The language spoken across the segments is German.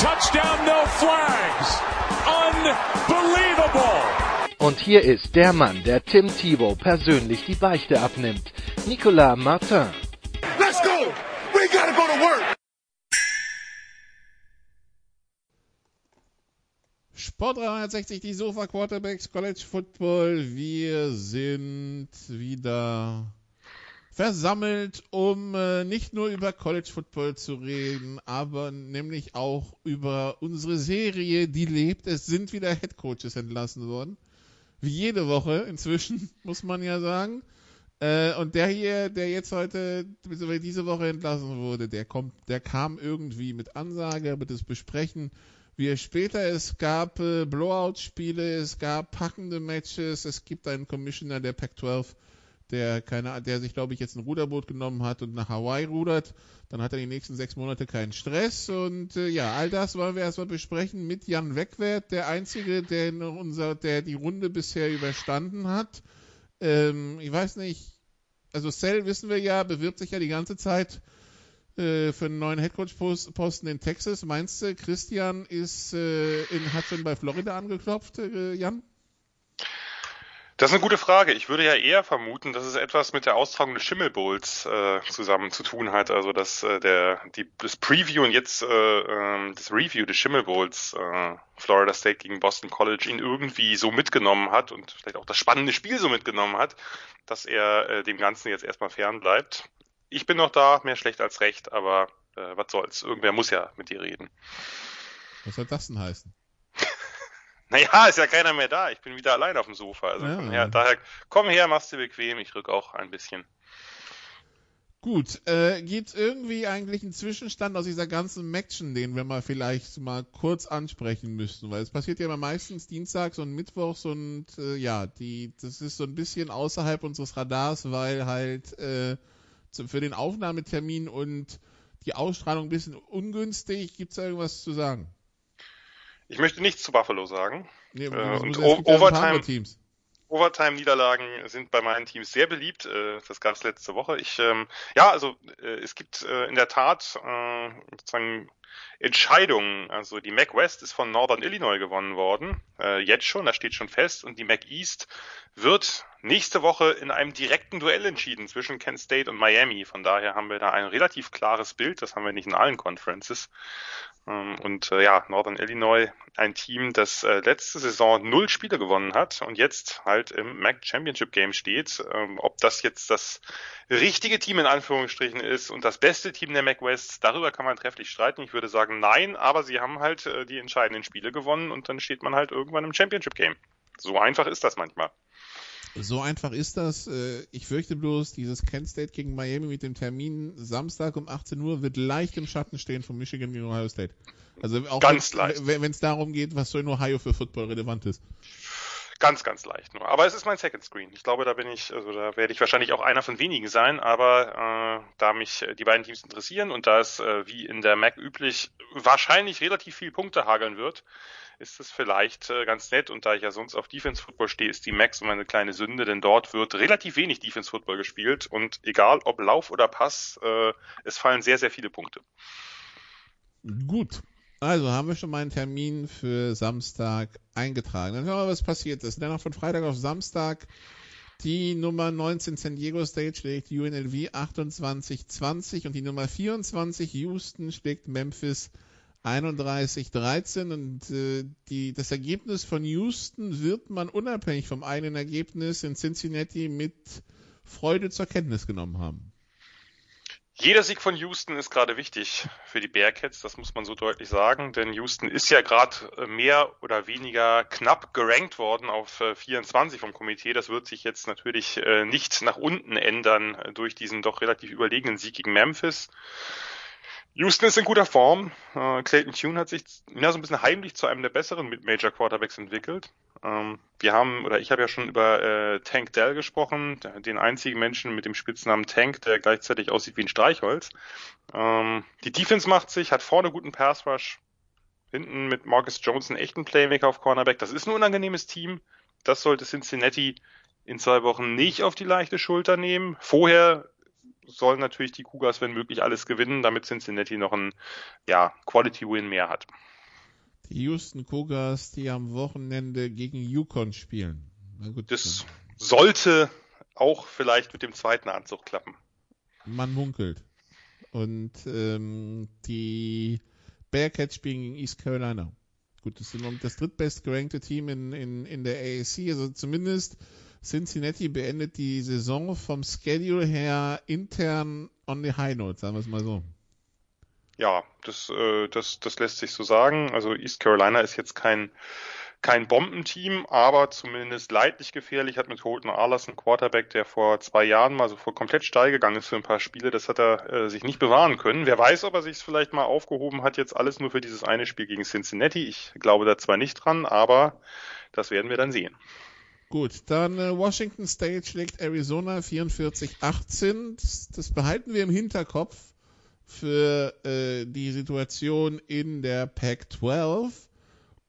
touchdown, no flags. Unbelievable. Und hier ist der Mann, der Tim Thibault persönlich die Beichte abnimmt. Nicolas Martin. Let's go. We gotta go to work. Sport 360, die Sofa Quarterbacks College Football. Wir sind wieder versammelt, um äh, nicht nur über College Football zu reden, aber nämlich auch über unsere Serie, die lebt. Es sind wieder Head Coaches entlassen worden. Wie jede Woche inzwischen, muss man ja sagen. Äh, und der hier, der jetzt heute, diese Woche entlassen wurde, der kommt, der kam irgendwie mit Ansage, wird es besprechen wie später. Es gab äh, Blowout-Spiele, es gab packende Matches, es gibt einen Commissioner der Pac-12, der keine, der sich, glaube ich, jetzt ein Ruderboot genommen hat und nach Hawaii rudert. Dann hat er die nächsten sechs Monate keinen Stress. Und äh, ja, all das wollen wir erstmal besprechen mit Jan Wegwert, der Einzige, der, unser, der die Runde bisher überstanden hat. Ähm, ich weiß nicht, also Cell wissen wir ja, bewirbt sich ja die ganze Zeit äh, für einen neuen Headcoach-Posten in Texas. Meinst du, Christian ist äh, in, hat schon bei Florida angeklopft, äh, Jan? Das ist eine gute Frage. Ich würde ja eher vermuten, dass es etwas mit der Austragung des Schimmelbowls äh, zusammen zu tun hat. Also dass äh, der die, das Preview und jetzt äh, ähm, das Review des Schimmelbowls äh, Florida State gegen Boston College ihn irgendwie so mitgenommen hat und vielleicht auch das spannende Spiel so mitgenommen hat, dass er äh, dem Ganzen jetzt erstmal fern bleibt. Ich bin noch da, mehr schlecht als recht, aber äh, was soll's. Irgendwer muss ja mit dir reden. Was soll das denn heißen? Naja, ist ja keiner mehr da. Ich bin wieder allein auf dem Sofa. Also Ja. her, daher komm her, mach's dir bequem. Ich rück auch ein bisschen. Gut, äh, gibt irgendwie eigentlich einen Zwischenstand aus dieser ganzen Action, den wir mal vielleicht mal kurz ansprechen müssten, weil es passiert ja immer meistens dienstags und mittwochs und äh, ja, die, das ist so ein bisschen außerhalb unseres Radars, weil halt äh, zu, für den Aufnahmetermin und die Ausstrahlung ein bisschen ungünstig. Gibt's da irgendwas zu sagen? Ich möchte nichts zu Buffalo sagen. Nee, Äh, und muss- es O- gibt ja ein paar Overtime- andere Teams. Overtime-Niederlagen sind bei meinen Teams sehr beliebt. Äh, Das gab es letzte Woche. Ich, ähm, ja, also äh, es gibt äh, in der Tat äh, sozusagen Entscheidungen. Also die MAC West ist von Northern Illinois gewonnen worden. Äh, jetzt schon, das steht schon fest. Und die MAC East wird nächste Woche in einem direkten Duell entschieden zwischen Kent State und Miami. Von daher haben wir da ein relativ klares Bild. Das haben wir nicht in allen Conferences. Ähm, Und äh, ja, Northern Illinois, ein Team, das äh, letzte Saison null Spiele gewonnen hat und jetzt halt im MAC Championship Game steht. Ähm, ob das jetzt das richtige Team in Anführungsstrichen ist und das beste Team der MAC West, darüber kann man trefflich streiten. Ich würde sagen nein, aber sie haben halt äh, die entscheidenden Spiele gewonnen und dann steht man halt irgendwann im Championship Game. So einfach ist das manchmal. So einfach ist das. Äh, Ich fürchte bloß, dieses Kent State gegen Miami mit dem Termin Samstag um 18 Uhr wird leicht im Schatten stehen von Michigan gegen Ohio State. Also auch Ganz leicht. wenn es darum geht, was so in Ohio für Football relevant ist. Ganz, ganz leicht nur. Aber es ist mein Second Screen. Ich glaube, da bin ich, also da werde ich wahrscheinlich auch einer von wenigen sein, aber äh, da mich äh, die beiden Teams interessieren und da es äh, wie in der MAC üblich wahrscheinlich relativ viel Punkte hageln wird, ist es vielleicht äh, ganz nett und da ich ja sonst auf Defense Football stehe, ist die MAC so meine kleine Sünde, denn dort wird relativ wenig Defense Football gespielt und egal ob Lauf oder Pass, äh, es fallen sehr, sehr viele Punkte. Gut. Also haben wir schon mal einen Termin für Samstag eingetragen. Dann hören wir mal, was passiert ist. Danach von Freitag auf Samstag die Nummer 19 San Diego State schlägt UNLV 28-20 und die Nummer 24 Houston schlägt Memphis 31-13 und äh, die, das Ergebnis von Houston wird man unabhängig vom eigenen Ergebnis in Cincinnati mit Freude zur Kenntnis genommen haben. Jeder Sieg von Houston ist gerade wichtig für die Bearcats, das muss man so deutlich sagen, denn Houston ist ja gerade mehr oder weniger knapp gerankt worden auf äh, 24 vom Komitee. Das wird sich jetzt natürlich äh, nicht nach unten ändern äh, durch diesen doch relativ überlegenen Sieg gegen Memphis. Houston ist in guter Form. Äh, Clayton Tune hat sich ja, so ein bisschen heimlich zu einem der besseren Mid-Major Quarterbacks entwickelt. Ähm, wir haben, oder ich habe ja schon über äh, Tank Dell gesprochen, den einzigen Menschen mit dem Spitznamen Tank, der gleichzeitig aussieht wie ein Streichholz. Ähm, die Defense macht sich, hat vorne guten Pass Rush, hinten mit Marcus Jones einen echten Playmaker auf Cornerback. Das ist ein unangenehmes Team. Das sollte Cincinnati in zwei Wochen nicht auf die leichte Schulter nehmen. Vorher sollen natürlich die Cougars, wenn möglich, alles gewinnen, damit Cincinnati noch ein ja, Quality-Win mehr hat. Die Houston Cougars, die am Wochenende gegen Yukon spielen. Gut, das sollte auch vielleicht mit dem zweiten Anzug klappen. Man munkelt. Und ähm, die Bearcats spielen gegen East Carolina. Gut, das ist das drittbest gerankte Team in, in, in der AAC, also zumindest Cincinnati beendet die Saison vom Schedule her intern on the high note, sagen wir es mal so. Ja, das, äh, das, das lässt sich so sagen. Also East Carolina ist jetzt kein, kein Bombenteam, aber zumindest leidlich gefährlich, hat mit Holton Arlas einen Quarterback, der vor zwei Jahren mal so vor komplett steil gegangen ist für ein paar Spiele. Das hat er äh, sich nicht bewahren können. Wer weiß, ob er sich vielleicht mal aufgehoben hat, jetzt alles nur für dieses eine Spiel gegen Cincinnati. Ich glaube da zwar nicht dran, aber das werden wir dann sehen. Gut, dann äh, Washington State schlägt Arizona 44-18. Das, das, behalten wir im Hinterkopf für äh, die Situation in der Pac-12.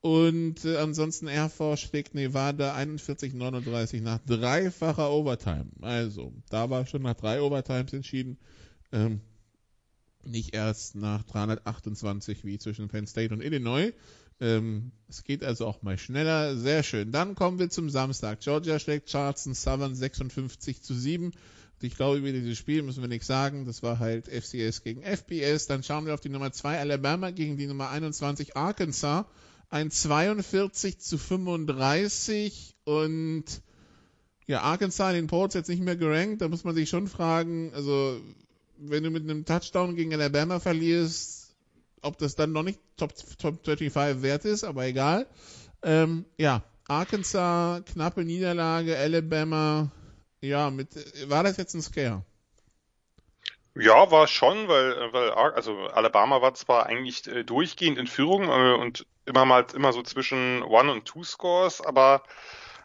Und äh, ansonsten Air Force schlägt Nevada 41-39 nach dreifacher Overtime. Also, da war schon nach drei Overtimes entschieden. Ähm, nicht erst nach 328 wie zwischen Penn State und Illinois. Ähm, es geht also auch mal schneller. Sehr schön. Dann kommen wir zum Samstag. Georgia schlägt Charleston Southern 56 zu 7. Ich glaube, über dieses Spiel müssen wir nichts sagen. Das war halt FCS gegen FBS. Dann schauen wir auf die Nummer 2 Alabama gegen die Nummer 21 Arkansas. Ein 42 zu 35 und ja, Arkansas in den Ports jetzt nicht mehr gerankt. Da muss man sich schon fragen, also wenn du mit einem Touchdown gegen Alabama verlierst, ob das dann noch nicht Top, Top 25 wert ist, aber egal. Ähm, ja, Arkansas, knappe Niederlage, Alabama, ja, mit, war das jetzt ein Scare? Ja, war schon, weil, weil also Alabama war zwar eigentlich äh, durchgehend in Führung äh, und immer mal immer so zwischen One und Two Scores, aber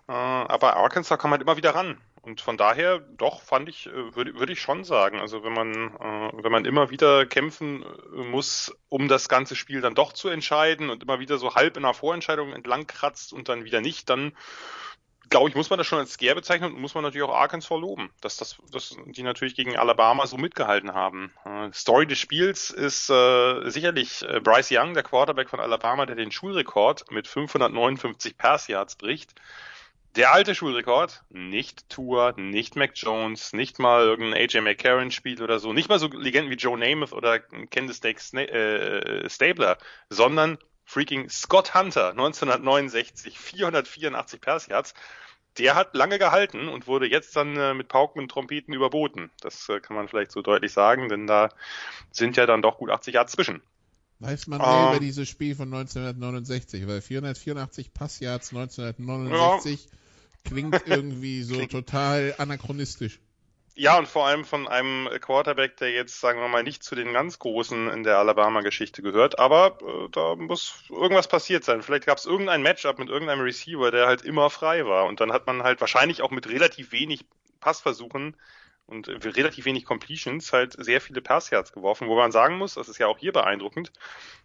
äh, aber Arkansas kam halt immer wieder ran. Und von daher, doch, fand ich, würde würd ich schon sagen. Also wenn man, wenn man immer wieder kämpfen muss, um das ganze Spiel dann doch zu entscheiden und immer wieder so halb in einer Vorentscheidung entlang kratzt und dann wieder nicht, dann glaube ich, muss man das schon als Scare bezeichnen und muss man natürlich auch Arkansas loben, dass das, dass die natürlich gegen Alabama so mitgehalten haben. Äh, Story des Spiels ist äh, sicherlich äh, Bryce Young, der Quarterback von Alabama, der den Schulrekord mit 559 Pass Yards bricht. Der alte Schulrekord, nicht Tour, nicht Mac Jones, nicht mal irgendein AJ McCarron Spiel oder so, nicht mal so Legenden wie Joe Namath oder Candice Snake äh, Stabler, sondern freaking Scott Hunter 1969, 484 Pass Yards. Der hat lange gehalten und wurde jetzt dann äh, mit Pauken und Trompeten überboten. Das äh, kann man vielleicht so deutlich sagen, denn da sind ja dann doch gut 80 Yards zwischen. Weiß man mehr um, über dieses Spiel von 1969, weil 484 Passyards 1969 ja klingt irgendwie so total anachronistisch. Ja, und vor allem von einem Quarterback, der jetzt, sagen wir mal, nicht zu den ganz Großen in der Alabama-Geschichte gehört. Aber äh, da muss irgendwas passiert sein. Vielleicht gab es irgendein Matchup mit irgendeinem Receiver, der halt immer frei war. Und dann hat man halt wahrscheinlich auch mit relativ wenig Passversuchen und relativ wenig Completions halt sehr viele Passyards geworfen, wo man sagen muss, das ist ja auch hier beeindruckend,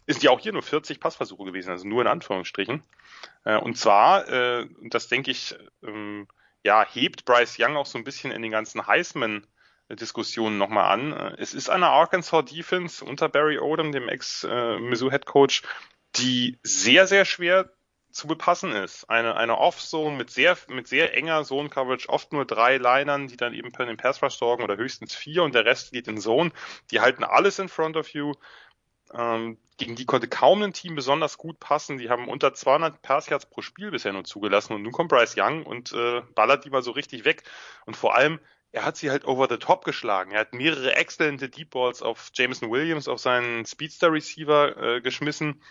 ist ja auch hier nur 40 Passversuche gewesen, also nur in Anführungsstrichen. Äh, und zwar, äh, das denke ich, ähm, ja, hebt Bryce Young auch so ein bisschen in den ganzen Heisman Diskussionen nochmal an. Äh, es ist eine Arkansas Defense unter Barry Odom, dem Ex-Mizzou Head Coach, die sehr, sehr schwer zu bepassen ist. Eine, eine Off-Zone mit sehr, mit sehr enger Zone-Coverage, oft nur drei Linern, die dann eben für den Pass-Rush sorgen oder höchstens vier und der Rest geht in Zone. Die halten alles in front of you. Ähm, gegen die konnte kaum ein Team besonders gut passen. Die haben unter 200 Pass-Yards pro Spiel bisher nur zugelassen und nun kommt Bryce Young und äh, ballert die mal so richtig weg. Und vor allem, er hat sie halt over the top geschlagen. Er hat mehrere exzellente Deep Balls auf Jameson Williams, auf seinen Speedster Receiver äh, geschmissen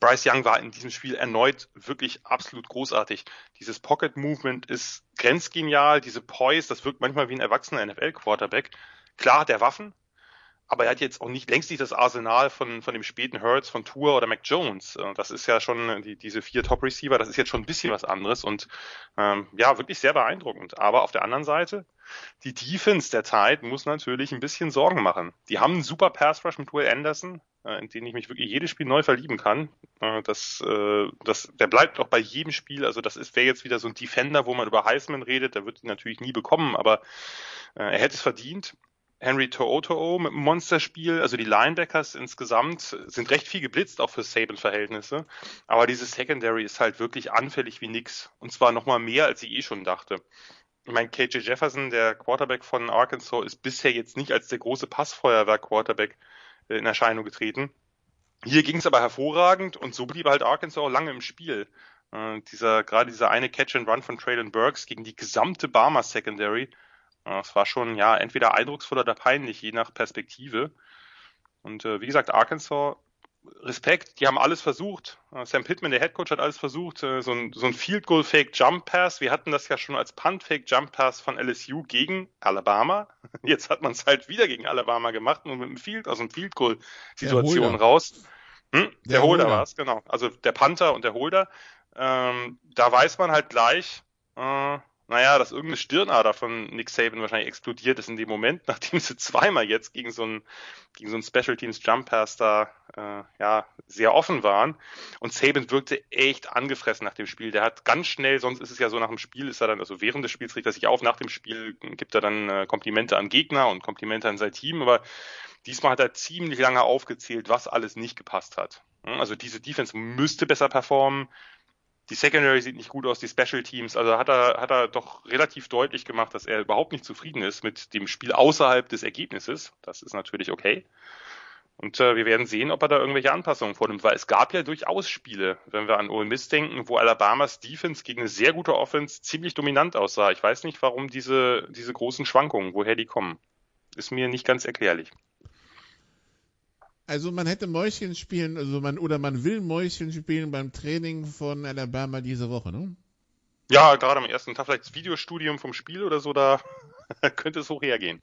Bryce Young war in diesem Spiel erneut wirklich absolut großartig. Dieses Pocket Movement ist grenzgenial, diese Poise, das wirkt manchmal wie ein erwachsener NFL Quarterback. Klar hat er Waffen, aber er hat jetzt auch nicht längst nicht das Arsenal von, von dem späten Hurts, von Tour oder Mac Jones. Äh, das ist ja schon die, diese vier Top-Receiver, das ist jetzt schon ein bisschen was anderes und ähm, ja, wirklich sehr beeindruckend. Aber auf der anderen Seite, die Defense der Tide muss natürlich ein bisschen Sorgen machen. Die haben einen super Pass-Rush mit Will Anderson, äh, in den ich mich wirklich jedes Spiel neu verlieben kann. Äh, das, äh, das, der bleibt auch bei jedem Spiel. Also das ist wäre jetzt wieder so ein Defender, wo man über Heisman redet. Der wird ihn natürlich nie bekommen, aber äh, er hätte es verdient. Henry To'o mit einem Monsterspiel. Also die Linebackers insgesamt sind recht viel geblitzt, auch für Saban-Verhältnisse. Aber dieses Secondary ist halt wirklich anfällig wie nix. Und zwar nochmal mehr, als ich eh schon dachte. Ich meine, KJ Jefferson, der Quarterback von Arkansas, ist bisher jetzt nicht als der große Passfeuerwerk-Quarterback äh, in Erscheinung getreten. Hier ging es aber hervorragend und so blieb halt Arkansas auch lange im Spiel. Äh, dieser, gerade dieser eine Catch and Run von Traylon Burks gegen die gesamte Barmer Secondary es war schon ja entweder eindrucksvoll oder peinlich, je nach Perspektive. Und äh, wie gesagt, Arkansas, Respekt, die haben alles versucht. Äh, Sam Pittman, der Headcoach, hat alles versucht. Äh, so ein, so ein Field Goal Fake Jump Pass. Wir hatten das ja schon als Punt Fake Jump Pass von LSU gegen Alabama. Jetzt hat man es halt wieder gegen Alabama gemacht und mit einem Field, aus einem Field Goal Situation raus. Hm? Der, der Holder, Holder war es, genau. Also der Panther und der Holder. Ähm, da weiß man halt gleich, äh, naja, dass irgendeine Stirnader von Nick Saban wahrscheinlich explodiert ist in dem Moment, nachdem sie zweimal jetzt gegen so ein gegen so ein Special Teams Jump Pass da äh, ja sehr offen waren und Saban wirkte echt angefressen nach dem Spiel. Der hat ganz schnell, sonst ist es ja so nach dem Spiel ist er dann also während des Spiels regt er sich auf, nach dem Spiel gibt er dann äh, Komplimente an Gegner und Komplimente an sein Team, aber diesmal hat er ziemlich lange aufgezählt, was alles nicht gepasst hat. Also diese Defense müsste besser performen die Secondary sieht nicht gut aus, die Special Teams. Also hat er, hat er doch relativ deutlich gemacht, dass er überhaupt nicht zufrieden ist mit dem Spiel außerhalb des Ergebnisses. Das ist natürlich okay. Und äh, wir werden sehen, ob er da irgendwelche Anpassungen vornimmt, weil es gab ja durchaus Spiele, wenn wir an Ole Miss denken, wo Alabamas Defense gegen eine sehr gute Offense ziemlich dominant aussah. Ich weiß nicht, warum diese, diese großen Schwankungen, woher die kommen. Ist mir nicht ganz erklärlich. Also man hätte Mäuschen spielen, also man oder man will Mäuschen spielen beim Training von Alabama diese Woche, ne? Ja, gerade am ersten Tag vielleicht das Videostudium vom Spiel oder so, da könnte es hoch hergehen.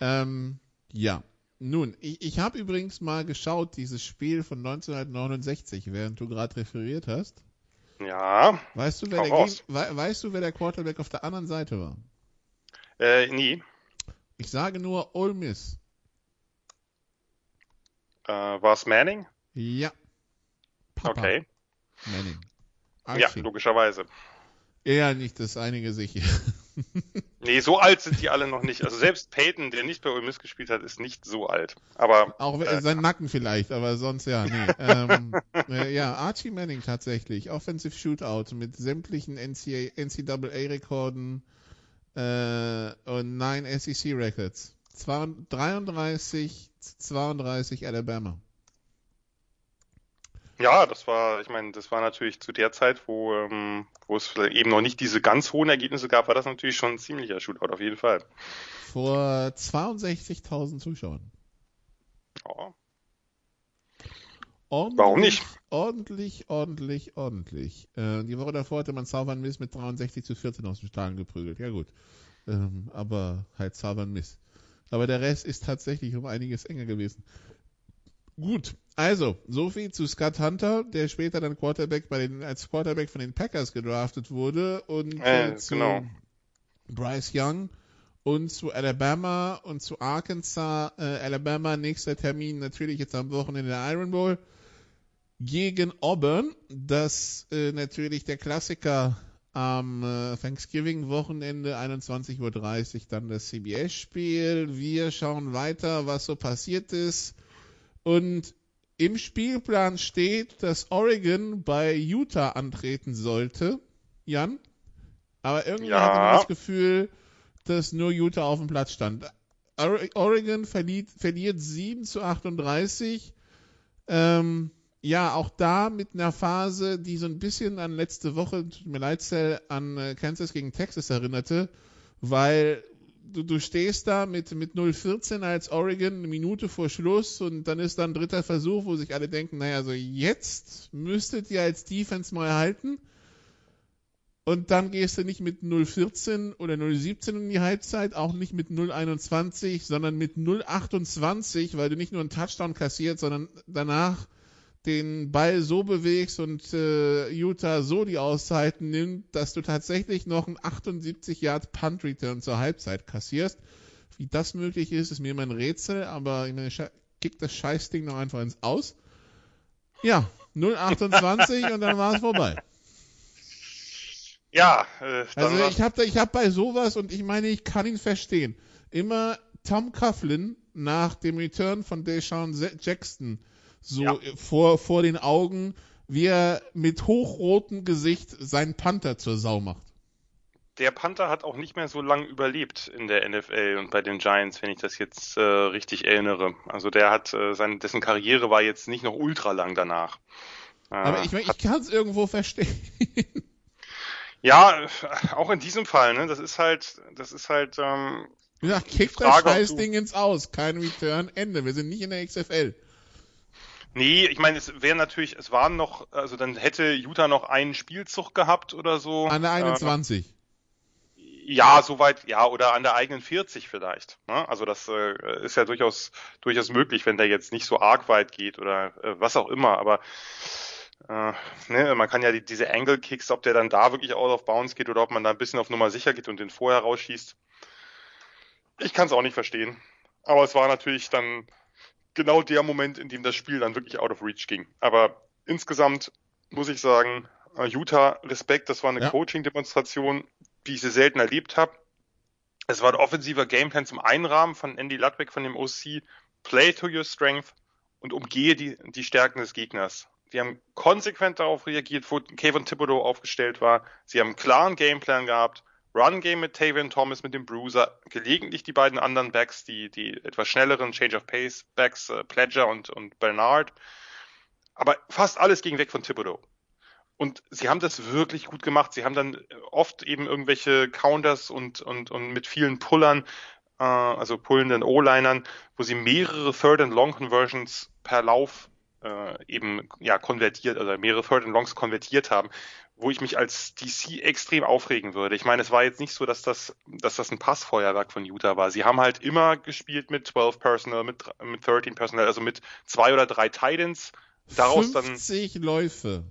Ähm, ja. Nun, ich, ich habe übrigens mal geschaut, dieses Spiel von 1969, während du gerade referiert hast. Ja. Weißt du, wer der, we weißt du, wer der Quarterback auf der anderen Seite war? Äh, nie. Ich sage nur Ole Miss. Äh, War es Manning? Ja. Papa. Okay. Manning. Archie. Ja, logischerweise. Eher nicht das einige sicher. nee, so alt sind die alle noch nicht. Also selbst Peyton, der nicht bei Ole Miss gespielt hat, ist nicht so alt. Aber auch äh, äh sein Nacken vielleicht, aber sonst ja, nee. ähm, äh, ja, Archie Manning tatsächlich, Offensive Shootout mit sämtlichen NCAA-Rekorden äh, und nein SEC-Records. 33 32 Alabama. Ja, das war, ich meine, das war natürlich zu der Zeit, wo, ähm, wo es eben noch nicht diese ganz hohen Ergebnisse gab, war das natürlich schon ein ziemlicher Shootout, auf jeden Fall. Vor 62.000 Zuschauern. Ja. Ordentlich, Warum nicht? Ordentlich, ordentlich, ordentlich. Äh, die Woche davor hatte man Southern Miss mit 63 zu 14 aus dem Stadion geprügelt. Ja gut, ähm, aber halt Southern Miss. Aber der Rest ist tatsächlich um einiges enger gewesen. Gut, also, soviel zu Scott Hunter, der später dann Quarterback bei den, als Quarterback von den Packers gedraftet wurde und äh, äh, zu genau. Bryce Young und zu Alabama und zu Arkansas. Äh, Alabama, nächster Termin natürlich jetzt am Wochenende der Iron Bowl gegen Auburn. Das äh, natürlich der Klassiker am äh, Thanksgiving-Wochenende 21.30 Uhr dann das CBS-Spiel. Wir schauen weiter, was so passiert ist. Und im Spielplan steht, dass Oregon bei Utah antreten sollte. Jan? Aber irgendwie ja. hatte man das Gefühl, dass nur Utah auf dem Platz stand. Oregon verliert, verliert 7 zu 38. Ähm, ja, auch da mit einer Phase, die so ein bisschen an letzte Woche, tut mir leid, Cell, an äh, Kansas gegen Texas erinnerte, weil du, du stehst da mit, mit 0-14 als Oregon eine Minute vor Schluss und dann ist dann dritter Versuch, wo sich alle denken, naja, also jetzt müsstet ihr als Defense mal halten. Und dann gehst du nicht mit 0,14 oder 0,17 in die Halbzeit, auch nicht mit 0,21, sondern mit 0,28, weil du nicht nur einen Touchdown kassiert, sondern danach den Ball so bewegst und äh, Utah so die Auszeiten nimmt, dass du tatsächlich noch einen 78 Yard Punt Return zur Halbzeit kassierst. Wie das möglich ist, ist mir immer ein Rätsel, aber ich meine, kick das Scheißding noch einfach ins Aus. Ja, 0,28 und dann war es vorbei. Ja, äh, Also ich habe ich hab bei sowas und ich meine, ich kann ihn verstehen. Immer Tom Coughlin nach dem Return von Deshaun Jackson so Ja. vor, vor den Augen, wie er mit hochrotem Gesicht seinen Panther zur Sau macht. der Panther hat auch nicht mehr so lange überlebt in der NFL und bei den Giants, wenn ich das jetzt äh, richtig erinnere. Also der hat äh, sein, dessen Karriere war jetzt nicht noch ultra lang danach. Äh, Aber ich, mein, ich kann es irgendwo verstehen. ja, auch in diesem Fall, ne, das ist halt, das ist halt, ähm, Ja, kick das Frage, ob Scheißding ins Aus. Kein Return, Ende. Wir sind nicht in der XFL. Nee, ich meine, es wäre natürlich, es waren noch, also dann hätte Utah noch einen Spielzug gehabt oder so. An der 21. Äh, ja, soweit, ja, oder an der eigenen 40 vielleicht. Ne? Also das äh, ist ja durchaus durchaus möglich, wenn der jetzt nicht so arg weit geht oder äh, was auch immer. Aber äh, ne, man kann ja die, diese Angle Kicks, ob der dann da wirklich out of bounds geht oder ob man da ein bisschen auf Nummer sicher geht und den vorher rausschießt. Ich kann es auch nicht verstehen. Aber es war natürlich dann genau der Moment, in dem das Spiel dann wirklich out of reach ging. Aber insgesamt muss ich sagen, äh, Utah, Respekt, das war eine Ja. Coaching-Demonstration, wie ich sie selten erlebt habe. Es war ein offensiver Gameplan zum Einrahmen von Andy Ludwig von dem OC. Play to your strength und umgehe die, die Stärken des Gegners. Die haben konsequent darauf reagiert, wo Kevin Thibodeau aufgestellt war. Sie haben einen klaren Gameplan gehabt. Run Game mit Tavian Thomas mit dem Bruiser, gelegentlich die beiden anderen Backs, die, die etwas schnelleren Change of Pace Backs, äh, Pledger und, und Bernard. Aber fast alles ging weg von Thibodeau. Und sie haben das wirklich gut gemacht. Sie haben dann oft eben irgendwelche Counters und, und, und mit vielen Pullern, äh, also pullenden O-Linern, wo sie mehrere Third and Long Conversions per Lauf äh, eben ja konvertiert, also mehrere Third and Longs konvertiert haben, wo ich mich als DC extrem aufregen würde. Ich meine, es war jetzt nicht so, dass das, dass das ein Passfeuerwerk von Utah war. Sie haben halt immer gespielt mit 12 Personal, mit, mit 13 Personal, also mit zwei oder drei Titans. Daraus dann 50 Läufe.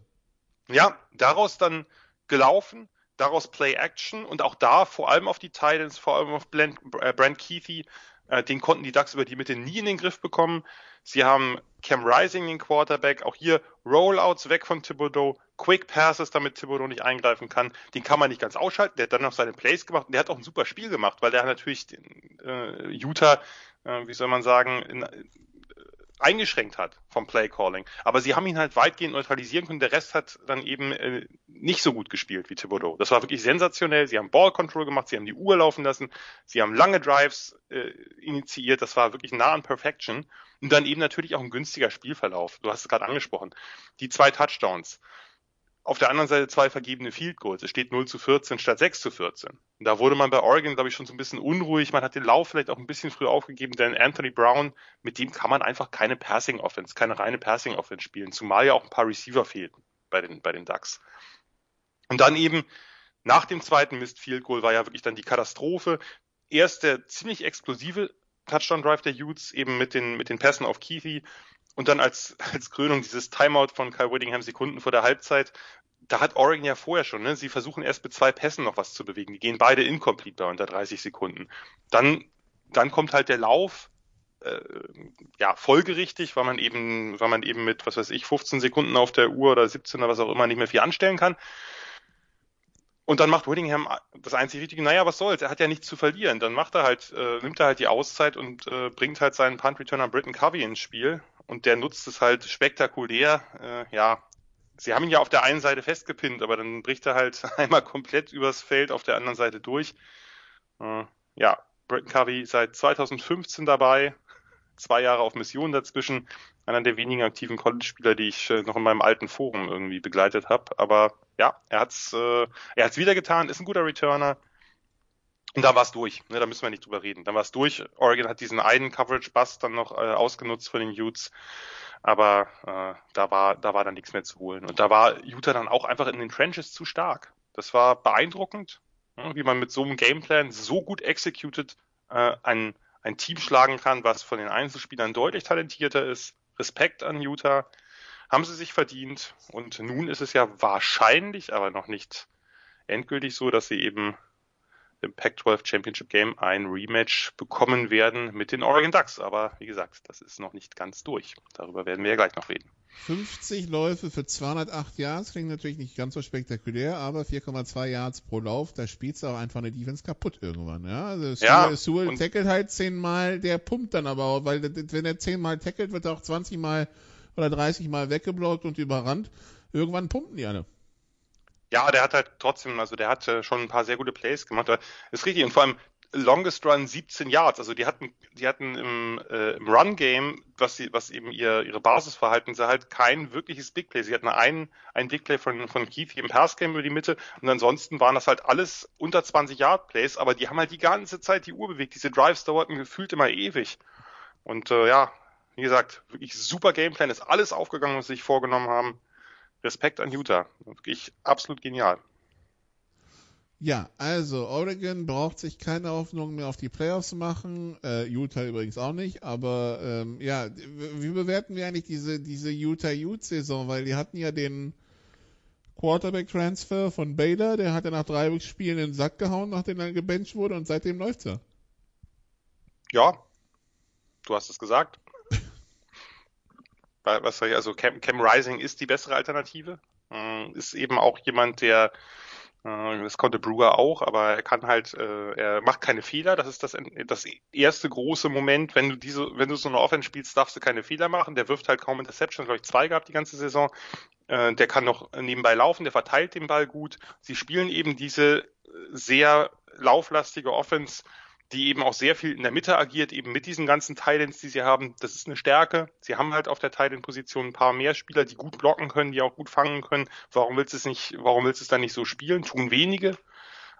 ja, daraus dann gelaufen, daraus Play Action und auch da vor allem auf die Titans, vor allem auf Brent, äh, Brent Keithy, äh, den konnten die Ducks über die Mitte nie in den Griff bekommen. Sie haben Cam Rising, den Quarterback, auch hier Rollouts weg von Thibodeau, Quick Passes, damit Thibodeau nicht eingreifen kann. Den kann man nicht ganz ausschalten. Der hat dann noch seine Plays gemacht der hat auch ein super Spiel gemacht, weil der natürlich den, äh, Utah, äh, wie soll man sagen, in, eingeschränkt hat vom Play Calling. Aber sie haben ihn halt weitgehend neutralisieren können. Der Rest hat dann eben äh, nicht so gut gespielt wie Thibodeau. Das war wirklich sensationell. Sie haben Ball Control gemacht, sie haben die Uhr laufen lassen, sie haben lange Drives äh, initiiert. Das war wirklich nah an Perfection. Und dann eben natürlich auch ein günstiger Spielverlauf. Du hast es gerade angesprochen. Die zwei Touchdowns. Auf der anderen Seite zwei vergebene Field Goals. Es steht 0 zu 14 statt 6 zu 14. Und da wurde man bei Oregon, glaube ich, schon so ein bisschen unruhig. Man hat den Lauf vielleicht auch ein bisschen früh aufgegeben, denn Anthony Brown, mit dem kann man einfach keine Passing Offense, keine reine Passing Offense spielen. Zumal ja auch ein paar Receiver fehlten bei den, bei den Ducks. Und dann eben nach dem zweiten Missed Field Goal war ja wirklich dann die Katastrophe. Erst der ziemlich explosive Touchdown Drive der Utes eben mit den, mit den Pässen auf Keithy und dann als, als Krönung dieses Timeout von Kyle Whittingham Sekunden vor der Halbzeit. Da hat Oregon ja vorher schon, ne? Sie versuchen erst mit zwei Pässen noch was zu bewegen. Die gehen beide incomplete bei unter 30 Sekunden. Dann, dann kommt halt der Lauf, äh, ja, folgerichtig, weil man eben, weil man eben mit, was weiß ich, 15 Sekunden auf der Uhr oder 17 oder was auch immer nicht mehr viel anstellen kann. Und dann macht Whittingham das einzig Richtige, naja, was soll's, er hat ja nichts zu verlieren. Dann macht er halt, äh, nimmt er halt die Auszeit und äh, bringt halt seinen Punt-Returner Britton Covey ins Spiel. Und der nutzt es halt spektakulär. Äh, ja, sie haben ihn ja auf der einen Seite festgepinnt, aber dann bricht er halt einmal komplett übers Feld auf der anderen Seite durch. Äh, ja, Britton Covey seit 2015 dabei, zwei Jahre auf Mission dazwischen. Einer der wenigen aktiven College-Spieler, die ich äh, noch in meinem alten Forum irgendwie begleitet habe. Aber ja, er hat's, äh, er hat's wieder getan, ist ein guter Returner. Und da war's durch. Ne, da müssen wir nicht drüber reden. Dann war's durch. Oregon hat diesen einen Coverage-Bust dann noch äh, ausgenutzt von den Utes. Aber äh, da war, da war dann nichts mehr zu holen. Und da war Utah dann auch einfach in den Trenches zu stark. Das war beeindruckend, wie man mit so einem Gameplan so gut executed äh, ein, ein Team schlagen kann, was von den Einzelspielern deutlich talentierter ist. Respekt an Utah. Haben sie sich verdient. Und nun ist es ja wahrscheinlich, aber noch nicht endgültig so, dass sie eben im Pac-12 Championship Game ein Rematch bekommen werden mit den Oregon Ducks. Aber wie gesagt, das ist noch nicht ganz durch. Darüber werden wir ja gleich noch reden. 50 Läufe für 208 Yards klingt natürlich nicht ganz so spektakulär, aber 4,2 Yards pro Lauf, da spielst du auch einfach eine Defense kaputt irgendwann. Ja, also Ja, Sewell tackelt halt 10 Mal, der pumpt dann aber auch, weil wenn er 10 Mal tackelt, wird er auch 20 Mal oder 30 Mal weggeblockt und überrannt. Irgendwann pumpen die alle. Ja, der hat halt trotzdem, also der hat äh, schon ein paar sehr gute Plays gemacht. Aber Ist richtig. Und vor allem Longest Run 17 Yards. Also die hatten, die hatten im, äh, im Run-Game, was sie, was eben ihr, ihre Basisverhalten, sie halt kein wirkliches Big Play. Sie hatten einen, einen Big Play von, von Keith im Pass-Game über die Mitte und ansonsten waren das halt alles unter 20 Yard Plays, aber die haben halt die ganze Zeit die Uhr bewegt. Diese Drives dauerten gefühlt immer ewig. Und äh, ja, wie gesagt, wirklich super Gameplan, ist alles aufgegangen, was sie sich vorgenommen haben. Respekt an Utah. Wirklich absolut genial. Ja, also Oregon braucht sich keine Hoffnung mehr auf die Playoffs machen, äh, Utah übrigens auch nicht, aber ähm, ja, wie bewerten wir eigentlich diese, diese Utah-Ute-Saison, weil die hatten ja den Quarterback-Transfer von Bader, der hat ja nach drei Spielen in den Sack gehauen, nachdem er gebencht wurde und seitdem läuft's ja. Ja, du hast es gesagt. Was soll ich, also Cam, Cam Rising ist die bessere Alternative. Äh, Ist eben auch jemand, der äh, das konnte Brewer auch, aber er kann halt, äh, er macht keine Fehler. Das ist das, das erste große Moment, wenn du diese, wenn du so eine Offense spielst, darfst du keine Fehler machen. Der wirft halt kaum Interceptions, glaube ich, zwei gehabt die ganze Saison. Äh, Der kann noch nebenbei laufen, der verteilt den Ball gut. Sie spielen eben diese sehr lauflastige Offense, die eben auch sehr viel in der Mitte agiert, eben mit diesen ganzen Titans, die sie haben. Das ist eine Stärke. Sie haben halt auf der Titan-Position ein paar mehr Spieler, die gut blocken können, die auch gut fangen können. Warum willst du es nicht, warum willst du es dann nicht so spielen? Tun wenige.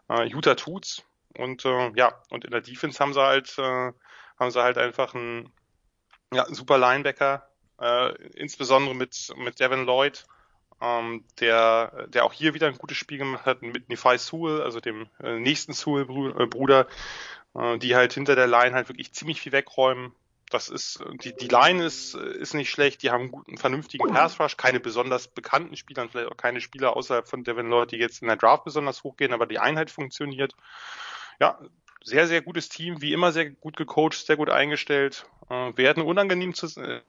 Äh, Utah tut's. Und äh, ja, und in der Defense haben sie halt, äh, haben sie halt einfach einen ja, super Linebacker, äh, insbesondere mit, mit Devin Lloyd, ähm, der, der auch hier wieder ein gutes Spiel gemacht hat, mit Nephi Sewell, also dem äh, nächsten Sewell-Bruder, äh, die halt hinter der Line halt wirklich ziemlich viel wegräumen. Das ist, die, die Line ist, ist nicht schlecht, die haben einen guten, vernünftigen Pass Rush, keine besonders bekannten Spieler, vielleicht auch keine Spieler außerhalb von Devin Lloyd, die jetzt in der Draft besonders hochgehen, aber die Einheit funktioniert. Ja, sehr, sehr gutes Team, wie immer sehr gut gecoacht, sehr gut eingestellt, äh, werden unangenehm zu, äh,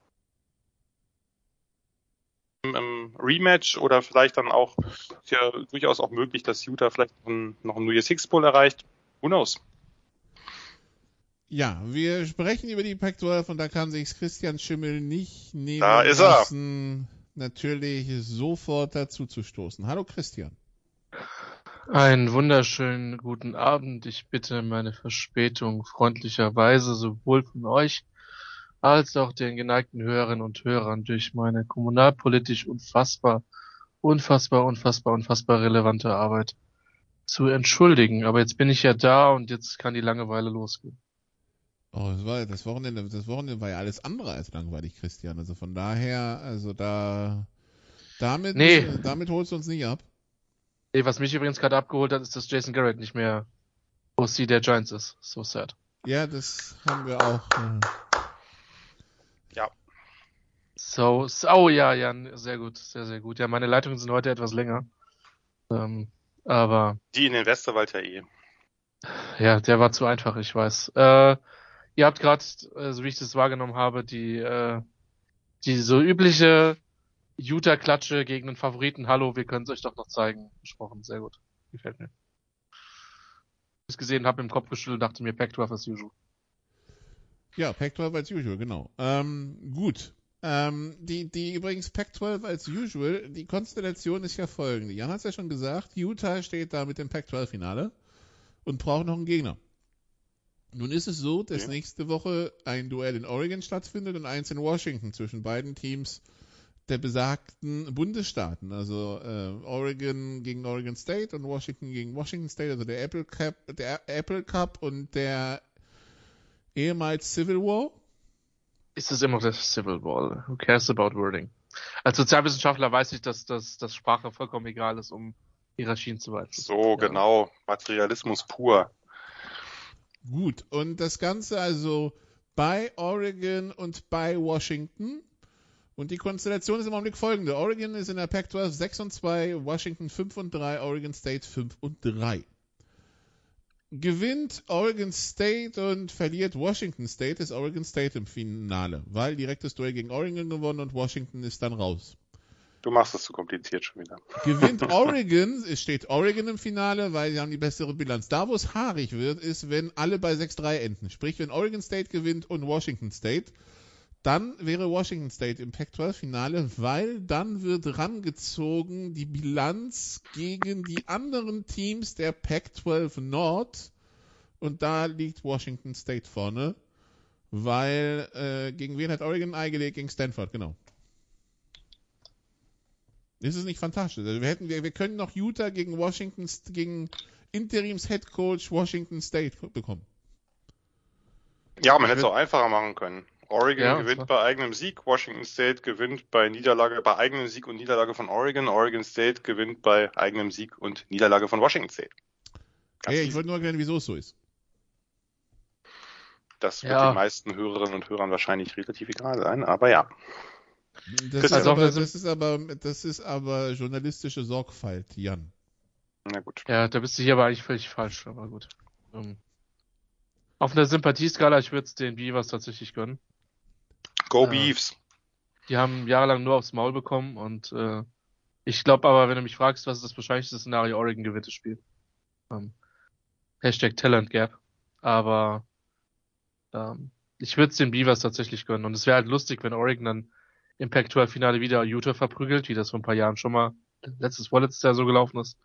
im, Rematch oder vielleicht dann auch, ist ja durchaus auch möglich, dass Utah vielleicht noch ein, noch ein New Year's Six Bowl erreicht. Who knows? Ja, wir sprechen über die Pac-12 und da kann sich Christian Schimmel nicht nehmen Da ist er. lassen, natürlich sofort dazu zu stoßen. Hallo Christian. Einen wunderschönen guten Abend. Ich bitte meine Verspätung freundlicherweise sowohl von euch als auch den geneigten Hörerinnen und Hörern durch meine kommunalpolitisch unfassbar, unfassbar, unfassbar, unfassbar relevante Arbeit zu entschuldigen. Aber jetzt bin ich ja da und jetzt kann die Langeweile losgehen. Oh, das, war, das, Wochenende, das Wochenende war ja alles andere als langweilig, Christian. Also von daher, also da, damit, Nee. damit holst du uns nicht ab. Ey, was mich übrigens gerade abgeholt hat, ist, dass Jason Garrett nicht mehr OC der Giants ist. So sad. Ja, das haben wir auch. Äh, So, so oh ja, ja, sehr gut, sehr, sehr gut. Ja, meine Leitungen sind heute etwas länger. Ähm, aber Die in den Westerwald ja eh. Ja, der war zu einfach, ich weiß. Äh, ihr habt gerade, äh, so wie ich das wahrgenommen habe, die, äh, die so übliche Utah-Klatsche gegen den Favoriten. Hallo, wir können es euch doch noch zeigen. Besprochen, sehr gut. Gefällt mir. Ich es gesehen habe, im Kopf geschüttelt, dachte mir, Pac-12 as usual. ja, Pac-12 als usual, genau. Ähm, gut. Ähm, die, die übrigens Pac-12 als usual, die Konstellation ist ja folgende. Jan hat es ja schon gesagt, Utah steht da mit dem Pac-12-Finale und braucht noch einen Gegner. Nun ist es so, dass Ja. nächste Woche ein Duell in Oregon stattfindet und eins in Washington zwischen beiden Teams der besagten Bundesstaaten, also äh, Oregon gegen Oregon State und Washington gegen Washington State, also der Apple Cup, der Apple Cup und der ehemals Civil War. Ist es immer noch der Civil War? Who cares about wording? Als Sozialwissenschaftler weiß ich, dass, dass, dass Sprache vollkommen egal ist, um Hierarchien zu beeinflussen. So, Ja. genau. Materialismus pur. Gut, und das Ganze also bei Oregon und bei Washington. Und die Konstellation ist im Augenblick folgende. Oregon ist in der Pac-12 6 und 2, Washington 5 und 3, Oregon State 5 und 3. Gewinnt Oregon State und verliert Washington State, ist Oregon State im Finale, weil direktes Duell gegen Oregon gewonnen und Washington ist dann raus. Du machst es zu kompliziert schon wieder. Gewinnt Oregon, es steht Oregon im Finale, weil sie haben die bessere Bilanz. Da, wo es haarig wird, ist, wenn alle bei 6-3 enden. Sprich, wenn Oregon State gewinnt und Washington State, dann wäre Washington State im Pac-12-Finale, weil dann wird rangezogen die Bilanz gegen die anderen Teams der Pac-12 Nord und da liegt Washington State vorne, weil äh, gegen wen hat Oregon ein Ei gelegt? Gegen Stanford, genau. Ist es nicht fantastisch? Also wir hätten, wir, wir können noch Utah gegen Washington, gegen Interims Head Coach Washington State bekommen. Ja, man hätte es auch einfacher machen können. Oregon Ja, gewinnt bei eigenem Sieg, Washington State gewinnt bei Niederlage, bei eigenem Sieg und Niederlage von Oregon, Oregon State gewinnt bei eigenem Sieg und Niederlage von Washington State. Ganz Hey, ich wollte nur erklären, wieso es so ist. Das wird Ja. den meisten Hörerinnen und Hörern wahrscheinlich relativ egal sein, aber ja. Das, ist aber, das ist aber, das ist aber journalistische Sorgfalt, Jan. Na gut. Ja, da bist du hier aber eigentlich völlig falsch, aber gut. Ähm, auf einer Sympathieskala, ich würde es den Beavers tatsächlich gönnen. Go Ja. Beefs. Die haben jahrelang nur aufs Maul bekommen und äh, ich glaube aber, wenn du mich fragst, was ist das wahrscheinlichste Szenario, Oregon gewinnt das Spiel. Ähm, Hashtag Talent Gap. Aber ähm, ich würde es den Beavers tatsächlich gönnen. Und es wäre halt lustig, wenn Oregon dann im Pac-12-Finale wieder Utah verprügelt, wie das vor ein paar Jahren schon mal letztes, vorletztes Jahr so gelaufen ist.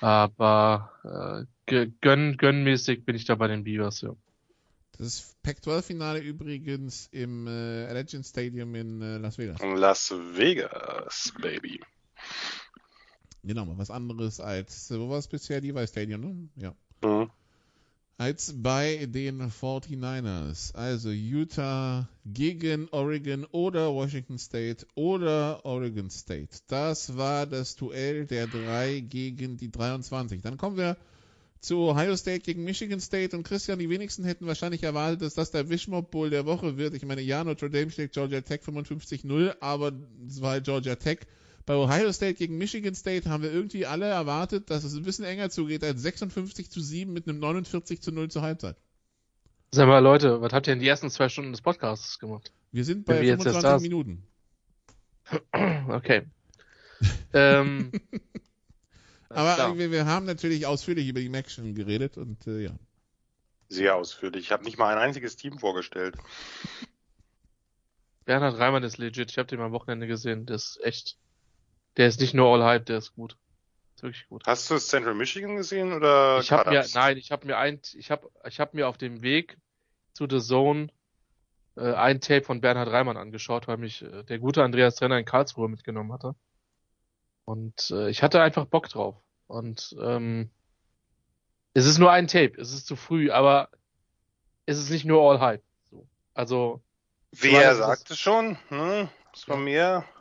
Aber äh, gönn, gönnmäßig bin ich da bei den Beavers, ja. Das Pac-12-Finale übrigens im äh, Allegiant Stadium in äh, Las Vegas. Las Vegas, Baby. Genau, mal was anderes als, wo war es bisher? Levi Stadium, ne? Ja. Mhm. Als bei den 49ers. Also Utah gegen Oregon oder Washington State oder Oregon State. Das war das Duell der drei gegen die 23. Dann kommen wir zu Ohio State gegen Michigan State und Christian, die wenigsten hätten wahrscheinlich erwartet, dass das der Wishmob Bowl der Woche wird. Ich meine, ja, Notre Dame schlägt Georgia Tech 55-0, aber es war Georgia Tech. Bei Ohio State gegen Michigan State haben wir irgendwie alle erwartet, dass es ein bisschen enger zugeht als 56 zu 7 mit einem 49 zu 0 zur Halbzeit. Sag mal, Leute, was habt ihr in die ersten zwei Stunden des Podcasts gemacht? Wir sind bei wir jetzt erst 25 da sind. Minuten. Okay. ähm, Aber wir, wir haben natürlich ausführlich über die Mac schon geredet und äh, ja. Sehr ausführlich. Ich habe nicht mal ein einziges Team vorgestellt. Bernhard Reimann ist legit. Ich habe den mal am Wochenende gesehen. Der ist echt. Der ist nicht nur all hype, der ist gut. Ist wirklich gut. Hast du Central Michigan gesehen oder Ich habe mir, nein, ich habe mir ein, ich habe, ich habe mir auf dem Weg zu The Zone äh, ein Tape von Bernhard Reimann angeschaut, weil mich äh, der gute Andreas Trenner in Karlsruhe mitgenommen hatte. Und äh, ich hatte einfach Bock drauf. Und ähm, es ist nur ein Tape, es ist zu früh, aber es ist nicht nur all hype. So. Also Wer sagte schon? Hm? Das war mehr hm,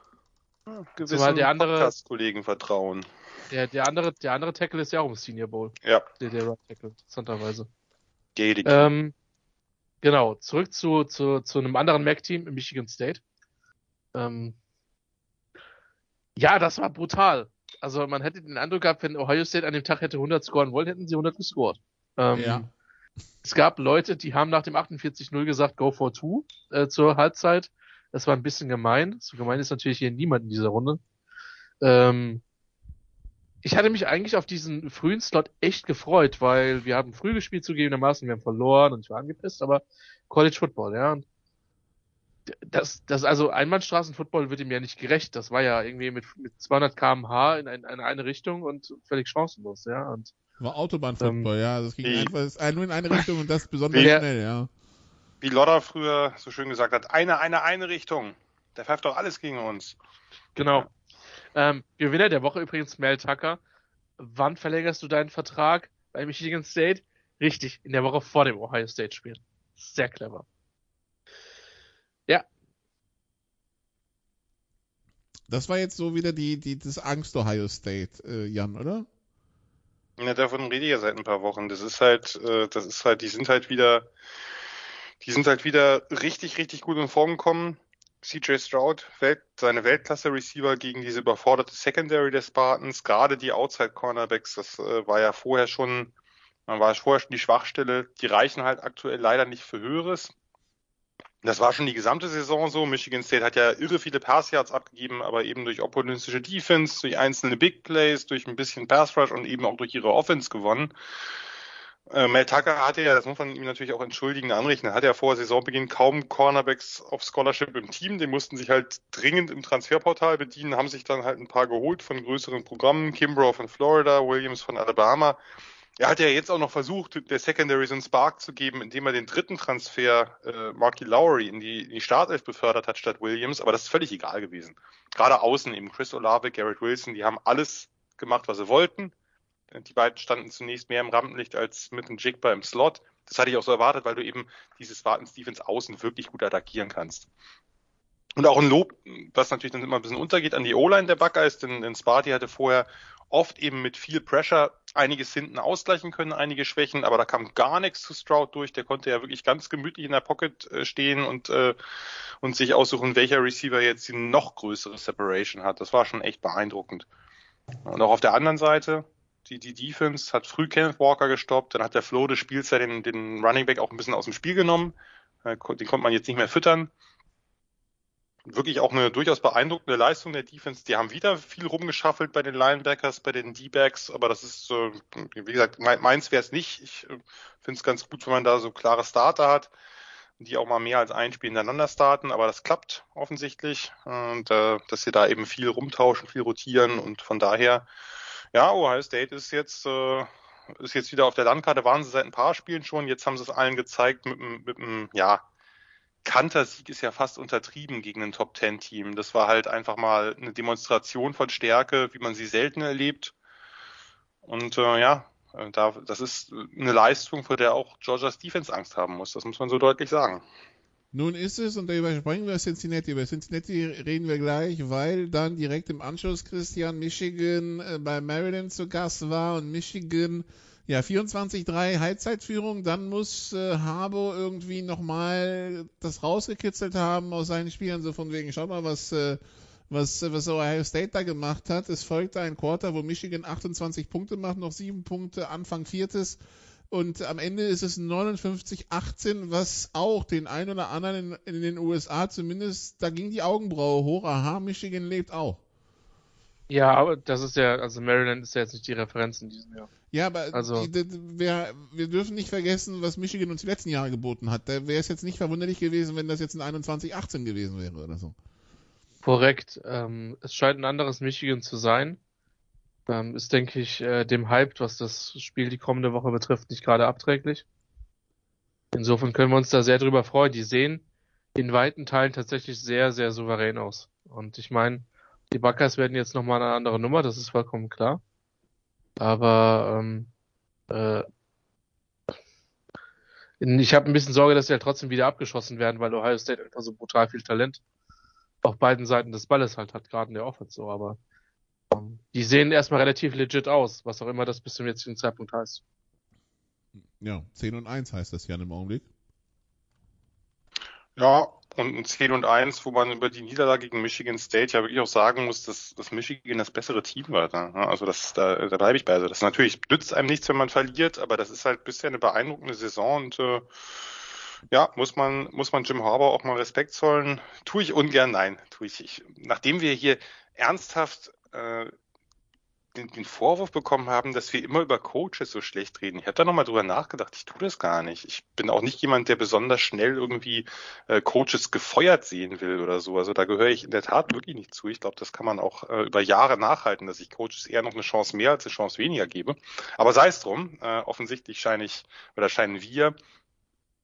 gewissen Zumal der andere- Podcast-Kollegen vertrauen. der, der andere, der andere Tackle ist ja auch im Senior Bowl. Ja, Der, der Right Tackle, interessanterweise. Gedig. Ähm, genau, zurück zu, zu, zu einem anderen MAC-Team in Michigan State. Ähm, ja, das war brutal. Also man hätte den Eindruck gehabt, wenn Ohio State an dem Tag hätte 100 scoren wollen, hätten sie 100 gescored. Ähm, Ja. Es gab Leute, die haben nach dem 48-0 gesagt, go for two äh, zur Halbzeit. Das war ein bisschen gemein. So gemein ist natürlich hier niemand in dieser Runde. Ähm, ich hatte mich eigentlich auf diesen frühen Slot echt gefreut, weil wir haben früh gespielt zugegebenermaßen, wir haben verloren und ich war angepisst, aber College Football, ja. Und das, das, also Einbahnstraßenfootball wird ihm ja nicht gerecht. Das war ja irgendwie mit, mit 200 kmh in, ein, in eine Richtung und völlig chancenlos, ja. Und War Autobahnfootball, Ähm, ja. Es ging einfach nur in eine Richtung und das besonders Wie- schnell, ja. Wie Lodder früher so schön gesagt hat, eine, eine, eine Richtung. Der pfeift doch alles gegen uns. Genau. Ähm, Gewinner der Woche übrigens Mel Tucker. Wann verlängerst du deinen Vertrag bei Michigan State? Richtig, in der Woche vor dem Ohio State Spiel. Sehr clever. Das war jetzt so wieder die, die, das Angst Ohio State, äh, Jan, oder? Ja, davon rede ich ja seit ein paar Wochen. Das ist halt, äh, das ist halt, die sind halt wieder, die sind halt wieder richtig, richtig gut in Form gekommen. CJ Stroud, Welt, seine Weltklasse-Receiver gegen diese überforderte Secondary des Spartans, gerade die Outside-Cornerbacks, das äh, war ja vorher schon, man war vorher schon die Schwachstelle, die reichen halt aktuell leider nicht für Höheres. Das war schon die gesamte Saison so. Michigan State hat ja irre viele Pass-Yards abgegeben, aber eben durch opportunistische Defense, durch einzelne Big Plays, durch ein bisschen Pass-Rush und eben auch durch ihre Offense gewonnen. Äh, Mel Tucker hatte ja, das muss man ihm natürlich auch entschuldigen, anrichten, hat ja vor Saisonbeginn kaum Cornerbacks auf Scholarship im Team. Die mussten sich halt dringend im Transferportal bedienen, haben sich dann halt ein paar geholt von größeren Programmen. Kimbrough von Florida, Williams von Alabama. Er hat ja jetzt auch noch versucht, der Secondary so einen Spark zu geben, indem er den dritten Transfer, äh, Marky Lowry, in die, in die Startelf befördert hat statt Williams, aber das ist völlig egal gewesen. Gerade außen eben Chris Olave, Garrett Wilson, die haben alles gemacht, was sie wollten. Die beiden standen zunächst mehr im Rampenlicht als mit dem Jigba im Slot. Das hatte ich auch so erwartet, weil du eben dieses Warten Stevens außen wirklich gut attackieren kannst. Und auch ein Lob, was natürlich dann immer ein bisschen untergeht an die O-Line der Buckeyes, denn, denn Sparty hatte vorher oft eben mit viel Pressure einiges hinten ausgleichen können, einige Schwächen, aber da kam gar nichts zu Stroud durch. Der konnte ja wirklich ganz gemütlich in der Pocket äh, stehen und, äh, und sich aussuchen, welcher Receiver jetzt die noch größere Separation hat. Das war schon echt beeindruckend. Und auch auf der anderen Seite, die, die Defense hat früh Kenneth Walker gestoppt, dann hat der Flo des Spiels ja den, den Running Back auch ein bisschen aus dem Spiel genommen. Äh, den konnte man jetzt nicht mehr füttern wirklich auch eine durchaus beeindruckende Leistung der Defense. Die haben wieder viel rumgeschaffelt bei den Linebackers, bei den D-Backs, aber das ist, wie gesagt, meins wäre es nicht. Ich äh, finde es ganz gut, wenn man da so klare Starter hat, die auch mal mehr als ein Spiel hintereinander starten, aber das klappt offensichtlich und äh, dass sie da eben viel rumtauschen, viel rotieren und von daher, ja, Ohio State ist jetzt äh, ist jetzt wieder auf der Landkarte, waren sie seit ein paar Spielen schon, jetzt haben sie es allen gezeigt mit, mit einem, ja, Kanter-Sieg ist ja fast untertrieben gegen ein Top-10-Team. Das war halt einfach mal eine Demonstration von Stärke, wie man sie selten erlebt. Und äh, ja, äh, da, das ist eine Leistung, vor der auch Georgia's Defense Angst haben muss. Das muss man so deutlich sagen. Nun ist es, und da überspringen wir Cincinnati. Über Cincinnati reden wir gleich, weil dann direkt im Anschluss Christian Michigan äh, bei Maryland zu Gast war und Michigan ja, 24-3 Halbzeitführung, dann muss äh, Harbo irgendwie nochmal das rausgekitzelt haben aus seinen Spielen, so von wegen, schau mal, was, äh, was, was Ohio State da gemacht hat. Es folgte ein Quarter, wo Michigan 28 Punkte macht, noch sieben Punkte, Anfang viertes. Und am Ende ist es 59-18, was auch den einen oder anderen in, in den USA zumindest, da ging die Augenbraue hoch. Aha, Michigan lebt auch. Ja, aber das ist ja, also Maryland ist ja jetzt nicht die Referenz in diesem Jahr. Ja, aber also, die, die, wir, wir dürfen nicht vergessen, was Michigan uns die letzten Jahre geboten hat. Da wäre es jetzt nicht verwunderlich gewesen, wenn das jetzt ein 21-18 gewesen wäre oder so. Korrekt. Ähm, es scheint ein anderes Michigan zu sein. Ähm, ist, denke ich, äh, dem Hype, was das Spiel die kommende Woche betrifft, nicht gerade abträglich. Insofern können wir uns da sehr drüber freuen. Die sehen in weiten Teilen tatsächlich sehr, sehr souverän aus. Und ich meine, die Buckeyes werden jetzt nochmal eine andere Nummer, das ist vollkommen klar. Aber ähm, äh, ich habe ein bisschen Sorge, dass sie halt trotzdem wieder abgeschossen werden, weil Ohio State einfach so brutal viel Talent auf beiden Seiten des Balles halt hat, gerade in der Offense so, aber die sehen erstmal relativ legit aus, was auch immer das bis zum jetzigen Zeitpunkt heißt. Ja, 10 und 1 heißt das ja im Augenblick. Ja, und ein 10 und 1, wo man über die Niederlage gegen Michigan State ja wirklich auch sagen muss, dass, dass Michigan das bessere Team war. Da. Also das, da, da bleibe ich bei. Also das natürlich nützt einem nichts, wenn man verliert, aber das ist halt bisher eine beeindruckende Saison und äh, ja, muss man, muss man Jim Harbour auch mal Respekt zollen. Tue ich ungern, nein, tue ich. ich nachdem wir hier ernsthaft äh, den, den Vorwurf bekommen haben, dass wir immer über Coaches so schlecht reden. Ich habe da nochmal drüber nachgedacht, ich tue das gar nicht. Ich bin auch nicht jemand, der besonders schnell irgendwie äh, Coaches gefeuert sehen will oder so. Also da gehöre ich in der Tat wirklich nicht zu. Ich glaube, das kann man auch äh, über Jahre nachhalten, dass ich Coaches eher noch eine Chance mehr als eine Chance weniger gebe. Aber sei es drum, äh, offensichtlich scheine ich oder scheinen wir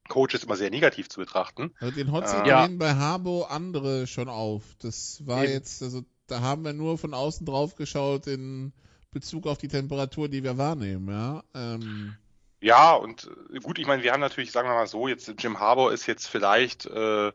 Coaches immer sehr negativ zu betrachten. Also den Hotseat äh, ja. bei Harbo andere schon auf. Das war Eben. jetzt, also da haben wir nur von außen drauf geschaut in Bezug auf die Temperatur, die wir wahrnehmen, ja. Ähm. Ja, und äh, gut, ich meine, wir haben natürlich, sagen wir mal so, jetzt Jim Harbour ist jetzt vielleicht äh,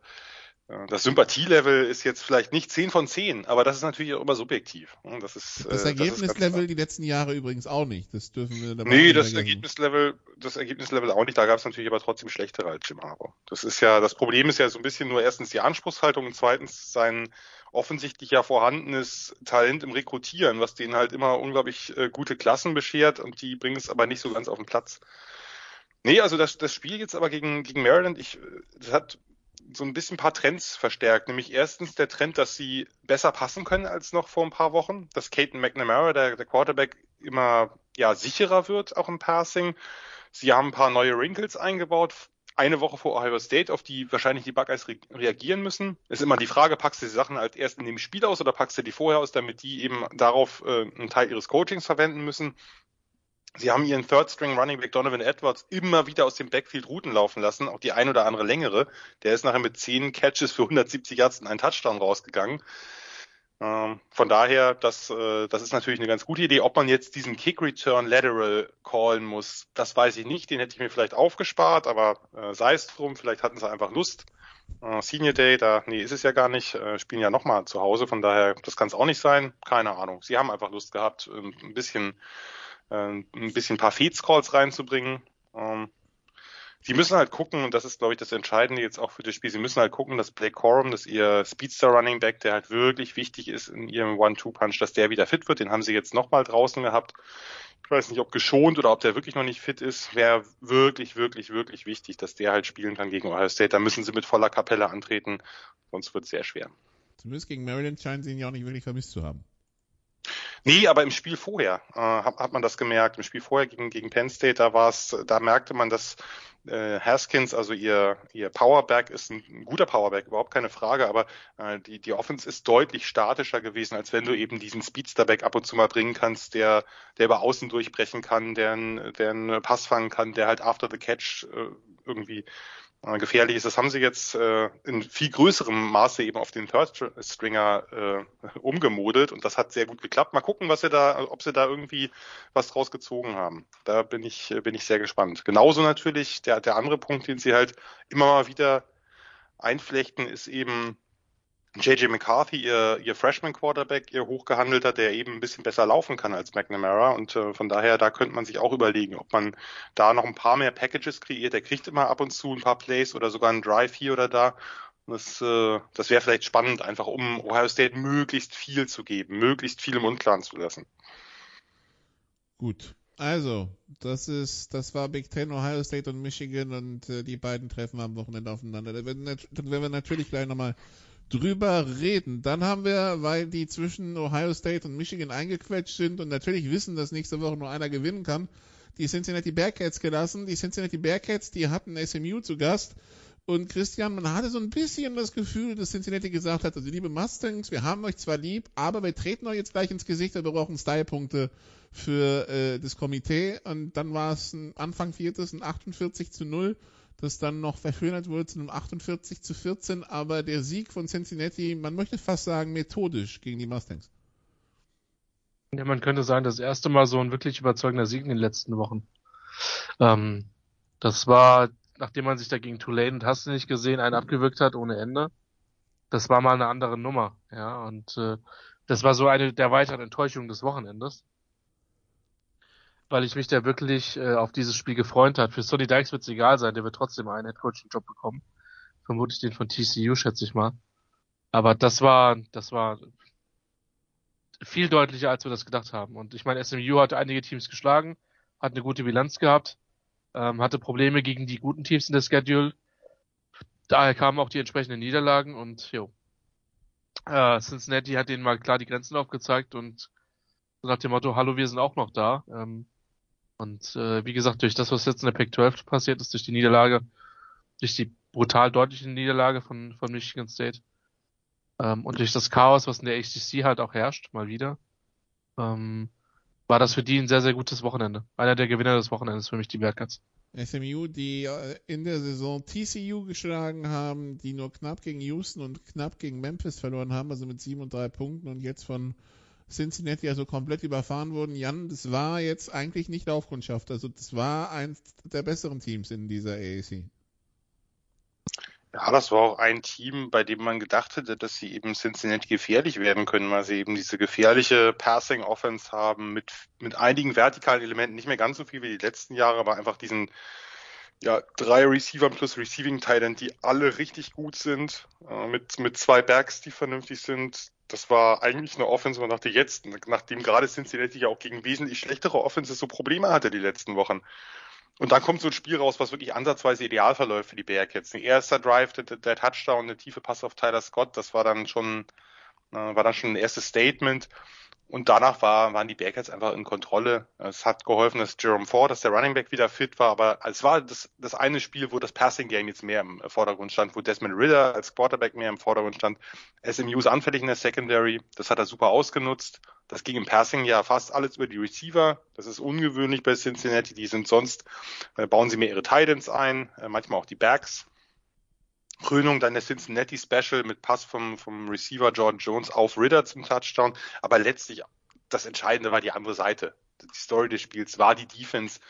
das Sympathielevel ist jetzt vielleicht nicht 10 von 10, aber das ist natürlich auch immer subjektiv. Das, ist, das äh, Ergebnislevel die letzten Jahre übrigens auch nicht. Das dürfen wir dabei Nee, das Ergebnislevel, das Ergebnislevel auch nicht. Da gab es natürlich aber trotzdem schlechtere als Jim Harbour. Das ist ja, das Problem ist ja so ein bisschen nur erstens die Anspruchshaltung und zweitens sein offensichtlich ja vorhandenes Talent im Rekrutieren, was denen halt immer unglaublich äh, gute Klassen beschert und die bringen es aber nicht so ganz auf den Platz. Nee, also das, das Spiel jetzt aber gegen, gegen Maryland, ich, das hat so ein bisschen ein paar Trends verstärkt. Nämlich erstens der Trend, dass sie besser passen können als noch vor ein paar Wochen, dass Caton McNamara, der, der Quarterback, immer ja sicherer wird, auch im Passing. Sie haben ein paar neue Wrinkles eingebaut, eine Woche vor Ohio State, auf die wahrscheinlich die Buckeyes re reagieren müssen. Ist immer die Frage, packst du die Sachen halt erst in dem Spiel aus oder packst du die vorher aus, damit die eben darauf äh, einen Teil ihres Coachings verwenden müssen. Sie haben ihren Third String Running Back Donovan Edwards immer wieder aus dem Backfield Routen laufen lassen, auch die ein oder andere längere. Der ist nachher mit zehn Catches für 170 Yards in einen Touchdown rausgegangen. Ähm, von daher, das, äh, das ist natürlich eine ganz gute Idee. Ob man jetzt diesen Kick Return Lateral callen muss, das weiß ich nicht. Den hätte ich mir vielleicht aufgespart, aber äh, sei es drum, vielleicht hatten sie einfach Lust. Äh, Senior Day, da, nee, ist es ja gar nicht, spielen ja nochmal zu Hause, von daher, das kann es auch nicht sein. Keine Ahnung. Sie haben einfach Lust gehabt, ähm, ein bisschen ein bisschen ein paar Feeds-Calls reinzubringen. Ähm, sie müssen halt gucken, und das ist, glaube ich, das Entscheidende jetzt auch für das Spiel, sie müssen halt gucken, dass Blake Corum, dass ihr Speedster Running Back, der halt wirklich wichtig ist in ihrem One-Two-Punch, dass der wieder fit wird. Den haben sie jetzt nochmal draußen gehabt. Ich weiß nicht, ob geschont oder ob der wirklich noch nicht fit ist. Wäre wirklich, wirklich, wirklich wichtig, dass der halt spielen kann gegen Ohio State. Da müssen sie mit voller Kapelle antreten, sonst wird es sehr schwer. Zumindest gegen Maryland scheinen sie ihn ja auch nicht wirklich vermisst zu haben. Nee, aber im Spiel vorher äh, hat, hat man das gemerkt. Im Spiel vorher gegen, gegen Penn State, da war es, da merkte man, dass äh, Haskins, also ihr, ihr Powerback ist ein, ein guter Powerback, überhaupt keine Frage, aber äh, die, die Offense ist deutlich statischer gewesen, als wenn du eben diesen Speedsterback ab und zu mal bringen kannst, der, der über außen durchbrechen kann, der, der einen Pass fangen kann, der halt after the catch äh, irgendwie gefährlich ist. Das haben sie jetzt äh, in viel größerem Maße eben auf den Third Stringer äh, umgemodelt und das hat sehr gut geklappt. Mal gucken, was sie da, ob sie da irgendwie was draus gezogen haben. Da bin ich, bin ich sehr gespannt. Genauso natürlich der, der andere Punkt, den sie halt immer mal wieder einflechten, ist eben JJ McCarthy, ihr, ihr Freshman Quarterback, ihr hochgehandelter, der eben ein bisschen besser laufen kann als McNamara. Und äh, von daher, da könnte man sich auch überlegen, ob man da noch ein paar mehr Packages kreiert. Der kriegt immer ab und zu ein paar Plays oder sogar einen Drive hier oder da. Das, äh, das wäre vielleicht spannend, einfach um Ohio State möglichst viel zu geben, möglichst viel im Unklaren zu lassen. Gut. Also, das ist, das war Big Ten, Ohio State und Michigan und äh, die beiden treffen am Wochenende aufeinander. Dann werden wir natürlich gleich nochmal drüber reden. Dann haben wir, weil die zwischen Ohio State und Michigan eingequetscht sind und natürlich wissen, dass nächste Woche nur einer gewinnen kann, die Cincinnati Bearcats gelassen. Die Cincinnati Bearcats, die hatten SMU zu Gast. Und Christian, man hatte so ein bisschen das Gefühl, dass Cincinnati gesagt hat, also liebe Mustangs, wir haben euch zwar lieb, aber wir treten euch jetzt gleich ins Gesicht, wir brauchen Stylepunkte für äh, das Komitee. Und dann war es ein Anfang viertes, ein 48 zu 0 das dann noch verschönert wurde zu einem 48 zu 14, aber der Sieg von Cincinnati, man möchte fast sagen, methodisch gegen die Mustangs. Ja, man könnte sagen, das erste Mal so ein wirklich überzeugender Sieg in den letzten Wochen. Ähm, das war, nachdem man sich da gegen Tulane und hast du nicht gesehen, einen abgewürgt hat ohne Ende. Das war mal eine andere Nummer, ja, und äh, das war so eine der weiteren Enttäuschungen des Wochenendes weil ich mich da wirklich äh, auf dieses Spiel gefreut hat. Für Sonny Dykes wird es egal sein, der wird trotzdem einen Headcoaching-Job bekommen. Vermutlich den von TCU, schätze ich mal. Aber das war, das war viel deutlicher, als wir das gedacht haben. Und ich meine, SMU hat einige Teams geschlagen, hat eine gute Bilanz gehabt, ähm, hatte Probleme gegen die guten Teams in der Schedule. Daher kamen auch die entsprechenden Niederlagen und jo. Äh, Cincinnati hat denen mal klar die Grenzen aufgezeigt und nach dem Motto, hallo, wir sind auch noch da. Ähm, und äh, wie gesagt, durch das, was jetzt in der Pac-12 passiert ist, durch die Niederlage, durch die brutal deutliche Niederlage von, von Michigan State ähm, und durch das Chaos, was in der HTC halt auch herrscht, mal wieder, ähm, war das für die ein sehr, sehr gutes Wochenende. Einer der Gewinner des Wochenendes für mich, die Bearcats. SMU, die äh, in der Saison TCU geschlagen haben, die nur knapp gegen Houston und knapp gegen Memphis verloren haben, also mit sieben und drei Punkten und jetzt von Cincinnati also komplett überfahren wurden. Jan, das war jetzt eigentlich nicht Laufkundschaft. Also das war eins der besseren Teams in dieser AAC. Ja, das war auch ein Team, bei dem man gedacht hätte, dass sie eben Cincinnati gefährlich werden können, weil sie eben diese gefährliche Passing Offense haben mit, mit einigen vertikalen Elementen, nicht mehr ganz so viel wie die letzten Jahre, aber einfach diesen, ja, drei Receiver plus Receiving Titan, die alle richtig gut sind, äh, mit, mit zwei Backs, die vernünftig sind. Das war eigentlich eine Offense, man dachte jetzt, nachdem gerade Cincinnati ja auch gegen wesentlich schlechtere Offenses so Probleme hatte die letzten Wochen. Und dann kommt so ein Spiel raus, was wirklich ansatzweise ideal verläuft für die Bearcats. Ein erster Drive, der, der Touchdown, eine tiefe Pass auf Tyler Scott, das war dann schon, äh, war dann schon ein erstes Statement. Und danach war, waren die Bearcats einfach in Kontrolle. Es hat geholfen, dass Jerome Ford, dass der Running Back wieder fit war, aber es war das, das eine Spiel, wo das Passing Game jetzt mehr im Vordergrund stand, wo Desmond Ritter als Quarterback mehr im Vordergrund stand. SMU ist anfällig in der Secondary, das hat er super ausgenutzt. Das ging im Passing ja fast alles über die Receiver. Das ist ungewöhnlich bei Cincinnati. Die sind sonst, äh, bauen sie mehr ihre Titans ein, äh, manchmal auch die Backs. Krönung dann der Cincinnati Special mit Pass vom, vom Receiver Jordan Jones auf Ritter zum Touchdown. Aber letztlich das Entscheidende war die andere Seite. Die Story des Spiels war die Defense.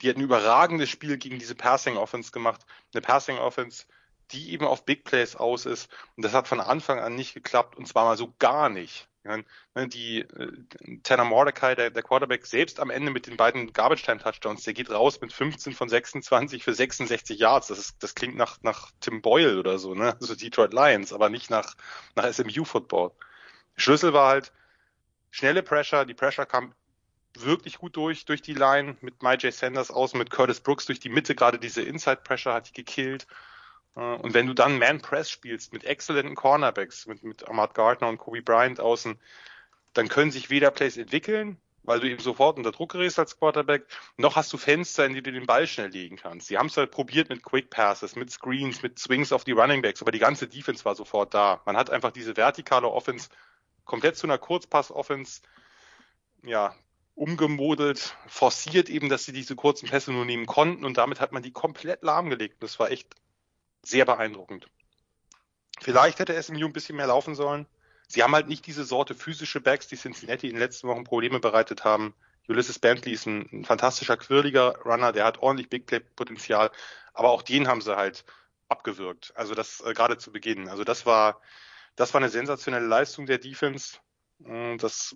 Die hat ein überragendes Spiel gegen diese Passing Offense gemacht. Eine Passing Offense, die eben auf Big Plays aus ist. Und das hat von Anfang an nicht geklappt und zwar mal so gar nicht. Ne, die äh, Tanner Mordecai, der, der Quarterback, selbst am Ende mit den beiden Garbage Time Touchdowns, der geht raus mit 15 von 26 für 66 Yards. Das ist, das klingt nach, nach Tim Boyle oder so, ne? Also Detroit Lions, aber nicht nach, nach SMU Football. Schlüssel war halt schnelle Pressure. Die Pressure kam wirklich gut durch, durch die Line mit MyJ Sanders außen, mit Curtis Brooks durch die Mitte. Gerade diese Inside Pressure hat die gekillt. Äh, und wenn du dann Man Press spielst mit exzellenten Cornerbacks, mit, mit Ahmad Gardner und Kobe Bryant außen, dann können sich weder Plays entwickeln, weil du eben sofort unter Druck gerätst als Quarterback, noch hast du Fenster, in die du den Ball schnell legen kannst. Sie haben es halt probiert mit Quick Passes, mit Screens, mit Swings auf die Running Backs, aber die ganze Defense war sofort da. Man hat einfach diese vertikale Offense komplett zu einer Kurzpass-Offense, ja, umgemodelt, forciert eben, dass sie diese kurzen Pässe nur nehmen konnten und damit hat man die komplett lahmgelegt. Das war echt sehr beeindruckend. Vielleicht hätte SMU ein bisschen mehr laufen sollen. Sie haben halt nicht diese Sorte physische Backs, die Cincinnati in den letzten Wochen Probleme bereitet haben. Ulysses Bentley ist ein, ein fantastischer, quirliger Runner, der hat ordentlich Big Play Potenzial, aber auch den haben sie halt abgewürgt. Also das äh, gerade zu Beginn. Also das war das war eine sensationelle Leistung der Defense. Äh, das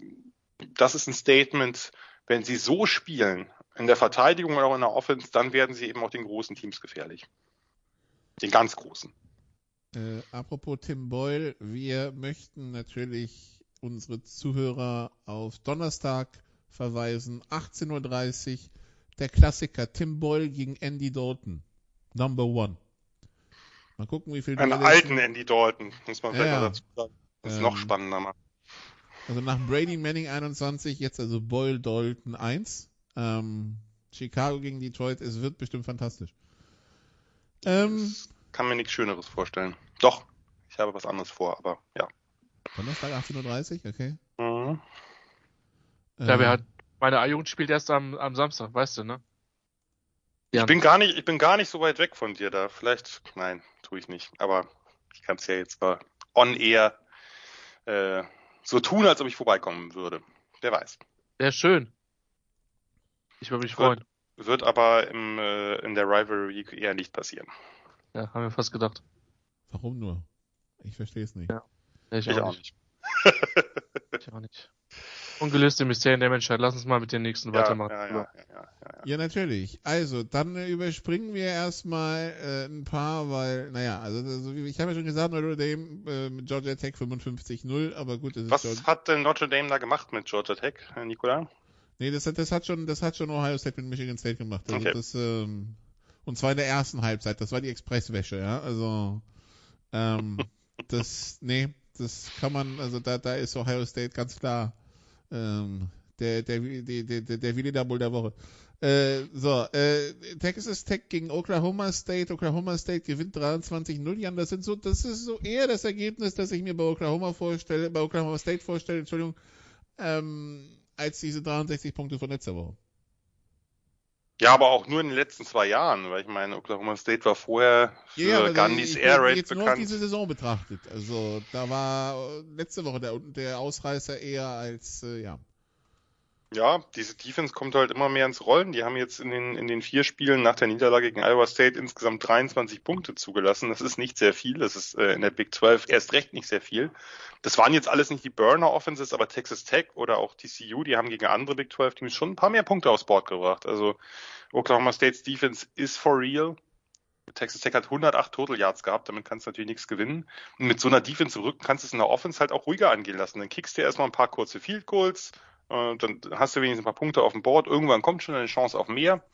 das ist ein Statement, wenn sie so spielen in der Verteidigung oder auch in der Offense, dann werden sie eben auch den großen Teams gefährlich. Den ganz großen. Äh, apropos Tim Boyle, wir möchten natürlich unsere Zuhörer auf Donnerstag verweisen, 18.30 Uhr, der Klassiker Tim Boyle gegen Andy Dalton, Number One. Mal gucken, wie viel. Einen alten Andy Dalton, muss man vielleicht ja, dazu sagen. Das ist ähm, noch spannender mal. Also nach Brady Manning 21, jetzt also Boyle Dalton 1. Ähm, Chicago gegen Detroit, es wird bestimmt fantastisch. Ähm, kann mir nichts Schöneres vorstellen. Doch, ich habe was anderes vor, aber ja. Donnerstag 18.30 Uhr, okay. Mhm. Ja, ähm, wer hat, meine A-Jugend spielt erst am, am Samstag, weißt du, ne? Ja. Ich bin gar nicht, ich bin gar nicht so weit weg von dir da. Vielleicht, nein, tue ich nicht. Aber ich kann es ja jetzt mal on air äh, so tun, als ob ich vorbeikommen würde. Wer weiß. Sehr schön. Ich würde mich freuen. Wird aber im, äh, in der Rivalry eher nicht passieren. Ja, haben wir fast gedacht. Warum nur? Ich verstehe es nicht. Ja, ich, ich auch, nicht. ich auch nicht. Ungelöste Mysterien der Menschheit. Lass uns mal mit den nächsten ja, weitermachen. Ja, ja, ja, ja, natürlich. Also, dann äh, überspringen wir erstmal äh, ein paar, weil, naja, also, also ich habe ja schon gesagt, Notre Dame äh, mit Georgia Tech 55-0, aber gut. Was hat denn Notre Dame da gemacht mit Georgia Tech, Nikola? Nee, das hat, das hat schon, das hat schon Ohio State mit Michigan State gemacht. Also okay. das, ähm, und zwar in der ersten Halbzeit. Das war die Expresswäsche, ja. Also, ähm, das, nee, das kann man, also da, da ist Ohio State ganz klar, ähm, der, der, der, der, der Willi Double der Woche. Äh, so, äh, Texas Tech gegen Oklahoma State. Oklahoma State gewinnt 23-0. Jan, das sind so, das ist so eher das Ergebnis, das ich mir bei Oklahoma vorstelle, bei Oklahoma State vorstelle, Entschuldigung. Ähm, als diese 63 Punkte von letzter Woche. Ja, aber auch nur in den letzten zwei Jahren, weil ich meine, Oklahoma State war vorher für ja, Gandhis Air Raid jetzt bekannt. Nur auf diese Saison betrachtet. Also da war letzte Woche der, der Ausreißer eher als, äh, ja. Ja, diese Defense kommt halt immer mehr ins Rollen. Die haben jetzt in den, in den vier Spielen nach der Niederlage gegen Iowa State insgesamt 23 Punkte zugelassen. Das ist nicht sehr viel. Das ist äh, in der Big 12 erst recht nicht sehr viel. Das waren jetzt alles nicht die Burner Offenses, aber Texas Tech oder auch TCU, die haben gegen andere Big 12 Teams schon ein paar mehr Punkte aufs Board gebracht. Also Oklahoma State's Defense ist for real. Texas Tech hat 108 Total Yards gehabt, damit kannst du natürlich nichts gewinnen. Und mit so einer Defense im Rücken kannst du es in der Offense halt auch ruhiger angehen lassen. Dann kickst du erstmal ein paar kurze Field Goals, äh, dann hast du wenigstens ein paar Punkte auf dem Board. Irgendwann kommt schon eine Chance auf mehr.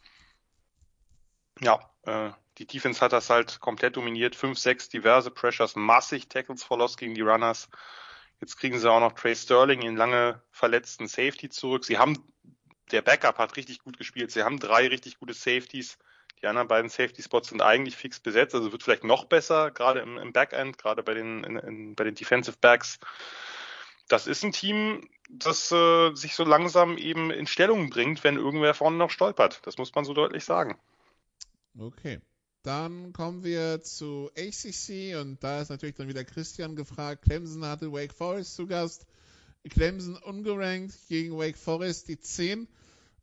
Ja, äh, die Defense hat das halt komplett dominiert. 5, 6 diverse Pressures, massig Tackles for Loss gegen die Runners. Jetzt kriegen sie auch noch Trey Sterling, in lange verletzten Safety zurück. Sie haben, der Backup hat richtig gut gespielt. Sie haben drei richtig gute Safeties. Die anderen beiden Safety-Spots sind eigentlich fix besetzt, also wird vielleicht noch besser, gerade im, im Backend, gerade bei den, in, in, bei den Defensive Backs. Das ist ein Team, das äh, sich so langsam eben in Stellung bringt, wenn irgendwer vorne noch stolpert. Das muss man so deutlich sagen. Okay. Dann kommen wir zu ACC und da ist natürlich dann wieder Christian gefragt. Clemson hatte Wake Forest zu Gast. Clemson ungerankt gegen Wake Forest die 10.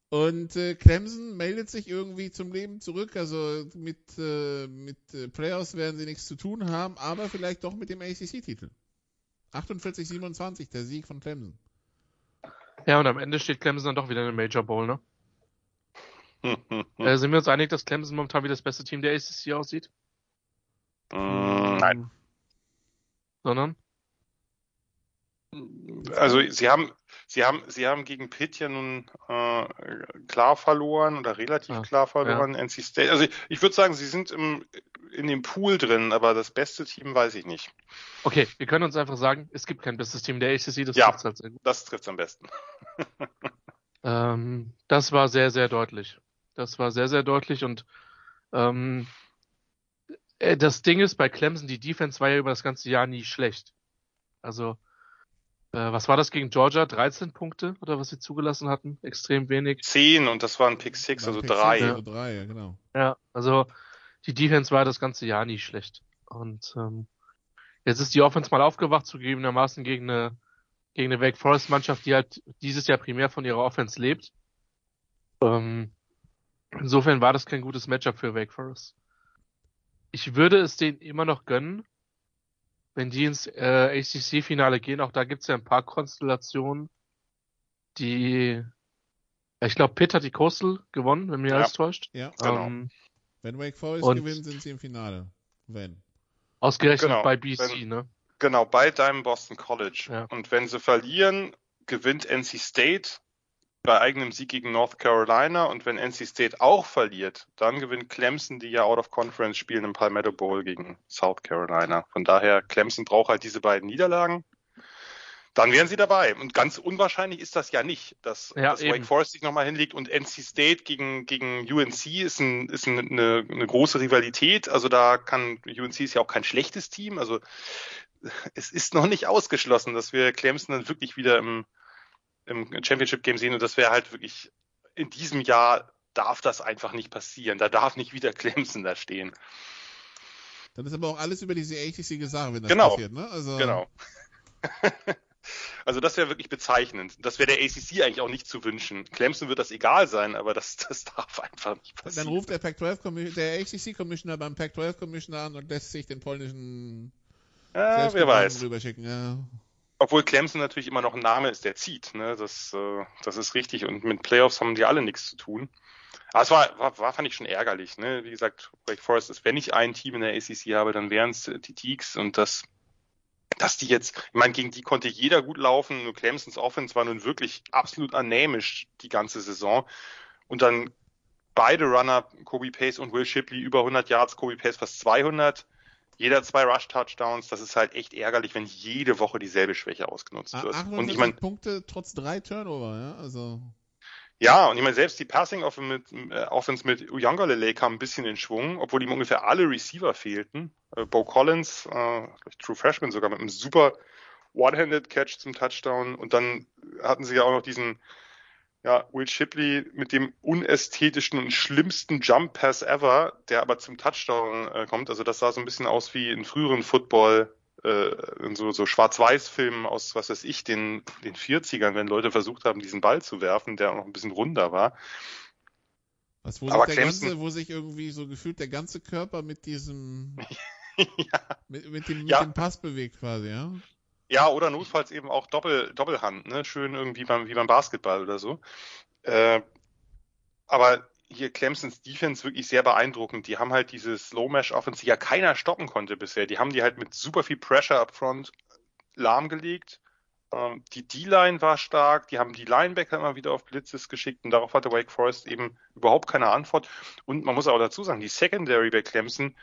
Und äh, Clemson meldet sich irgendwie zum Leben zurück. Also mit, äh, mit äh, Playoffs werden sie nichts zu tun haben, aber vielleicht doch mit dem ACC-Titel. 48-27, der Sieg von Clemson. Ja, und am Ende steht Clemson dann doch wieder in der Major Bowl, ne? äh, sind wir uns einig, dass Clemson momentan wie das beste Team der ACC aussieht? Mm, nein. Sondern? Also sie haben, sie haben, sie haben gegen Pitt ja nun äh, klar verloren oder relativ Ja, klar verloren. NC State. Also ich, ich würde sagen, sie sind im, in dem Pool drin, aber das beste Team weiß ich nicht. Okay, wir können uns einfach sagen, es gibt kein bestes Team der ACC, das Ja. trifft's halt sehr gut. Das trifft am besten. Ähm, das war sehr, sehr deutlich. Das war sehr, sehr deutlich und ähm, äh, das Ding ist, bei Clemson, die Defense war ja über das ganze Jahr nie schlecht. Also, äh, was war das gegen Georgia? 13 Punkte oder was sie zugelassen hatten? Extrem wenig. Zehn und das waren Pick Six, also Pick drei. Six, Also drei, ja, genau. Ja, also die Defense war das ganze Jahr nie schlecht. Und ähm, jetzt ist die Offense mal aufgewacht, zugegebenermaßen gegen eine, gegen eine Wake Forest Mannschaft, die halt dieses Jahr primär von ihrer Offense lebt. Ähm, insofern war das kein gutes Matchup für Wake Forest. Ich würde es denen immer noch gönnen, wenn die ins äh, ACC-Finale gehen. Auch da gibt's ja ein paar Konstellationen, die ich glaube, Pitt hat die Coastal gewonnen, wenn mir Ja. alles täuscht. Ja, Genau. Ähm, wenn Wake Forest Und- gewinnt, sind sie im Finale. Wenn. Ausgerechnet Genau. bei BC, Wenn- ne? Genau, bei deinem Boston College. Ja. Und wenn sie verlieren, gewinnt NC State bei eigenem Sieg gegen North Carolina. Und wenn NC State auch verliert, dann gewinnt Clemson, die ja Out of Conference spielen im Palmetto Bowl gegen South Carolina. Von daher, Clemson braucht halt diese beiden Niederlagen. Dann wären sie dabei. Und ganz unwahrscheinlich ist das ja nicht, dass, Ja, dass. Wake Forest sich nochmal hinlegt und NC State gegen, gegen UNC ist, ein, ist ein, eine, eine große Rivalität. Also da kann, UNC ist ja auch kein schlechtes Team. Also es ist noch nicht ausgeschlossen, dass wir Clemson dann wirklich wieder im, im Championship Game sehen und das wäre halt wirklich in diesem Jahr darf das einfach nicht passieren. Da darf nicht wieder Clemson da stehen. Dann ist aber auch alles über diese ACC gesagt, wenn das Genau. passiert, ne? Also, Genau. Also das wäre wirklich bezeichnend. Das wäre der ACC eigentlich auch nicht zu wünschen. Clemson wird das egal sein, aber das, das darf einfach nicht Dann passieren. ruft der Pac-12 Commi- der ACC Commissioner beim Pac-12 Commissioner an und lässt sich den polnischen ja, wer weiß. rüberschicken. Ja. Obwohl Clemson natürlich immer noch ein Name ist, der zieht. Ne? Das, äh, das ist richtig. Und mit Playoffs haben die alle nichts zu tun. Aber es war, war, war fand ich schon ärgerlich. Ne? Wie gesagt, Wake Forest ist, wenn ich ein Team in der ACC habe, dann wären es die Teaks und das, dass die jetzt, ich meine, gegen die konnte jeder gut laufen. Nur Clemsons Offense war nun wirklich absolut anämisch die ganze Saison. Und dann beide Runner, Kobe Pace und Will Shipley, über 100 Yards, Kobe Pace fast 200. Jeder zwei Rush-Touchdowns, das ist halt echt ärgerlich, wenn jede Woche dieselbe Schwäche ausgenutzt Ah, wird. 48 Und ich meine, Punkte trotz drei Turnover, ja. Also ja, und ich meine, selbst die Passing äh, Offense mit Uyangalele kam ein bisschen in Schwung, obwohl ihm ungefähr alle Receiver fehlten. Äh, Bo Collins, äh, True Freshman sogar mit einem super One-Handed Catch zum Touchdown. Und dann hatten sie ja auch noch diesen, ja, Will Shipley mit dem unästhetischen und schlimmsten Jump Pass ever, der aber zum Touchdown äh, kommt. Also das sah so ein bisschen aus wie in früheren Football äh, in so, so Schwarz-Weiß-Filmen aus, was weiß ich, den, den 40ern, wenn Leute versucht haben, diesen Ball zu werfen, der auch noch ein bisschen runder war. Was, wo, Aber sich der Clemson- ganze, wo sich irgendwie so gefühlt der ganze Körper mit diesem, ja. mit, mit, dem, mit Ja. dem Pass bewegt quasi, ja? Ja, oder notfalls eben auch Doppel, Doppelhand, ne? Schön irgendwie beim, wie beim Basketball oder so. Äh, aber hier Clemsons Defense wirklich sehr beeindruckend. Die haben halt diese Slow-Mesh-Offense, die ja keiner stoppen konnte bisher. Die haben die halt mit super viel Pressure up front lahmgelegt. Ähm, die D-Line war stark, die haben die Linebacker immer wieder auf Blitzes geschickt und darauf hatte Wake Forest eben überhaupt keine Antwort. Und man muss auch dazu sagen, die Secondary bei Clemson,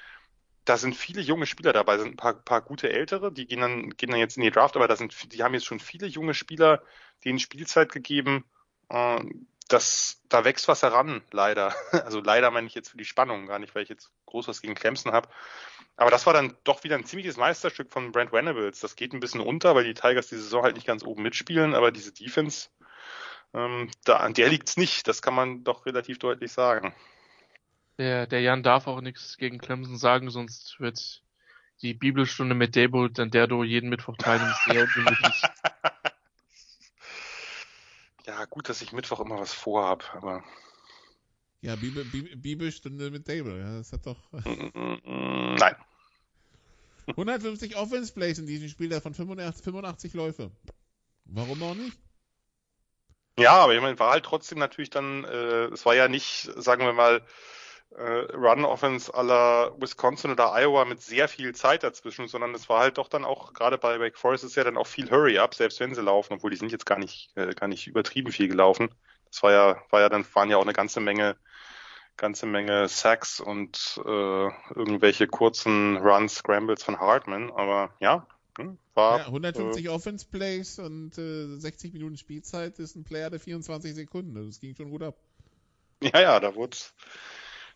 da sind viele junge Spieler dabei, sind ein paar, paar gute Ältere, die gehen dann, gehen dann jetzt in die Draft, aber da sind, die haben jetzt schon viele junge Spieler, denen Spielzeit gegeben. Äh, das, da wächst was heran, leider. Also leider meine ich jetzt für die Spannung, gar nicht, weil ich jetzt groß was gegen Clemson habe. Aber das war dann doch wieder ein ziemliches Meisterstück von Brent Venables. Das geht ein bisschen unter, weil die Tigers die Saison halt nicht ganz oben mitspielen, aber diese Defense, ähm, da, an der liegt's nicht. Das kann man doch relativ deutlich sagen. Der, der Jan darf auch nichts gegen Clemson sagen, sonst wird die Bibelstunde mit der du jeden Mittwoch teilnimmst, sehr ungemütlich. Ja, gut, dass ich Mittwoch immer was vorhab, aber Ja, Bibel, Bibel, Bibelstunde mit Dable, ja, das hat doch mm, nein. 150 Offense Plays in diesem Spiel, davon 85, 85 Läufe. Warum auch nicht? Ja, aber ich meine, war halt trotzdem natürlich dann, äh, es war ja nicht, sagen wir mal, Run-Offense aller Wisconsin oder Iowa mit sehr viel Zeit dazwischen, sondern es war halt doch dann auch, gerade bei Wake Forest ist ja dann auch viel Hurry-Up, selbst wenn sie laufen, obwohl die sind jetzt gar nicht, äh, gar nicht übertrieben viel gelaufen. Das war ja, war ja dann, waren ja auch eine ganze Menge, ganze Menge Sacks und äh, irgendwelche kurzen Runs, Scrambles von Hartman, aber ja, hm, war. Ja, 150 Offense Plays und äh, 60 Minuten Spielzeit ist ein Player der 24 Sekunden. Das ging schon gut ab. Ja, ja, da wurde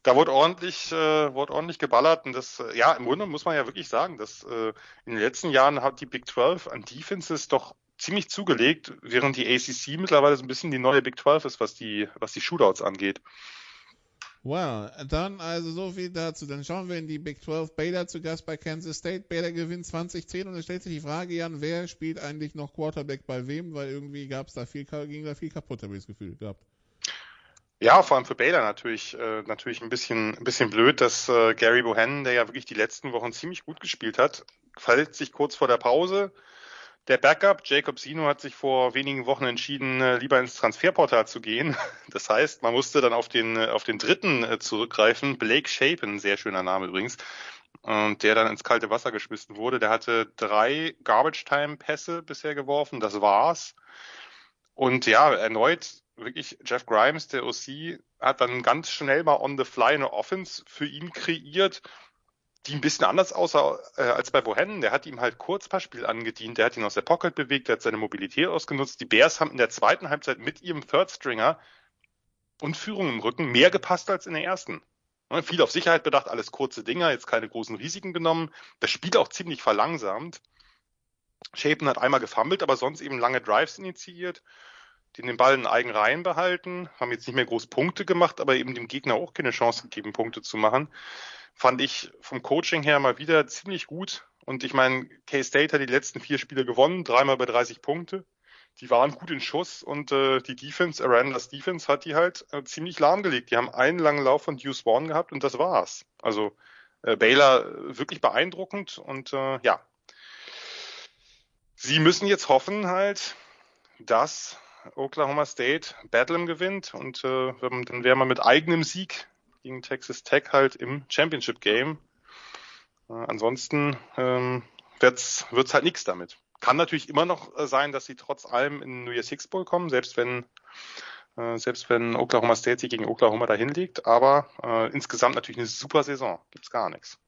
da wurde ordentlich, äh, wurde ordentlich geballert und das, äh, ja, im Grunde muss man ja wirklich sagen, dass äh, in den letzten Jahren hat die Big 12 an Defenses doch ziemlich zugelegt, während die ACC mittlerweile so ein bisschen die neue Big 12 ist, was die, was die Shootouts angeht. Wow, dann also so viel dazu. Dann schauen wir in die Big 12. Baylor zu Gast bei Kansas State. Baylor gewinnt 2010 und dann stellt sich die Frage, Jan, wer spielt eigentlich noch Quarterback bei wem? Weil irgendwie gab es da viel, ging da viel kaputt, habe ich das Gefühl gehabt. Ja, vor allem für Baylor natürlich, äh, natürlich ein bisschen, ein bisschen blöd, dass äh, Gary Bohannon, der ja wirklich die letzten Wochen ziemlich gut gespielt hat, verletzt sich kurz vor der Pause. Der Backup, Jacob Sino, hat sich vor wenigen Wochen entschieden, äh, lieber ins Transferportal zu gehen. Das heißt, man musste dann auf den, äh, auf den dritten äh, zurückgreifen, Blake Shapen, sehr schöner Name übrigens, und der dann ins kalte Wasser geschmissen wurde. Der hatte drei Garbage-Time-Pässe bisher geworfen, das war's. Und ja, erneut wirklich Jeff Grimes, der OC, hat dann ganz schnell mal on the fly eine Offense für ihn kreiert, die ein bisschen anders aussah äh, als bei Bohannon. Der hat ihm halt Kurzpassspiel angedient, der hat ihn aus der Pocket bewegt, der hat seine Mobilität ausgenutzt. Die Bears haben in der zweiten Halbzeit mit ihrem Third Stringer und Führung im Rücken mehr gepasst als in der ersten. Ne, Viel auf Sicherheit bedacht, alles kurze Dinger, jetzt keine großen Risiken genommen. Das Spiel auch ziemlich verlangsamt. Shapen hat einmal gefummelt, aber sonst eben lange Drives initiiert, den den Ball in eigenen Reihen behalten, haben jetzt nicht mehr groß Punkte gemacht, aber eben dem Gegner auch keine Chance gegeben, Punkte zu machen. Fand ich vom Coaching her mal wieder ziemlich gut. Und ich meine, K-State hat die letzten vier Spiele gewonnen, dreimal bei 30 Punkte. Die waren gut in Schuss und äh, die Defense, Arandas Defense, hat die halt äh, ziemlich lahmgelegt. Die haben einen langen Lauf von Deuce Vaughn gehabt und das war's. Also äh, Baylor äh, wirklich beeindruckend und äh, ja, sie müssen jetzt hoffen halt, dass Oklahoma State Bedlam gewinnt und äh, dann wäre man mit eigenem Sieg gegen Texas Tech halt im Championship Game. Äh, ansonsten ähm, wird's wird's halt nichts damit. Kann natürlich immer noch äh, sein, dass sie trotz allem in New Year's Six Bowl kommen, selbst wenn äh, selbst wenn Oklahoma State sich gegen Oklahoma dahin liegt. Aber äh, insgesamt natürlich eine super Saison. Gibt's gar nichts.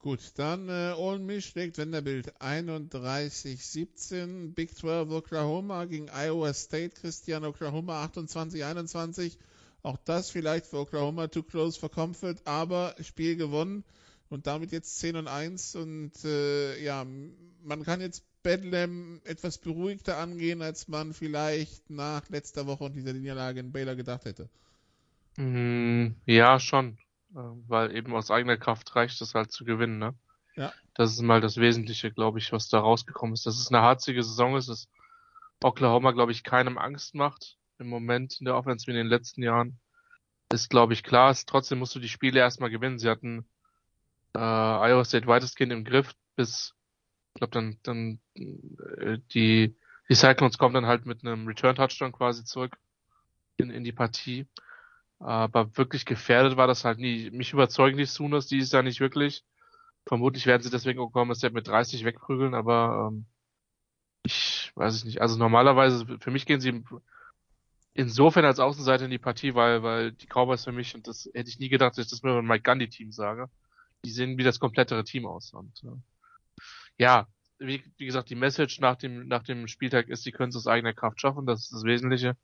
Gut, dann äh, Ole Miss schlägt Wenderbild 31-17. Big 12 Oklahoma gegen Iowa State. Christian Oklahoma 28-21. Auch das vielleicht für Oklahoma too close for comfort, aber Spiel gewonnen und damit jetzt 10 und 1 und äh, ja, man kann jetzt Bedlam etwas beruhigter angehen, als man vielleicht nach letzter Woche und dieser Niederlage in Baylor gedacht hätte. Mm, ja, schon. Äh, Weil eben aus eigener Kraft reicht es halt zu gewinnen, ne? Ja. Das ist mal das Wesentliche, glaube ich, was da rausgekommen ist. Dass es eine harzige Saison ist, dass Oklahoma, glaube ich, keinem Angst macht im Moment in der Offense wie in den letzten Jahren. Ist, glaube ich, klar. Ist, trotzdem musst du die Spiele erstmal gewinnen. Sie hatten äh, Iowa State weitestgehend im Griff bis, ich glaube, dann, dann äh, die, die Cyclones kommen dann halt mit einem Return-Touchdown quasi zurück in, in die Partie. Aber wirklich gefährdet war das halt nie. Mich überzeugen die Sooners dieses Jahr nicht wirklich. Vermutlich werden sie deswegen Oklahoma State mit 30 wegprügeln, aber ähm, ich weiß es nicht. Also normalerweise, für mich gehen sie insofern als Außenseiter in die Partie, weil, weil die Cowboys für mich, und das hätte ich nie gedacht, dass ich das mit meinem Mike Gundy Team sage, die sehen wie das komplettere Team aus. Und äh, ja, wie, wie gesagt, die Message nach dem, nach dem Spieltag ist, sie können es aus eigener Kraft schaffen, das ist das Wesentliche.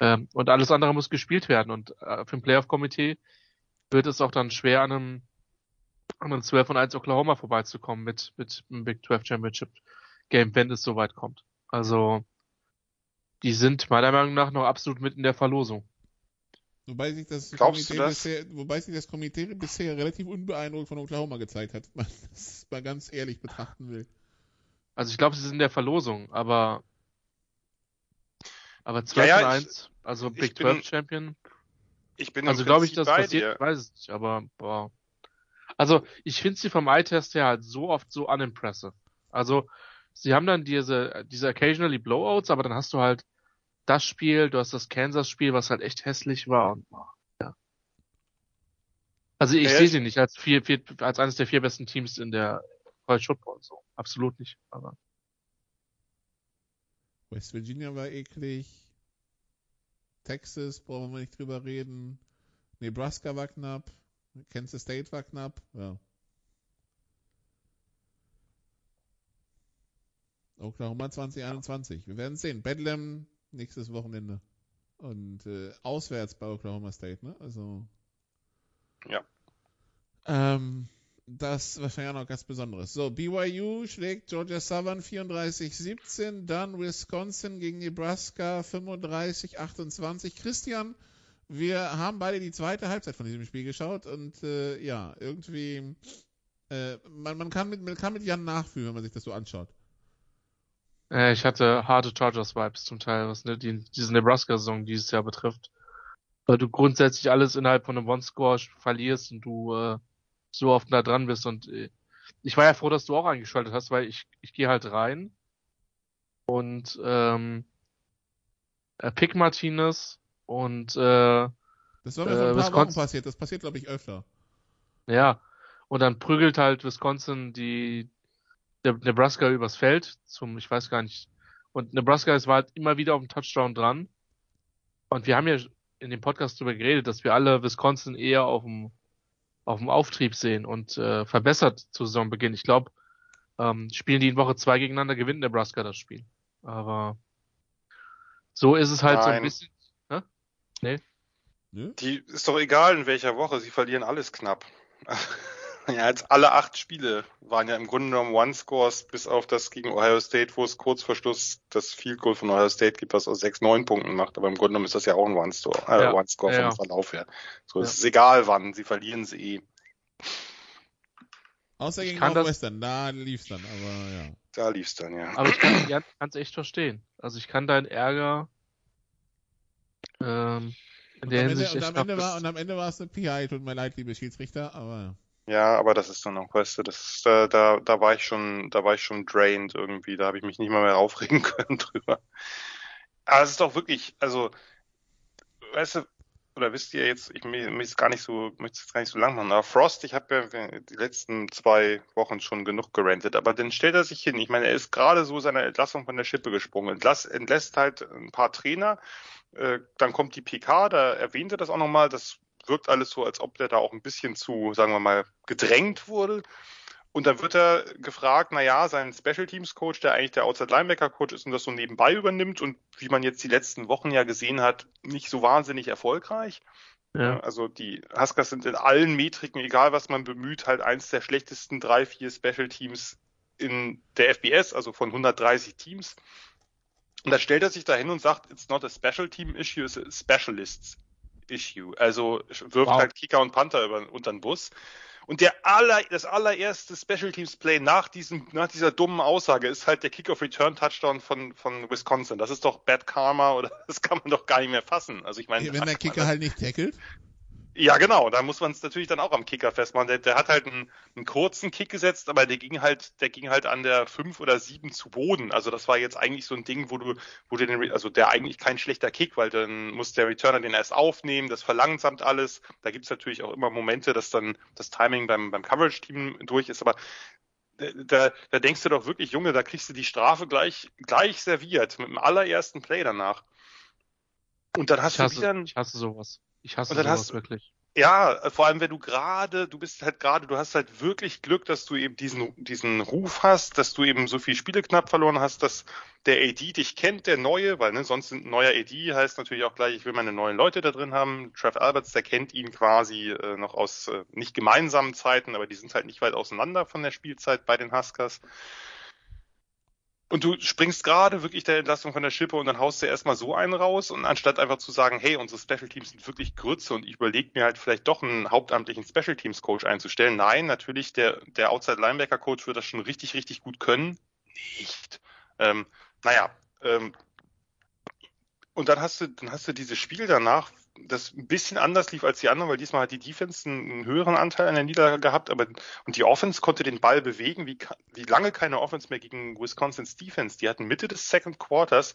Ähm, und alles andere muss gespielt werden. Und äh, für ein Playoff-Komitee wird es auch dann schwer, an einem, an einem 12 und 1 Oklahoma vorbeizukommen mit, mit einem Big 12 Championship Game, wenn es soweit kommt. Also, die sind meiner Meinung nach noch absolut mit in der Verlosung. Wobei sich das, Glaubst Komitee bisher, wobei sich das Komitee bisher relativ unbeeindruckt von Oklahoma gezeigt hat, wenn man das mal ganz ehrlich betrachten will. Also ich glaube, sie sind in der Verlosung, aber aber 12 Ja, ja, und ich- 1, also ich Big bin 12 Champion. Ich bin Also glaube ich, Prinzip das bei passiert, dir. ich weiß es nicht, aber boah. Also ich finde sie vom Eye-Test her halt so oft so unimpressive. Also sie haben dann diese, diese occasionally Blowouts, aber dann hast du halt das Spiel, du hast das Kansas-Spiel, was halt echt hässlich war. Und, ja. Also ich Ja, sehe ich- sie nicht als vier, vier, als eines der vier besten Teams in der College Football, so. Absolut nicht. Aber West Virginia war eklig. Texas, brauchen wir nicht drüber reden. Nebraska war knapp. Kansas State war knapp. Ja. Oklahoma 2021. Wir werden sehen. Bedlam nächstes Wochenende. Und äh, auswärts bei Oklahoma State, ne? Also. Ja. Ähm, das wahrscheinlich auch noch ganz Besonderes. So, BYU schlägt Georgia Southern 34-17, dann Wisconsin gegen Nebraska 35-28. Christian, wir haben beide die zweite Halbzeit von diesem Spiel geschaut und äh, ja, irgendwie, äh, man, man, kann mit, man kann mit Jan nachfühlen, wenn man sich das so anschaut. Äh, ich hatte harte Chargers-Vibes zum Teil, was ne, die, diese Nebraska-Saison dieses Jahr betrifft. Weil du grundsätzlich alles innerhalb von einem One-Score verlierst und du äh, so oft da dran bist. Und äh, ich war ja froh, dass du auch eingeschaltet hast, weil ich, ich gehe halt rein und ähm, äh, Pick Martinez und äh, Das war mir Äh, vor ein paar Wochen passiert. Das passiert, glaube ich, öfter. Ja, und dann prügelt halt Wisconsin die der Nebraska übers Feld zum, ich weiß gar nicht. Und Nebraska ist war halt immer wieder auf dem Touchdown dran. Und wir haben ja in dem Podcast darüber geredet, dass wir alle Wisconsin eher auf dem auf dem Auftrieb sehen und äh, verbessert zu Saisonbeginn. Ich glaube, ähm, spielen die in Woche zwei gegeneinander, gewinnt Nebraska das Spiel. Aber so ist es halt so ein Nein. bisschen. Ne? Die ist doch egal in welcher Woche, sie verlieren alles knapp. Ja, jetzt alle acht Spiele waren ja im Grunde genommen One-Scores, bis auf das gegen Ohio State, wo es kurz vor Schluss das Field Goal von Ohio State gibt, was aus sechs, neun Punkten macht. Aber im Grunde genommen ist das ja auch ein One-Score, äh, Ja, One-Score ja, vom ja. Verlauf her. So, Ja. es ist egal wann, sie verlieren sie eh. Außer gegen Northwestern, da lief's dann, aber ja. Da lief's dann, ja. Aber ich kann Jan kann's echt verstehen. Also ich kann deinen Ärger ähm, in Und der am, Ende, Hinsicht und, am Ende war, und am Ende war es eine PI, tut mir leid, liebe Schiedsrichter, aber Ja, aber das ist dann auch, weißt du, das da, da, da war ich schon, da war ich schon drained irgendwie, da habe ich mich nicht mal mehr aufregen können drüber. Aber es ist doch wirklich, also, weißt du, oder wisst ihr jetzt, ich mir ist gar nicht so, möchte es gar nicht so lang machen, aber Frost, ich habe ja die letzten zwei Wochen schon genug gerantet, aber dann stellt er sich hin. Ich meine, er ist gerade so seiner Entlassung von der Schippe gesprungen, entlass, entlässt halt ein paar Trainer, äh, dann kommt die PK, da erwähnt er das auch nochmal, das wirkt alles so, als ob der da auch ein bisschen zu, sagen wir mal, gedrängt wurde. Und dann wird er gefragt, na ja, sein Special Teams Coach, der eigentlich der Outside Linebacker Coach ist und das so nebenbei übernimmt und wie man jetzt die letzten Wochen ja gesehen hat, nicht so wahnsinnig erfolgreich. Ja. Also die Huskers sind in allen Metriken, egal was man bemüht, halt eins der schlechtesten drei, vier Special Teams in der FBS, also von 130 Teams. Und da stellt er sich da hin und sagt, it's not a special team issue, it's a specialists issue. Also wirft Wow. halt Kicker und Panther über, unter den Bus. Und der aller, das allererste Special Teams Play nach diesem, nach dieser dummen Aussage ist halt der Kickoff Return Touchdown von, von Wisconsin. Das ist doch Bad Karma oder das kann man doch gar nicht mehr fassen. Also ich meine, Wenn der Kicker halt nicht tackelt. Ja, genau. Da muss man es natürlich dann auch am Kicker festmachen. Der, der hat halt einen, einen kurzen Kick gesetzt, aber der ging halt, der ging halt an der 5 oder 7 zu Boden. Also das war jetzt eigentlich so ein Ding, wo du, wo du den, also der eigentlich kein schlechter Kick, weil dann muss der Returner den erst aufnehmen, das verlangsamt alles. Da gibt's natürlich auch immer Momente, dass dann das Timing beim, beim Coverage-Team durch ist, aber da, da denkst du doch wirklich, Junge, da kriegst du die Strafe gleich, gleich serviert mit dem allerersten Play danach. Und dann hast Ich du hasse, wieder ein, ich hasse sowas. Ich hasse sowas hast- wirklich. ja, vor allem wenn du gerade, du bist halt gerade, du hast halt wirklich Glück, dass du eben diesen, diesen Ruf hast, dass du eben so viele Spiele knapp verloren hast, dass der AD dich kennt, der neue, weil ne, sonst ein neuer AD heißt natürlich auch gleich, ich will meine neuen Leute da drin haben. Trev Alberts, der kennt ihn quasi äh, noch aus äh, nicht gemeinsamen Zeiten, aber die sind halt nicht weit auseinander von der Spielzeit bei den Huskers. Und du springst gerade wirklich der Entlastung von der Schippe und dann haust du erstmal so einen raus und anstatt einfach zu sagen, hey, unsere Special Teams sind wirklich Grütze und ich überlege mir halt vielleicht doch einen hauptamtlichen Special Teams Coach einzustellen. Nein, natürlich, der, der Outside Linebacker Coach wird das schon richtig, richtig gut können. Nicht. Ähm, naja, ähm, und dann hast du, dann hast du dieses Spiel danach, das ein bisschen anders lief als die anderen, weil diesmal hat die Defense einen, höheren Anteil an der Niederlage gehabt, aber und die Offense konnte den Ball bewegen, wie, wie lange keine Offense mehr gegen Wisconsin's Defense. Die hatten Mitte des Second Quarters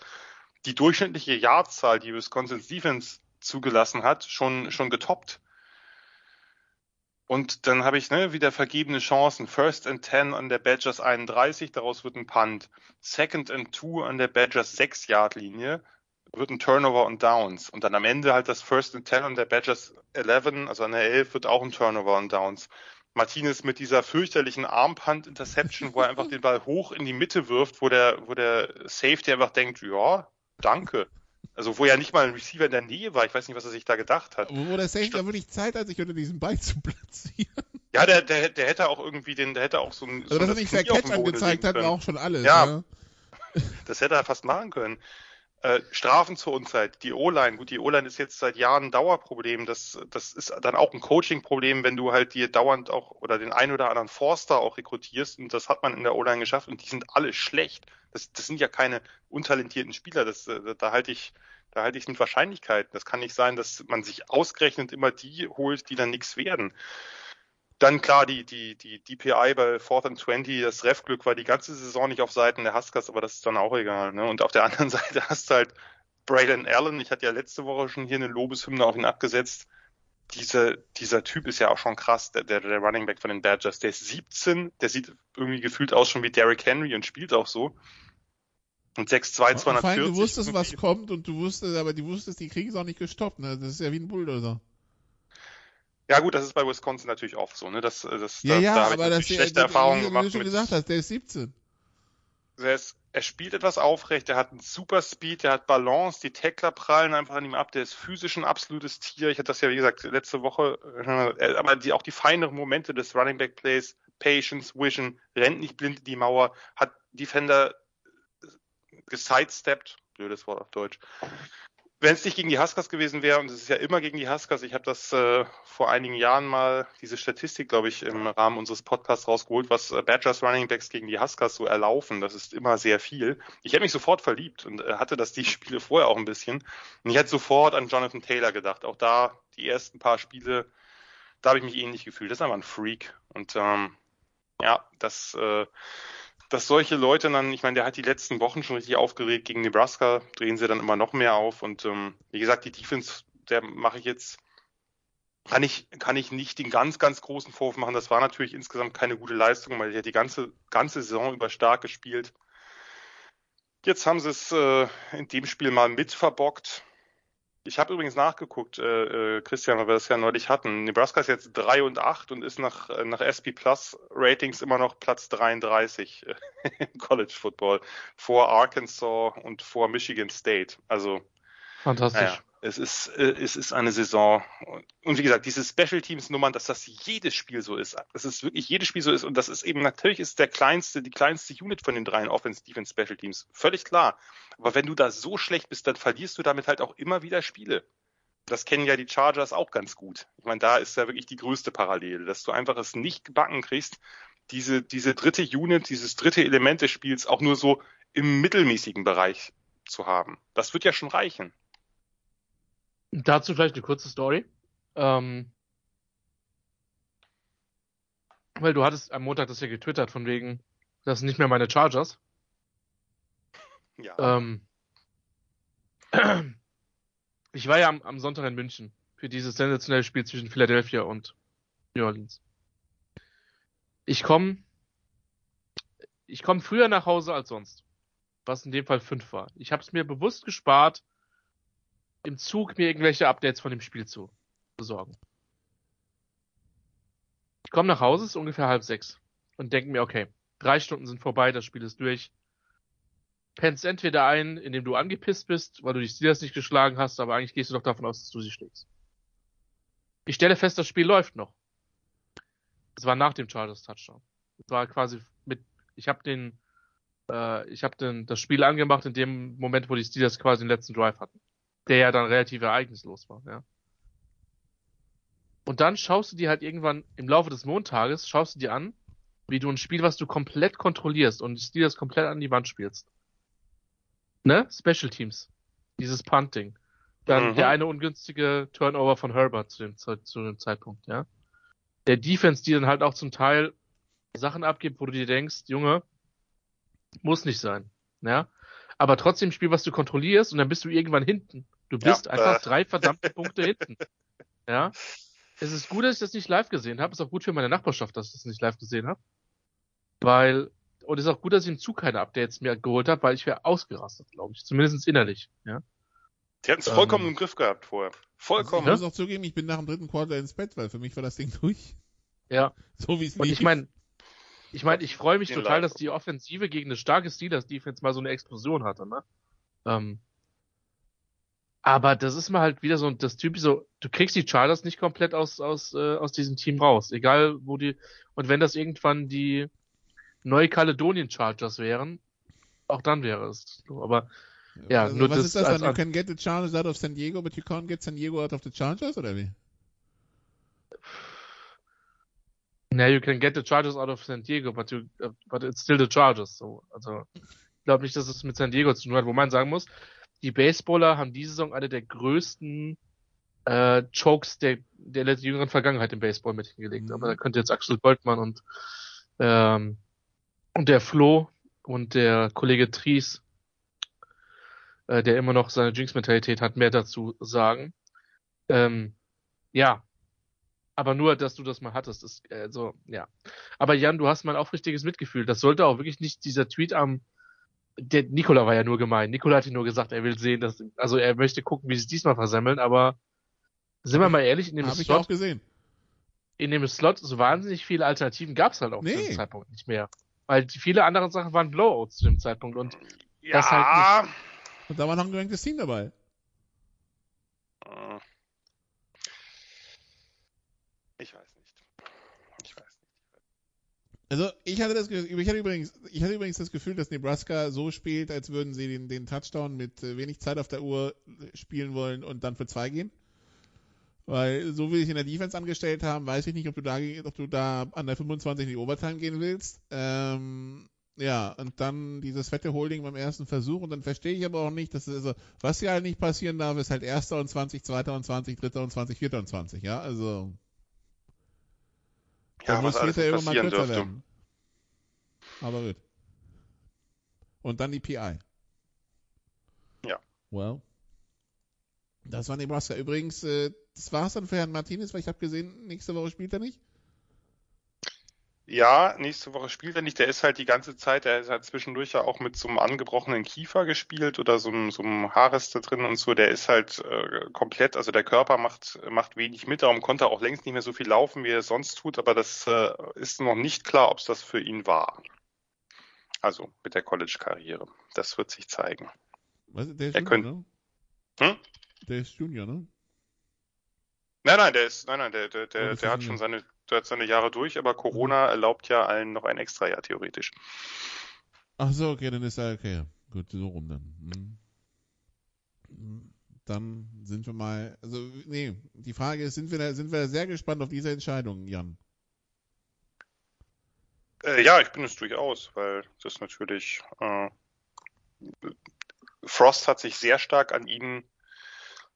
die durchschnittliche Yardzahl, die Wisconsin's Defense zugelassen hat, schon, schon getoppt. Und dann habe ich ne, wieder vergebene Chancen. First and 10 an der Badgers 31, daraus wird ein Punt. Second and 2 an der Badgers 6-Yard-Linie wird ein Turnover und Downs. Und dann am Ende halt das First and 10 an der Badgers 11, also an der 11 wird auch ein Turnover und Downs. Martinez mit dieser fürchterlichen Armpunt-Interception, wo er einfach den Ball hoch in die Mitte wirft, wo der, wo der Safety einfach denkt, ja, danke. Also wo ja nicht mal ein Receiver in der Nähe war. Ich weiß nicht, was er sich da gedacht hat. Wo der Safety ja wirklich Zeit hat, sich unter diesem Ball zu platzieren. Ja, der, der, der hätte auch irgendwie den, der hätte auch so ein, Also, so dass er nicht auf Catch angezeigt hat, war auch schon alles. Ja. ne? Das hätte er fast machen können. Äh, Strafen zur Unzeit, die O-Line. Gut, die O-Line ist jetzt seit Jahren ein Dauerproblem. Das, das ist dann auch ein Coaching-Problem, wenn du halt dir dauernd auch oder den einen oder anderen Forster auch rekrutierst. Und das hat man in der O-Line geschafft und die sind alle schlecht. Das, das sind ja keine untalentierten Spieler. Das, äh, da halte ich, da halte ich mit Wahrscheinlichkeiten. Das kann nicht sein, dass man sich ausgerechnet immer die holt, die dann nichts werden. Dann klar, die, die, die DPI bei Fourth and 20, das Ref-Glück war die ganze Saison nicht auf Seiten der Huskers, aber das ist dann auch egal. Ne? Und auf der anderen Seite hast du halt Braylon Allen. Ich hatte ja letzte Woche schon hier eine Lobeshymne auf ihn abgesetzt. Dieser, dieser Typ ist ja auch schon krass, der, der, der Running Back von den Badgers. Der ist 17, der sieht irgendwie gefühlt aus schon wie Derrick Henry und spielt auch so. Und 6'2, Vor allem, 240. du wusstest, was irgendwie. kommt und du wusstest, aber die wusstest, die kriegen es auch nicht gestoppt. Ne? Das ist ja wie ein Bulldozer. Ja gut, das ist bei Wisconsin natürlich oft so. Ne? Das, das, Ja, da, ja, da habe ich aber das natürlich schlechte wie, Erfahrungen wie gemacht. du schon mit- gesagt hast, der ist 17. er, ist, er spielt etwas aufrecht, er hat einen super Speed, er hat Balance, die Tackler prallen einfach an ihm ab, der ist physisch ein absolutes Tier. Ich hatte das ja, wie gesagt, letzte Woche, äh, aber die, auch die feineren Momente des Running Back Plays, Patience, Vision, rennt nicht blind in die Mauer, hat Defender gesidesteppt, blödes Wort auf Deutsch. Wenn es nicht gegen die Huskers gewesen wäre, und es ist ja immer gegen die Huskers, ich habe das äh, vor einigen Jahren mal, diese Statistik, glaube ich, im Rahmen unseres Podcasts rausgeholt, was äh, Badgers Running Backs gegen die Huskers so erlaufen. Das ist immer sehr viel. Ich habe mich sofort verliebt und äh, hatte das die Spiele vorher auch ein bisschen. Und ich hatte sofort an Jonathan Taylor gedacht. Auch da, die ersten paar Spiele, da habe ich mich ähnlich gefühlt. Das ist einfach ein Freak. Und ähm, ja, das, äh, dass solche Leute dann, ich meine, der hat die letzten Wochen schon richtig aufgeregt gegen Nebraska, drehen sie dann immer noch mehr auf und ähm, wie gesagt, die Defense, der mache ich jetzt, kann ich, kann ich nicht den ganz, ganz großen Vorwurf machen. Das war natürlich insgesamt keine gute Leistung, weil er die ganze, ganze Saison über stark gespielt. Jetzt haben sie es äh, in dem Spiel mal mit verbockt. Ich habe übrigens nachgeguckt, äh, äh, Christian, weil wir das ja neulich hatten. Nebraska ist jetzt 3 und 8 und ist nach, äh, nach SP Plus Ratings immer noch Platz 33 äh, im College Football. Vor Arkansas und vor Michigan State. Also, Fantastisch. Es ist, äh, es ist eine Saison. Und wie gesagt, diese Special Teams Nummern, dass das jedes Spiel so ist, dass es wirklich jedes Spiel so ist und das ist eben natürlich ist der kleinste, die kleinste Unit von den dreien Offense, Defense, Special Teams. Völlig klar. Aber wenn du da so schlecht bist, dann verlierst du damit halt auch immer wieder Spiele. das kennen ja die Chargers auch ganz gut. Ich meine, da ist ja wirklich die größte Parallele, dass du einfach es nicht gebacken kriegst, diese, diese dritte Unit, dieses dritte Element des Spiels auch nur so im mittelmäßigen Bereich zu haben. Das wird ja schon reichen. Dazu vielleicht eine kurze Story. Ähm, weil du hattest am Montag das ja getwittert, von wegen, das sind nicht mehr meine Chargers. Ja. Ähm, ich war ja am, am Sonntag in München für dieses sensationelle Spiel zwischen Philadelphia und New Orleans. Ich komme ich komm früher nach Hause als sonst, was in dem Fall fünf war. Ich habe es mir bewusst gespart, im Zug mir irgendwelche Updates von dem Spiel zu besorgen. Ich komme nach Hause, es ist ungefähr halb sechs und denke mir, okay, drei Stunden sind vorbei, das Spiel ist durch. Pennst entweder ein, indem du angepisst bist, weil du die Steelers nicht geschlagen hast, aber eigentlich gehst du doch davon aus, dass du sie schlägst. Ich stelle fest, das Spiel läuft noch. Es war nach dem Chargers Touchdown. Es war quasi mit, ich habe den, äh, ich habe den das Spiel angemacht in dem Moment, wo die Steelers quasi den letzten Drive hatten, der ja dann relativ ereignislos war. Ja. Und dann schaust du dir halt irgendwann im Laufe des Montages, schaust du dir an, wie du ein Spiel, was du komplett kontrollierst und die Steelers komplett an die Wand spielst. Ne? Special Teams. Dieses Punting. Dann Mhm. der eine ungünstige Turnover von Herbert zu dem, zu dem Zeitpunkt, ja. Der Defense, die dann halt auch zum Teil Sachen abgibt, wo du dir denkst, Junge, muss nicht sein, ja. Aber trotzdem ein Spiel, was du kontrollierst und dann bist du irgendwann hinten. Du Ja, bist einfach äh. drei verdammte Punkte hinten. Ja. Es ist gut, dass ich das nicht live gesehen habe. Ist auch gut für meine Nachbarschaft, dass ich das nicht live gesehen habe. Weil, und es ist auch gut, dass ich im Zug keine Updates mehr geholt habe, weil ich wäre ausgerastet, glaube ich. Zumindest innerlich, ja. Die hatten es vollkommen Ähm, im Griff gehabt vorher. Ich Vollkommen. muss auch zugeben, ich bin nach dem dritten Quarter ins Bett, weil für mich war das Ding durch. Ja. So wie es Und lief. ich meine, ich meine, ich freue mich Den total, dass die Offensive gegen eine starke Steelers-Defense mal so eine Explosion hatte, ne? Ähm, aber das ist mal halt wieder so das Typ so, du kriegst die Chargers nicht komplett aus, aus, äh, aus diesem Team raus. Egal wo die, und wenn das irgendwann die Neukaledonien Chargers wären, auch dann wäre es so. Aber ja, also, nur was das ist das als dann? You An- can get the Chargers out of San Diego, but you can't get San Diego out of the Chargers, oder wie? Na, you can get the Chargers out of San Diego, but you, but it's still the Chargers. So, also, ich glaube nicht, dass es mit San Diego zu tun hat, wo man sagen muss, die Baseballer haben diese Saison eine der größten äh, Chokes der, der jüngeren Vergangenheit im Baseball mit hingelegt. Mhm. Aber da könnte jetzt Axel Goldmann und ähm, und der Flo und der Kollege Tries, äh, der immer noch seine Jinx-Mentalität hat, mehr dazu sagen. Ähm, ja, aber nur, dass du das mal hattest, ist äh, so, ja. Aber Jan, du hast mein aufrichtiges Mitgefühl. Das sollte auch wirklich nicht dieser Tweet am der Nikola war ja nur gemein. Nikola hat ihm nur gesagt, er will sehen, dass also er möchte gucken, wie sie es diesmal versemmeln, aber sind wir mal ehrlich, in dem ich Slot, auch gesehen. in dem Slot so wahnsinnig viele Alternativen gab es halt auch Nee. zu dem Zeitpunkt nicht mehr. Weil viele andere Sachen waren Blowouts zu dem Zeitpunkt und ja. das halt Und da war noch ein geranktes Team dabei. Äh, Ich weiß nicht. Ich weiß nicht. Also ich hatte das ich hatte übrigens ich hatte übrigens das Gefühl, dass Nebraska so spielt, als würden sie den, den Touchdown mit äh, wenig Zeit auf der Uhr äh, spielen wollen und dann für zwei gehen. Weil so wie sie es in der Defense angestellt haben, weiß ich nicht, ob du da ob du da an der 25 in die Overtime gehen willst. Ähm, ja, und dann dieses fette Holding beim ersten Versuch und dann verstehe ich aber auch nicht, dass also, was hier halt nicht passieren darf, ist halt erster und 20, zweiter und 20, dritter und 20, vierter und 20, ja, also Ja, dann was muss alles nicht irgendwann passieren dürfte. werden. Aber gut. Und dann die PI. Ja. Well. Das war Nebraska. Übrigens, äh, das war's dann für Herrn Martinez, weil ich habe gesehen, nächste Woche spielt er nicht. Ja, nächste Woche spielt er nicht. Der ist halt die ganze Zeit, der hat zwischendurch ja auch mit so einem angebrochenen Kiefer gespielt oder so einem, so einem Haarreste drin und so. Der ist halt äh, komplett, also der Körper macht, macht wenig mit. Darum konnte er auch längst nicht mehr so viel laufen, wie er es sonst tut. Aber das äh, ist noch nicht klar, ob es das für ihn war. Also mit der College-Karriere. Das wird sich zeigen. Was, der ist Er Junior, ne? Hm? Der ist Junior, ne? Nein, nein, der ist, nein, nein, der, der, Oh, der, das der ist hat schon seine, der hat seine Jahre durch, aber Corona erlaubt ja allen noch ein Extrajahr theoretisch. Ach so, okay, dann ist er okay. Gut, so rum dann. Hm. Hm. dann sind wir mal, also nee, die Frage ist, sind wir da, sind wir da sehr gespannt auf diese Entscheidung, Jan? Äh, ja, ich bin es durchaus, weil das natürlich äh, Frost hat sich sehr stark an ihn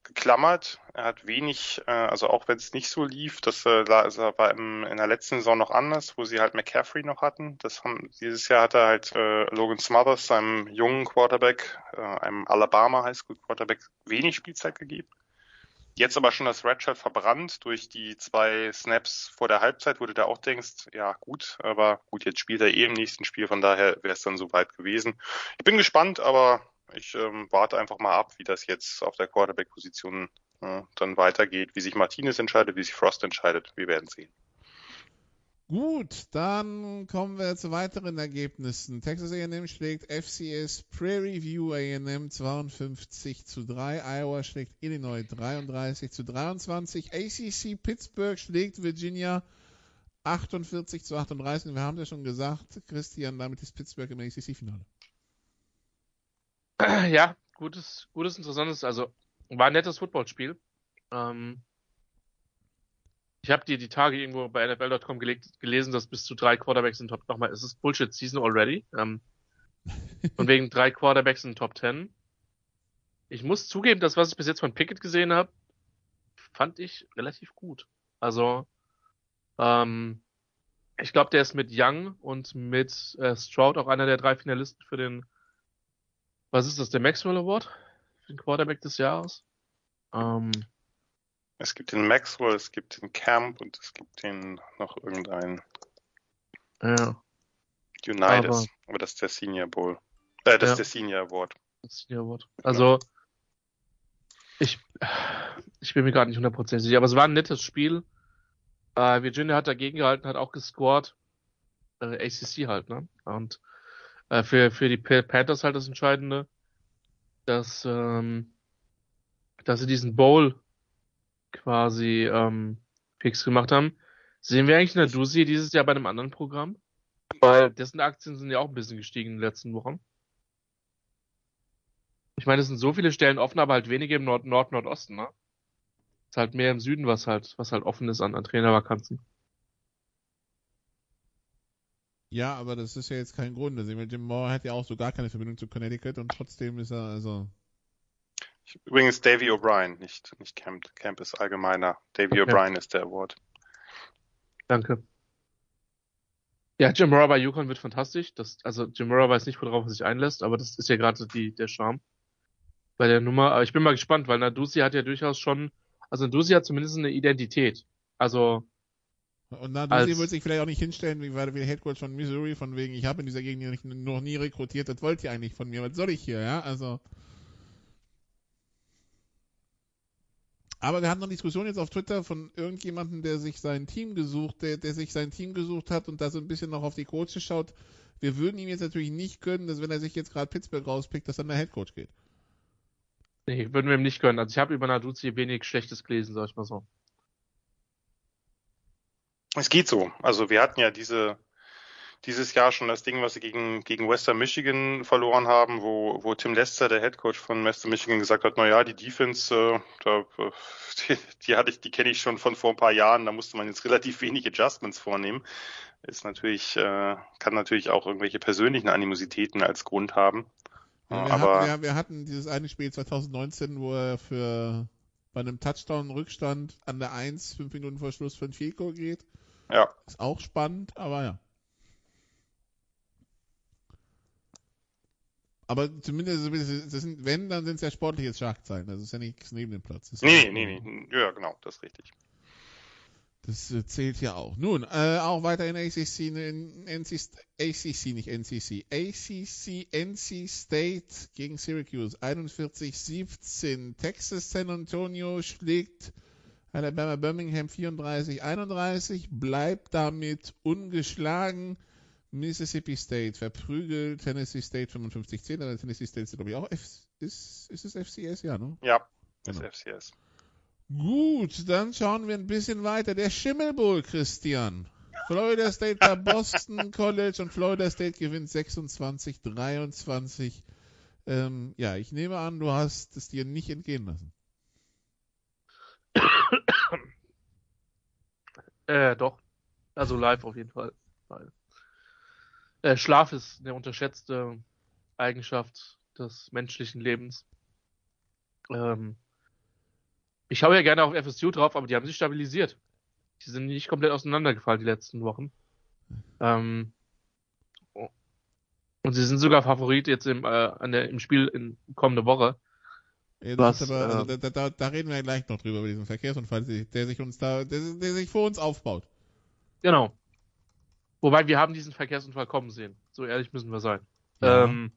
geklammert. Er hat wenig, äh, also auch wenn es nicht so lief, das äh, also war im, in der letzten Saison noch anders, wo sie halt McCaffrey noch hatten. Das haben, dieses Jahr hat er halt äh, Logan Smothers, seinem jungen Quarterback, äh, einem Alabama Highschool Quarterback, wenig Spielzeit gegeben. Jetzt aber schon das Redshirt verbrannt durch die zwei Snaps vor der Halbzeit, wo du da auch denkst, ja gut, aber gut, jetzt spielt er eh im nächsten Spiel, von daher wäre es dann soweit gewesen. Ich bin gespannt, aber ich ähm, warte einfach mal ab, wie das jetzt auf der Quarterback-Position äh, dann weitergeht, wie sich Martinez entscheidet, wie sich Frost entscheidet. Wir werden sehen. Gut, dann kommen wir zu weiteren Ergebnissen. Texas A&M schlägt FCS Prairie View A&M 52 zu 3. Iowa schlägt Illinois 33 zu 23. ACC Pittsburgh schlägt Virginia 48 zu 38. Wir haben ja schon gesagt, Christian, damit ist Pittsburgh im ACC-Finale. Ja, gutes, gutes, interessantes, also war ein nettes Footballspiel. Ähm, ich habe dir die Tage irgendwo bei NFL.com gelesen, dass bis zu drei Quarterbacks in Top nochmal, es ist Bullshit Season already. Ähm, und wegen drei Quarterbacks in Top 10. Ich muss zugeben, das, was ich bis jetzt von Pickett gesehen habe, fand ich relativ gut. Also, ähm, ich glaube, der ist mit Young und mit äh, Stroud auch einer der drei Finalisten für den was ist das, der Maxwell Award? Für den Quarterback des Jahres? Ähm, es gibt den Maxwell, es gibt den Camp und es gibt den noch irgendeinen. Ja. United. Aber, aber, das ist der Senior Bowl. Äh, das ja. ist der Senior Award. Senior Award. Also, ich, ich bin mir gerade nicht hundertprozentig sicher, aber es war ein nettes Spiel. Äh, Virginia hat dagegen gehalten, hat auch gescored. Äh, ACC halt, ne? Und äh, für, für die Panthers halt das Entscheidende, dass, ähm, dass sie diesen Bowl quasi ähm, fix gemacht haben. Sehen wir eigentlich in der Dusi dieses Jahr bei einem anderen Programm? Weil dessen Aktien sind ja auch ein bisschen gestiegen in den letzten Wochen. Ich meine, es sind so viele Stellen offen, aber halt wenige im Nord Nord Nordosten, ne? Ist halt mehr im Süden, was halt, was halt offen ist an, an Trainervakanzen. Ja, aber das ist ja jetzt kein Grund. Also Jim Moore hat ja auch so gar keine Verbindung zu Connecticut und trotzdem ist er also. Übrigens Davy O'Brien, nicht, nicht Camp. Camp ist allgemeiner. Davy okay. O'Brien ist der Award. Danke. Ja, Jim Mora bei Yukon wird fantastisch. Das, also Jim Mora weiß nicht, worauf er sich einlässt, aber das ist ja gerade die, der Charme bei der Nummer. Aber ich bin mal gespannt, weil Nadusi hat ja durchaus schon, also Nadusi hat zumindest eine Identität. Also und Nadusi wird sich vielleicht auch nicht hinstellen, wie war der Headcoach von Missouri, von wegen, ich habe in dieser Gegend noch nie rekrutiert, das wollt ihr eigentlich von mir, was soll ich hier, ja? Also. Aber wir hatten noch eine Diskussion jetzt auf Twitter von irgendjemandem, der sich sein Team gesucht, der, der sich sein Team gesucht hat und da so ein bisschen noch auf die Coaches schaut. Wir würden ihm jetzt natürlich nicht gönnen, dass wenn er sich jetzt gerade Pittsburgh rauspickt, dass dann der Headcoach geht. Nee, würden wir ihm nicht gönnen. Also ich habe über Naduzi wenig Schlechtes gelesen, sag ich mal so. Es geht so. Also wir hatten ja diese dieses Jahr schon das Ding, was sie gegen, gegen Western Michigan verloren haben, wo, wo Tim Lester, der Head Coach von Western Michigan, gesagt hat, na ja, die Defense, äh, da, die, die hatte ich, die kenne ich schon von vor ein paar Jahren, da musste man jetzt relativ wenig Adjustments vornehmen. Ist natürlich, äh, kann natürlich auch irgendwelche persönlichen Animositäten als Grund haben. Ja, wir, aber hatten, wir, wir hatten dieses eine Spiel 2019, wo er für bei einem Touchdown-Rückstand an der 1, fünf Minuten vor Schluss für ein Field geht. Ja. Ist auch spannend, aber ja. Aber zumindest, das sind, wenn, dann sind es ja sportliche Schlagzeilen. Das ist ja nichts neben dem Platz. Nee, nee, nee, nee. Ja, genau, das ist richtig. Das äh, zählt ja auch. Nun, äh, auch weiter in ACC, in NC, ACC, nicht NCC. ACC, NC State gegen Syracuse. 41-17. Texas San Antonio schlägt Alabama Birmingham 34-31, bleibt damit ungeschlagen. Mississippi State verprügelt Tennessee State 55-10, aber Tennessee State ist glaube ich auch F ist, ist es FCS, ja, ne? Ja, genau. ist FCS. Gut, dann schauen wir ein bisschen weiter. Der Schimmelbowl, Christian. Florida State bei Boston College und Florida State gewinnt 26-23. Ähm, ja, ich nehme an, du hast es dir nicht entgehen lassen. Äh, doch. Also live auf jeden Fall. Weil, äh, Schlaf ist eine unterschätzte Eigenschaft des menschlichen Lebens. Ähm, ich schaue ja gerne auf FSU drauf, aber die haben sich stabilisiert. Die sind nicht komplett auseinandergefallen die letzten Wochen. Ähm, und sie sind sogar Favorit jetzt im, äh, an der, im Spiel in kommende Woche. Das ist aber, also äh, da, da, da reden wir ja gleich noch drüber, über diesen Verkehrsunfall, der sich uns da, der, der sich vor uns aufbaut. Genau. Wobei wir haben diesen Verkehrsunfall kommen sehen. So ehrlich müssen wir sein. Ja. Ähm,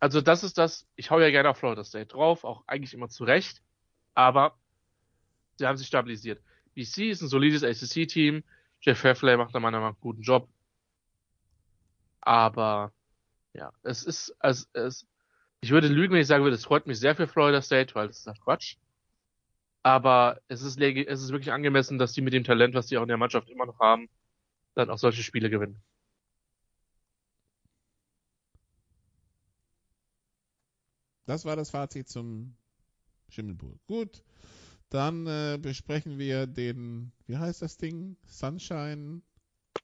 also das ist das, ich hau ja gerne auf Florida State drauf, auch eigentlich immer zurecht, aber sie haben sich stabilisiert. BC ist ein solides ACC-Team, Jeff Fairplay macht da meiner Meinung nach einen guten Job. Aber ja, es ist, es, es, ich würde lügen, wenn ich sagen würde, es freut mich sehr für Florida State, weil es ist halt Quatsch. Aber es ist, es ist wirklich angemessen, dass die mit dem Talent, was die auch in der Mannschaft immer noch haben, dann auch solche Spiele gewinnen. Das war das Fazit zum Schimmelpool. Gut, dann äh, besprechen wir den, wie heißt das Ding? Sunshine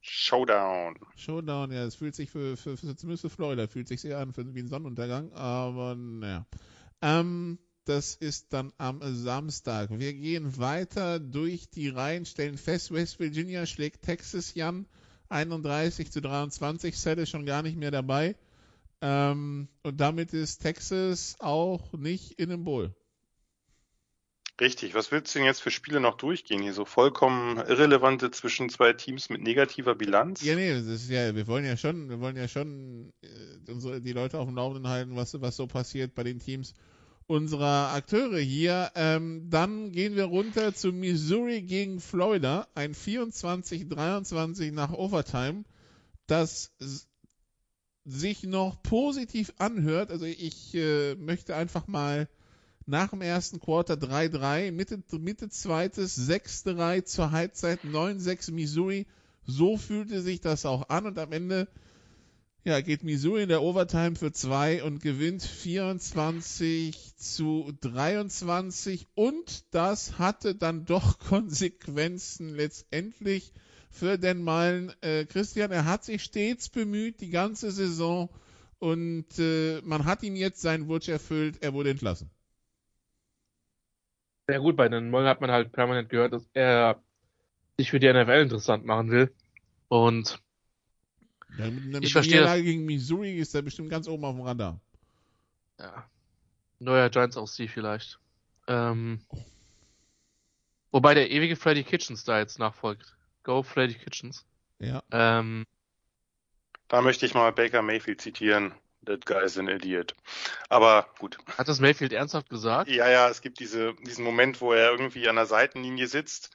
Showdown. Showdown. Ja, es fühlt sich für, für, für zumindest für Florida fühlt sich sehr an für, wie ein Sonnenuntergang, aber naja. Ähm, das ist dann am Samstag. Wir gehen weiter durch die Reihen, stellen fest, West Virginia schlägt Texas Jan 31 zu 23, Set ist schon gar nicht mehr dabei. Ähm, und damit ist Texas auch nicht in dem Bowl. Richtig. Was willst du denn jetzt für Spiele noch durchgehen? Hier so vollkommen irrelevante zwischen zwei Teams mit negativer Bilanz? Ja, nee, das ist ja, wir wollen ja schon, wir wollen ja schon äh, die Leute auf dem Laufenden halten, was, was so passiert bei den Teams unserer Akteure hier. Ähm, dann gehen wir runter zu Missouri gegen Florida, ein 24-23 nach Overtime, das sich noch positiv anhört. Also ich äh, möchte einfach mal nach dem ersten Quarter 3-3, Mitte, Mitte zweites 6-3 zur Halbzeit 9-6 Missouri. So fühlte sich das auch an und am Ende ja, geht Missouri in der Overtime für zwei und gewinnt 24 zu 23 und das hatte dann doch Konsequenzen letztendlich für den Malen. Äh, Christian, er hat sich stets bemüht, die ganze Saison und äh, man hat ihm jetzt seinen Wunsch erfüllt, er wurde entlassen. Ja gut, bei den Mollen hat man halt permanent gehört, dass er sich für die NFL interessant machen will. Und Ja, mit, mit Ich der verstehe Niederlage gegen Missouri ist er bestimmt ganz oben auf dem Radar. ja, neuer Giants aus sie vielleicht. Ähm, wobei der ewige Freddy Kitchens da jetzt nachfolgt. Go Freddy Kitchens. Ja. Ähm, Da möchte ich mal Baker Mayfield zitieren. That guy's an idiot. Aber gut. hat das Mayfield ernsthaft gesagt? Ja, ja, es gibt diese, diesen Moment, wo er irgendwie an der Seitenlinie sitzt.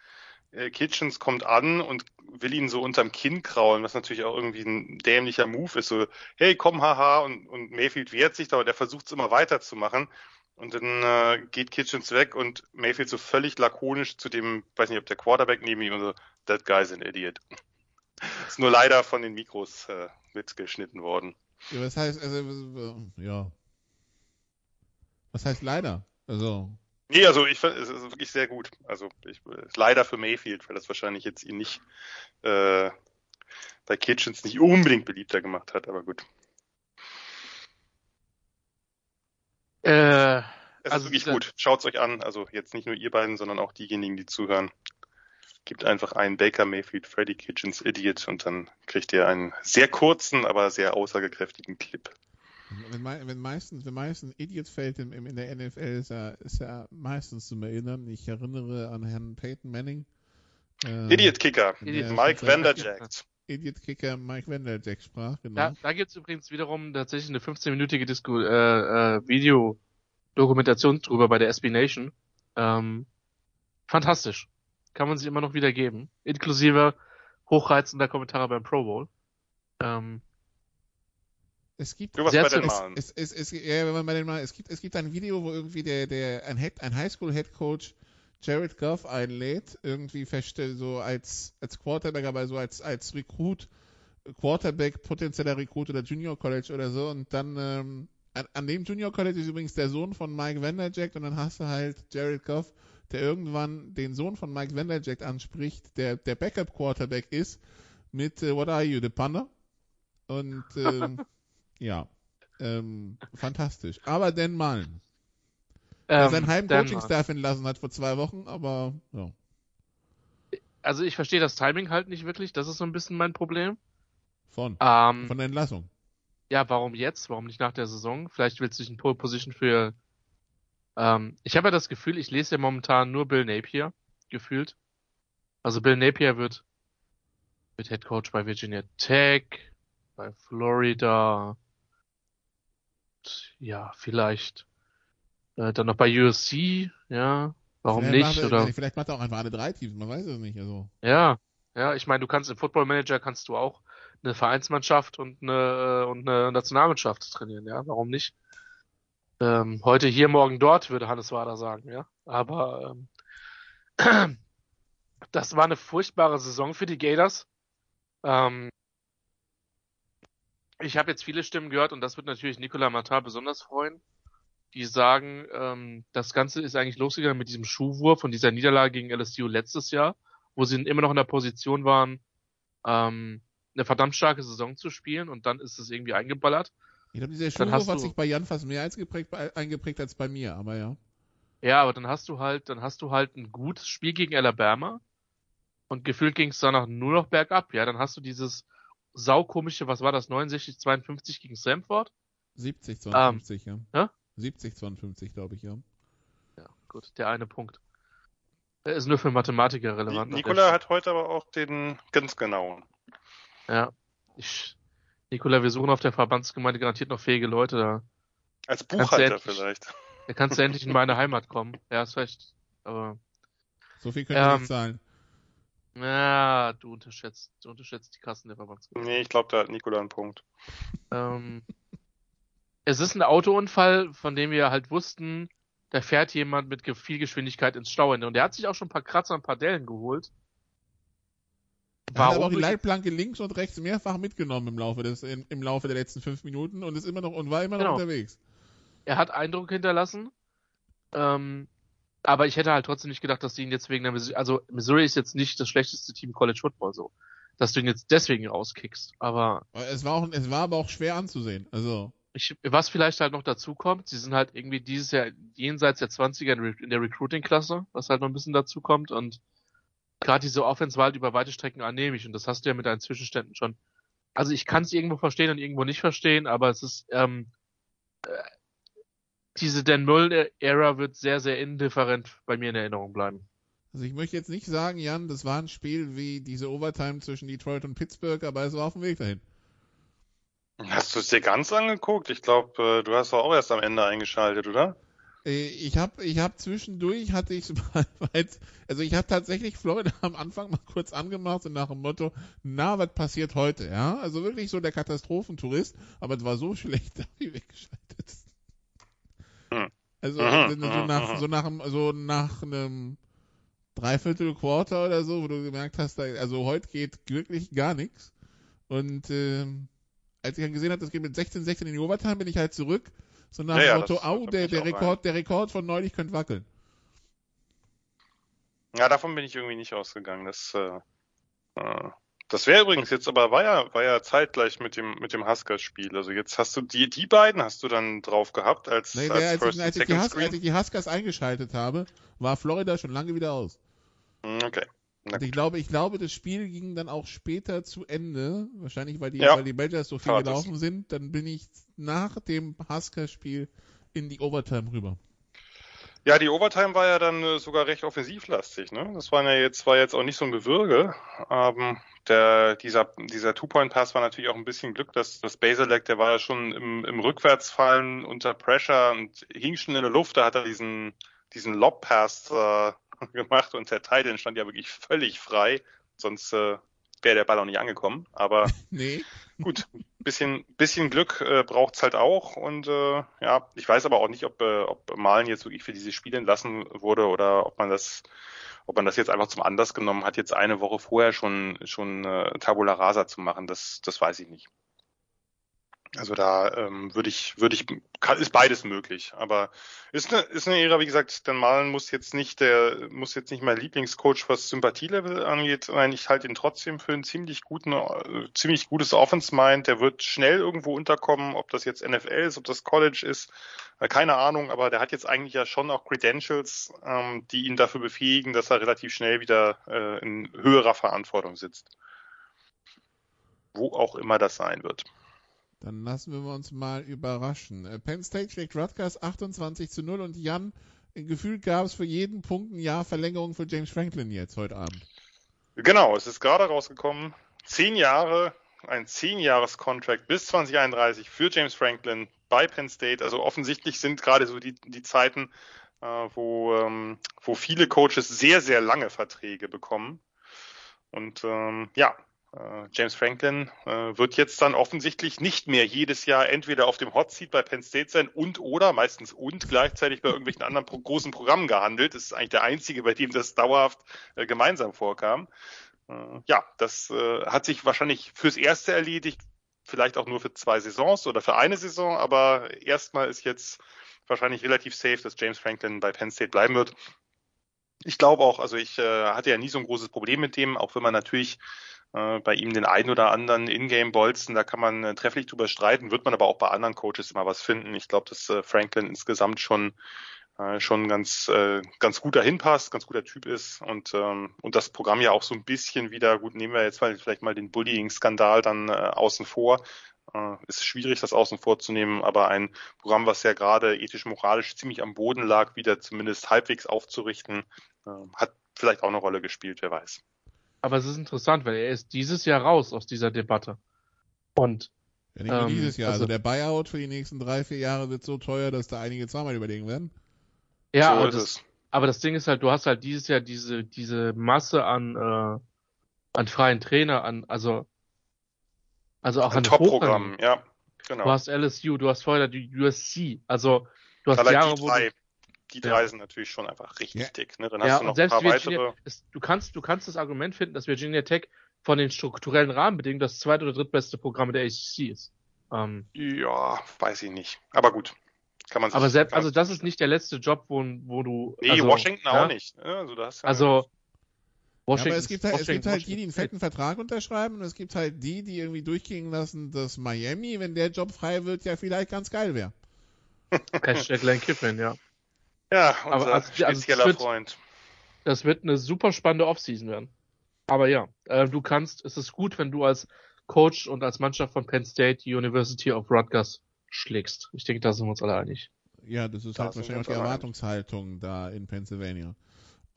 Äh, Kitchens kommt an und will ihn so unterm Kinn kraulen, was natürlich auch irgendwie ein dämlicher Move ist. So, hey, komm, haha. Und, und Mayfield wehrt sich da, aber der versucht es immer weiterzumachen. Und dann äh, geht Kitchens weg und Mayfield so völlig lakonisch zu dem, weiß nicht, ob der Quarterback neben ihm und so, that guy's an idiot. Ist nur leider von den Mikros äh, mitgeschnitten worden. Ja. Was heißt, also, ja. Was heißt leider? Also, Nee, also ich fand es ist wirklich sehr gut. Also ich leider für Mayfield, weil das wahrscheinlich jetzt ihn nicht äh, bei Kitchens nicht unbedingt beliebter gemacht hat, aber gut. Äh, Es Also ist wirklich gut. Schaut's euch an. Also jetzt nicht nur ihr beiden, sondern auch diejenigen, die zuhören. Gebt einfach einen Baker Mayfield, Freddy Kitchens Idiot und dann kriegt ihr einen sehr kurzen, aber sehr aussagekräftigen Clip. wenn, wenn meistens, wenn meistens Idiot fällt im, im, in der NFL, ist er, ist er meistens zum Erinnern. Ich erinnere an Herrn Peyton Manning. Äh, Idiot Kicker, der Mike Vanderjagt. Idiot Kicker Mike Vanderjack sprach, genau. da, da gibt's übrigens wiederum tatsächlich eine 15-minütige Disku äh, äh, Videodokumentation drüber bei der SB Nation. Ähm, fantastisch. Kann man sich immer noch wieder geben. Inklusive hochreizender Kommentare beim Pro Bowl. Ähm, Es gibt es- Malen. Es, es, es, ja, wenn man bei den mal, es gibt, es gibt ein Video, wo irgendwie der, der, ein, Head, ein Highschool Head Coach Jared Goff einlädt, irgendwie feststellt, so als, als Quarterback, aber so als, als Recruit, Quarterback, potenzieller Recruit oder Junior College oder so, und dann, ähm, an, an dem Junior College ist übrigens der Sohn von Mike Vanderjack und dann hast du halt Jared Goff, der irgendwann den Sohn von Mike Vanderjack anspricht, der der Backup Quarterback ist mit äh, What are you, the punter? Und ähm, ja, ähm, fantastisch. Aber Dan der Ähm, seinen halben Coaching-Staff entlassen hat vor zwei Wochen, aber ja. Also ich verstehe das Timing halt nicht wirklich, das ist so ein bisschen mein Problem. Von, Ähm, von der Entlassung. ja, warum jetzt? Warum nicht nach der Saison? Vielleicht willst du dich in Pole Position für. Ähm, ich habe ja das Gefühl, ich lese ja momentan nur Bill Napier, gefühlt. Also Bill Napier wird, wird Head Coach bei Virginia Tech, bei Florida, ja, vielleicht äh, dann noch bei USC, ja, warum Vielleicht nicht? Macht er, Oder Vielleicht macht er auch einfach alle drei Teams, man weiß es nicht. Also. ja, ja, ich meine, du kannst im Football Manager kannst du auch eine Vereinsmannschaft und eine, äh, und eine Nationalmannschaft trainieren, ja, warum nicht? Ähm, heute hier, morgen dort, würde Hannes Wader sagen, ja. Aber ähm, das war eine furchtbare Saison für die Gators. Ähm, ich habe jetzt viele Stimmen gehört und das wird natürlich Nicolas Matar besonders freuen, die sagen, ähm, das Ganze ist eigentlich losgegangen mit diesem Schuhwurf und dieser Niederlage gegen LSU letztes Jahr, wo sie immer noch in der Position waren, ähm, eine verdammt starke Saison zu spielen und dann ist es irgendwie eingeballert. Ich glaube, dieser Schulhof hat sich bei Jan fast mehr als geprägt, eingeprägt als bei mir, aber ja. Ja, aber dann hast du halt, dann hast du halt ein gutes Spiel gegen Alabama und gefühlt ging es danach nur noch bergab. Ja, dann hast du dieses saukomische, was war das, 69, 52 gegen Samford? 70, 52, ja. hä? 70, 52, glaube ich, ja. Ja, gut, der eine Punkt. Der ist nur für Mathematiker relevant. Nikola hat heute aber auch den ganz genauen. Ja, ich, Nikola, wir suchen auf der Verbandsgemeinde garantiert noch fähige Leute da. Als Buchhalter endlich- vielleicht. Da kannst du endlich in meine Heimat kommen. Ja, ist recht. Aber, So viel können wir Ähm, nicht zahlen. ja, du unterschätzt, du unterschätzt die Kassen der Verbandsgemeinde. Nee, ich glaube, da hat Nikola einen Punkt. Ähm, es ist ein Autounfall, von dem wir halt wussten, da fährt jemand mit viel Geschwindigkeit ins Stauende. Und der hat sich auch schon ein paar Kratzer und ein paar Dellen geholt. Er hat aber auch die Leitplanke links und rechts mehrfach mitgenommen im Laufe des, im, im Laufe der letzten fünf Minuten und ist immer noch und war immer noch Genau. unterwegs. Er hat Eindruck hinterlassen. Ähm, aber ich hätte halt trotzdem nicht gedacht, dass du ihn jetzt wegen der Missouri, also Missouri ist jetzt nicht das schlechteste Team College Football so, dass du ihn jetzt deswegen rauskickst. Aber Es war auch, es war aber auch schwer anzusehen. Also, ich, was vielleicht halt noch dazu kommt, sie sind halt irgendwie dieses Jahr jenseits der 20er in, Re- in der Recruiting-Klasse, was halt noch ein bisschen dazu kommt und gerade diese Offense halt über weite Strecken annehmlich und das hast du ja mit deinen Zwischenständen schon. Also ich kann es irgendwo verstehen und irgendwo nicht verstehen, aber es ist ähm, äh, diese Dan Mullen-Ära wird sehr, sehr indifferent bei mir in Erinnerung bleiben. also ich möchte jetzt nicht sagen, Jan, das war ein Spiel wie diese Overtime zwischen Detroit und Pittsburgh, aber es war auf dem Weg dahin. Hast du es dir ganz angeguckt? Ich glaube, du hast doch auch erst am Ende eingeschaltet, oder? Äh, Ich habe ich hab zwischendurch, hatte ich weit, also ich habe tatsächlich Florida am Anfang mal kurz angemacht und nach dem Motto, na, was passiert heute, ja? Also wirklich so der Katastrophentourist, aber es war so schlecht, da hab ich weggeschaltet. Hm. Also Mhm, so nach, so nach, einem- so nach einem Dreiviertel Quarter oder so, wo du gemerkt hast, also heute geht wirklich gar nichts. Und ähm, als ich dann gesehen habe, das geht mit 16, 16 in die Overtime, bin ich halt zurück. So nach Ja, dem Motto, au, der, der Rekord, der Rekord von neulich könnte wackeln. Ja, davon bin ich irgendwie nicht ausgegangen. Das, äh, äh, das wäre übrigens jetzt aber war ja, war ja zeitgleich mit dem mit dem Huskers-Spiel. Also jetzt hast du die die beiden hast du dann drauf gehabt als, Nee, als als, First ich, als, ich Hus, als ich die Huskers eingeschaltet habe, war Florida schon lange wieder aus. Hm, Okay. Na Und ich glaube, ich glaube, das Spiel ging dann auch später zu Ende. Wahrscheinlich, weil die, Ja. weil die Badgers so viel es. gelaufen sind. Dann bin ich nach dem Huskers-Spiel in die Overtime rüber. Ja, die Overtime war ja dann äh, sogar recht offensivlastig, ne? Das war ja jetzt, war jetzt auch nicht so ein Gewürge. Ähm, der, dieser, dieser Two-Point-Pass war natürlich auch ein bisschen Glück, dass das Baselec, der war ja schon im, im Rückwärtsfallen unter Pressure und hing schon in der Luft, da hat er diesen, diesen Lob-Pass äh, gemacht und der Titan stand ja wirklich völlig frei, sonst äh, wäre der Ball auch nicht angekommen. Aber Nee, gut, bisschen, bisschen Glück äh, braucht's halt auch und äh, ja, ich weiß aber auch nicht, ob, äh, ob Malen jetzt wirklich für dieses Spiel entlassen wurde oder ob man das, ob man das jetzt einfach zum Anlass genommen hat, jetzt eine Woche vorher schon schon äh, Tabula Rasa zu machen. Das, das weiß ich nicht. Also da ähm, würde ich, würde ich, kann, ist beides möglich. Aber ist eine, ist eine Ära, wie gesagt, Dan Malen muss jetzt nicht der, muss jetzt nicht mein Lieblingscoach, was Sympathielevel angeht. Nein, ich halte ihn trotzdem für einen ziemlich guten, äh, ziemlich gutes Offense-Mind. Der wird schnell irgendwo unterkommen, ob das jetzt NFL ist, ob das College ist, äh, keine Ahnung, aber der hat jetzt eigentlich ja schon auch Credentials, ähm, die ihn dafür befähigen, dass er relativ schnell wieder äh, in höherer Verantwortung sitzt. Wo auch immer das sein wird. Dann lassen wir uns mal überraschen. Äh, Penn State schlägt Rutgers 28 zu 0 und Jan, Gefühl gab es für jeden Punkt ein Jahr Verlängerung für James Franklin jetzt heute Abend. Genau, es ist gerade rausgekommen. Zehn Jahre, ein Zehn-Jahres-Contract bis 2031 für James Franklin bei Penn State. Also offensichtlich sind gerade so die, die Zeiten, äh, wo, ähm, wo viele Coaches sehr, sehr lange Verträge bekommen. Und ähm, ja, äh, James Franklin äh, wird jetzt dann offensichtlich nicht mehr jedes Jahr entweder auf dem Hot Seat bei Penn State sein und oder meistens und gleichzeitig bei irgendwelchen anderen großen Programmen gehandelt. Das ist eigentlich der einzige, bei dem das dauerhaft äh, gemeinsam vorkam. Äh, ja, das äh, hat sich wahrscheinlich fürs Erste erledigt, vielleicht auch nur für zwei Saisons oder für eine Saison, aber erstmal ist jetzt wahrscheinlich relativ safe, dass James Franklin bei Penn State bleiben wird. Ich glaube auch, also ich äh, hatte ja nie so ein großes Problem mit dem, auch wenn man natürlich äh, bei ihm den einen oder anderen Ingame-Bolzen, da kann man äh, trefflich drüber streiten, wird man aber auch bei anderen Coaches immer was finden. Ich glaube, dass äh, Franklin insgesamt schon schon ganz ganz gut dahin passt, ganz guter Typ ist und ähm, und das Programm ja auch so ein bisschen wieder gut nehmen wir jetzt mal vielleicht mal den Bullying-Skandal dann außen vor. Ist schwierig, das außen vorzunehmen, aber ein Programm, was ja gerade ethisch-moralisch ziemlich am Boden lag, wieder zumindest halbwegs aufzurichten, hat vielleicht auch eine Rolle gespielt, wer weiß. Aber es ist interessant, weil er ist dieses Jahr raus aus dieser Debatte. Und ja, nicht nur ähm, dieses Jahr. Also, also, der Buyout für die nächsten drei, vier Jahre wird so teuer, dass da einige zweimal überlegen werden. Ja, so aber, das, aber, das, Ding ist halt, du hast halt dieses Jahr diese, diese Masse an, äh, an freien Trainer, an, also, also auch Ein an Top-Programm, ja, genau. Du hast LSU, du hast vorher die USC, also, du hast Jahre, wo du, die drei ja. sind natürlich schon einfach richtig ja. dick. Ne? Dann hast ja, du noch ein paar Virginia, weitere. Es, du, kannst, du kannst das Argument finden, dass Virginia Tech von den strukturellen Rahmenbedingungen das zweit- oder drittbeste Programm der ACC ist. Ähm, ja, weiß ich nicht. Aber gut. Kann man sich, aber selbst, also das ist nicht der letzte Job, wo, wo du. Nee, also, Washington auch nicht. Ne? Also, das also Washington, aber es gibt, halt, es gibt halt die, die einen fetten Vertrag unterschreiben und es gibt halt die, die irgendwie durchgehen lassen, dass Miami, wenn der Job frei wird, ja vielleicht ganz geil wäre. Hashtag Lane Kiffin, ja. Ja, unser aber also, spezieller also wird, Freund. Das wird eine super spannende Offseason werden. Aber ja, äh, du kannst, es ist gut, wenn du als Coach und als Mannschaft von Penn State die University of Rutgers schlägst. Ich denke, da sind wir uns alle einig. Ja, das ist da halt wahrscheinlich auch die Erwartungshaltung da in Pennsylvania.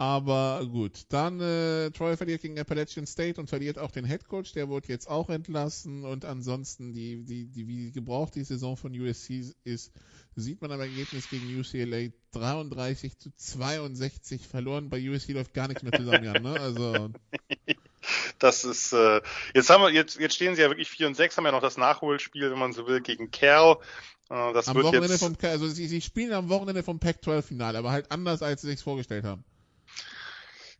Aber gut, dann äh, Troy verliert gegen Appalachian State und verliert auch den Head Coach, der wurde jetzt auch entlassen und ansonsten die die die wie gebraucht die Saison von USC ist, sieht man am Ergebnis gegen UCLA 33 zu 62 verloren. Bei USC läuft gar nichts mehr zusammen, Jan, ne? Also das ist äh, jetzt haben wir jetzt jetzt stehen sie ja wirklich 4 und 6, haben ja noch das Nachholspiel, wenn man so will, gegen Cal. Äh, das am wird Wochenende jetzt... vom also sie, sie spielen am Wochenende vom Pac-12 Finale, aber halt anders als sie sich vorgestellt haben.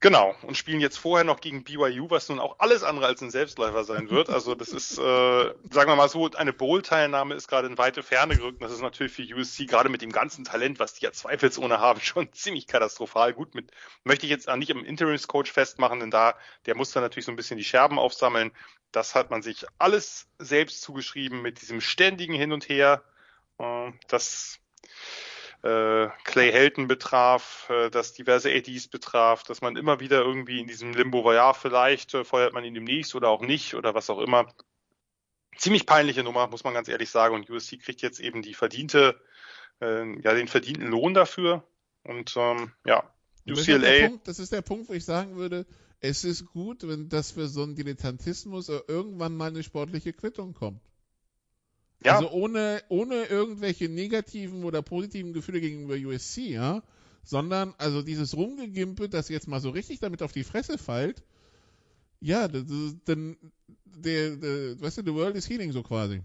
Genau, und spielen jetzt vorher noch gegen BYU, was nun auch alles andere als ein Selbstläufer sein wird. Also das ist, äh, sagen wir mal so, eine Bowl-Teilnahme ist gerade in weite Ferne gerückt. Das ist natürlich für USC gerade mit dem ganzen Talent, was die ja zweifelsohne haben, schon ziemlich katastrophal. Gut, mit möchte ich jetzt auch nicht im Interims-Coach festmachen, denn da, der muss dann natürlich so ein bisschen die Scherben aufsammeln. Das hat man sich alles selbst zugeschrieben mit diesem ständigen Hin und Her. Äh, das äh, Clay Helton betraf, äh, das diverse ADs betraf, dass man immer wieder irgendwie in diesem Limbo war, ja, vielleicht äh, feuert man ihn demnächst oder auch nicht oder was auch immer. Ziemlich peinliche Nummer, muss man ganz ehrlich sagen. Und USC kriegt jetzt eben die verdiente, äh, ja, den verdienten Lohn dafür. Und ähm, ja, UCLA. Das ist, Punkt, das ist der Punkt, wo ich sagen würde, es ist gut, wenn das für so einen Dilettantismus irgendwann mal eine sportliche Quittung kommt. Ja. Also ohne, ohne irgendwelche negativen oder positiven Gefühle gegenüber USC, ja. Sondern, also dieses Rumgegimpe, das jetzt mal so richtig damit auf die Fresse fällt, ja, dann, der, der, weißt du, the world is healing so quasi.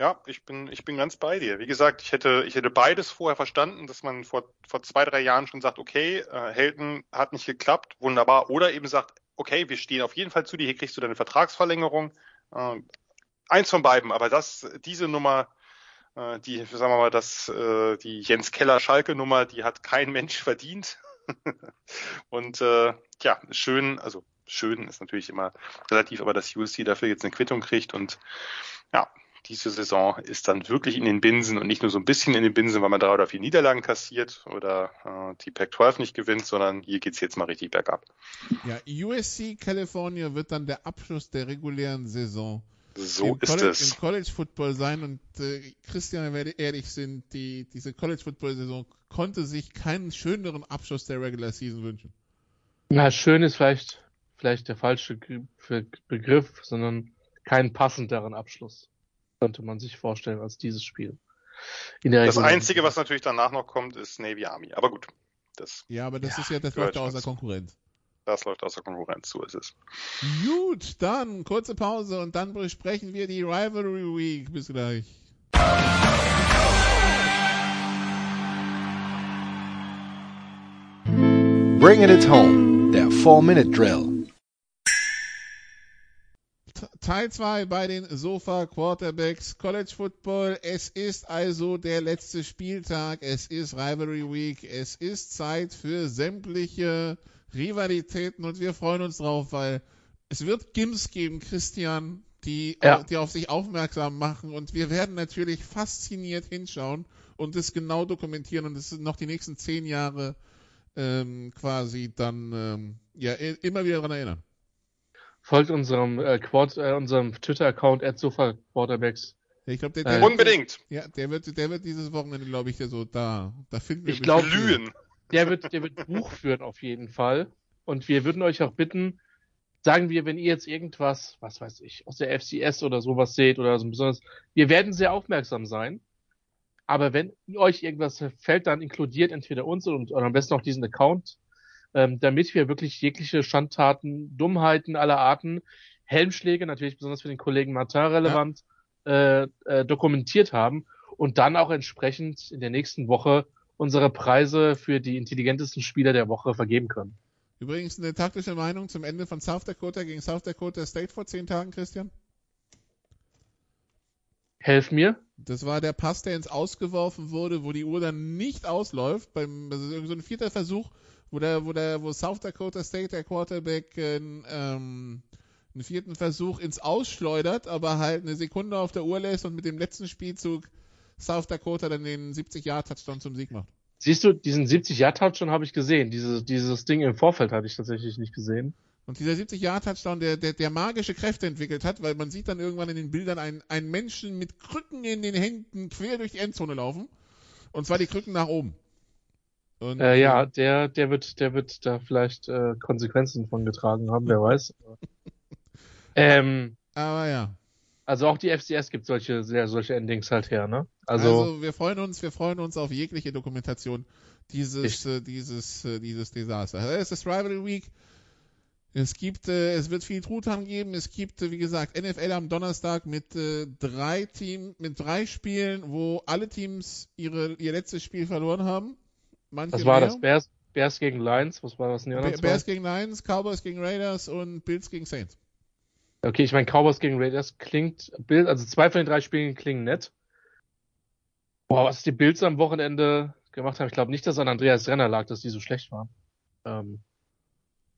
Ja, ich bin, ich bin ganz bei dir. Wie gesagt, ich hätte, ich hätte beides vorher verstanden, dass man vor, vor zwei, drei Jahren schon sagt, okay, äh, Helden hat nicht geklappt, wunderbar. Oder eben sagt, okay, wir stehen auf jeden Fall zu dir, hier kriegst du deine Vertragsverlängerung. Äh, eins von beiden, aber das, diese Nummer, äh, die, sagen wir mal, das, äh, die Jens Keller Schalke Nummer, die hat kein Mensch verdient. und äh, ja, schön, also schön ist natürlich immer relativ, aber dass USC dafür jetzt eine Quittung kriegt und ja, diese Saison ist dann wirklich in den Binsen und nicht nur so ein bisschen in den Binsen, weil man drei oder vier Niederlagen kassiert oder äh, die Pac-12 nicht gewinnt, sondern hier geht's jetzt mal richtig bergab. Ja, USC California wird dann der Abschluss der regulären Saison so im ist College, es. im College Football sein und äh, Christian, wenn wir ehrlich sind, die, diese College Football Saison konnte sich keinen schöneren Abschluss der Regular Season wünschen. Na, schön ist vielleicht, vielleicht der falsche Begriff, sondern keinen passenderen Abschluss könnte man sich vorstellen als dieses Spiel. In der Das Einzige, was natürlich danach noch kommt, ist Navy Army. Aber gut, das, Ja, aber das Ja, ist ja, das läuft außer. Konkurrenz. Das läuft außer Konkurrenz, so ist es. Gut, dann kurze Pause und dann besprechen wir die Rivalry Week. Bis gleich. Bringing it home, der 4-Minute-Drill. T- Teil 2 bei den Sofa Quarterbacks College Football. Es ist also der letzte Spieltag. Es ist Rivalry Week. Es ist Zeit für sämtliche Rivalitäten und wir freuen uns drauf, weil es wird Gims geben, Christian, die, Ja. die auf sich aufmerksam machen und wir werden natürlich fasziniert hinschauen und es genau dokumentieren und es sind noch die nächsten zehn Jahre ähm, quasi dann ähm, ja immer wieder daran erinnern. Folgt unserem, äh, Quad, äh, unserem Twitter-Account at Sofa Quarterbacks. Ich glaube, der, Äh, der, Unbedingt. Ja, der wird, der wird dieses Wochenende, glaube ich, so da, da finden wir Ich glaub, bestimmt- Glühen. Der wird, der wird Buch führen auf jeden Fall. Und wir würden euch auch bitten, sagen wir, wenn ihr jetzt irgendwas, was weiß ich, aus der FCS oder sowas seht oder so besonders, wir werden sehr aufmerksam sein. Aber wenn euch irgendwas fällt, dann inkludiert entweder uns und oder am besten auch diesen Account, ähm, damit wir wirklich jegliche Schandtaten, Dummheiten aller Arten, Helmschläge, natürlich besonders für den Kollegen Martin relevant, äh, äh, dokumentiert haben und dann auch entsprechend in der nächsten Woche unsere Preise für die intelligentesten Spieler der Woche vergeben können. Übrigens eine taktische Meinung zum Ende von South Dakota gegen South Dakota State vor zehn Tagen, Christian. Helf mir. Das war der Pass, der ins Ausgeworfen wurde, wo die Uhr dann nicht ausläuft. Beim, das ist irgendwie so ein vierter Versuch, wo der, wo der, wo South Dakota State der Quarterback äh, ähm, einen vierten Versuch ins Ausschleudert, aber halt eine Sekunde auf der Uhr lässt und mit dem letzten Spielzug South Dakota dann den 70-Jahr-Touchdown zum Sieg macht. Siehst du, diesen 70-Jahr-Touchdown habe ich gesehen. Dieses, dieses Ding im Vorfeld hatte ich tatsächlich nicht gesehen. Und dieser 70-Jahr-Touchdown, der, der, der magische Kräfte entwickelt hat, weil man sieht dann irgendwann in den Bildern einen, einen Menschen mit Krücken in den Händen quer durch die Endzone laufen. Und zwar die Krücken nach oben. Und, Äh, ja, der, der wird, der wird da vielleicht äh, Konsequenzen von getragen haben, wer weiß. ähm, Aber ja. Also auch die FCS gibt solche, sehr, solche Endings halt her, ne? Also, Also, wir freuen uns, wir freuen uns auf jegliche Dokumentation dieses, äh, dieses, äh, dieses Desaster. Es ist Rivalry Week. Es gibt, äh, es wird viel Truthahn geben. Es gibt, äh, wie gesagt, NFL am Donnerstag mit äh, drei Team, mit drei Spielen, wo alle Teams ihre, ihr letztes Spiel verloren haben. Manche was war mehr. das? Bears, Bears gegen Lions? Was war das? denn die anderen Be- zwei? Bears gegen Lions, Cowboys gegen Raiders und Bills gegen Saints. Okay, ich meine, Cowboys gegen Raiders klingt, Bild, also zwei von den drei Spielen klingen nett. Boah, was die Bills am Wochenende gemacht haben, ich glaube nicht, dass an Andreas Renner lag, dass die so schlecht waren. Ähm,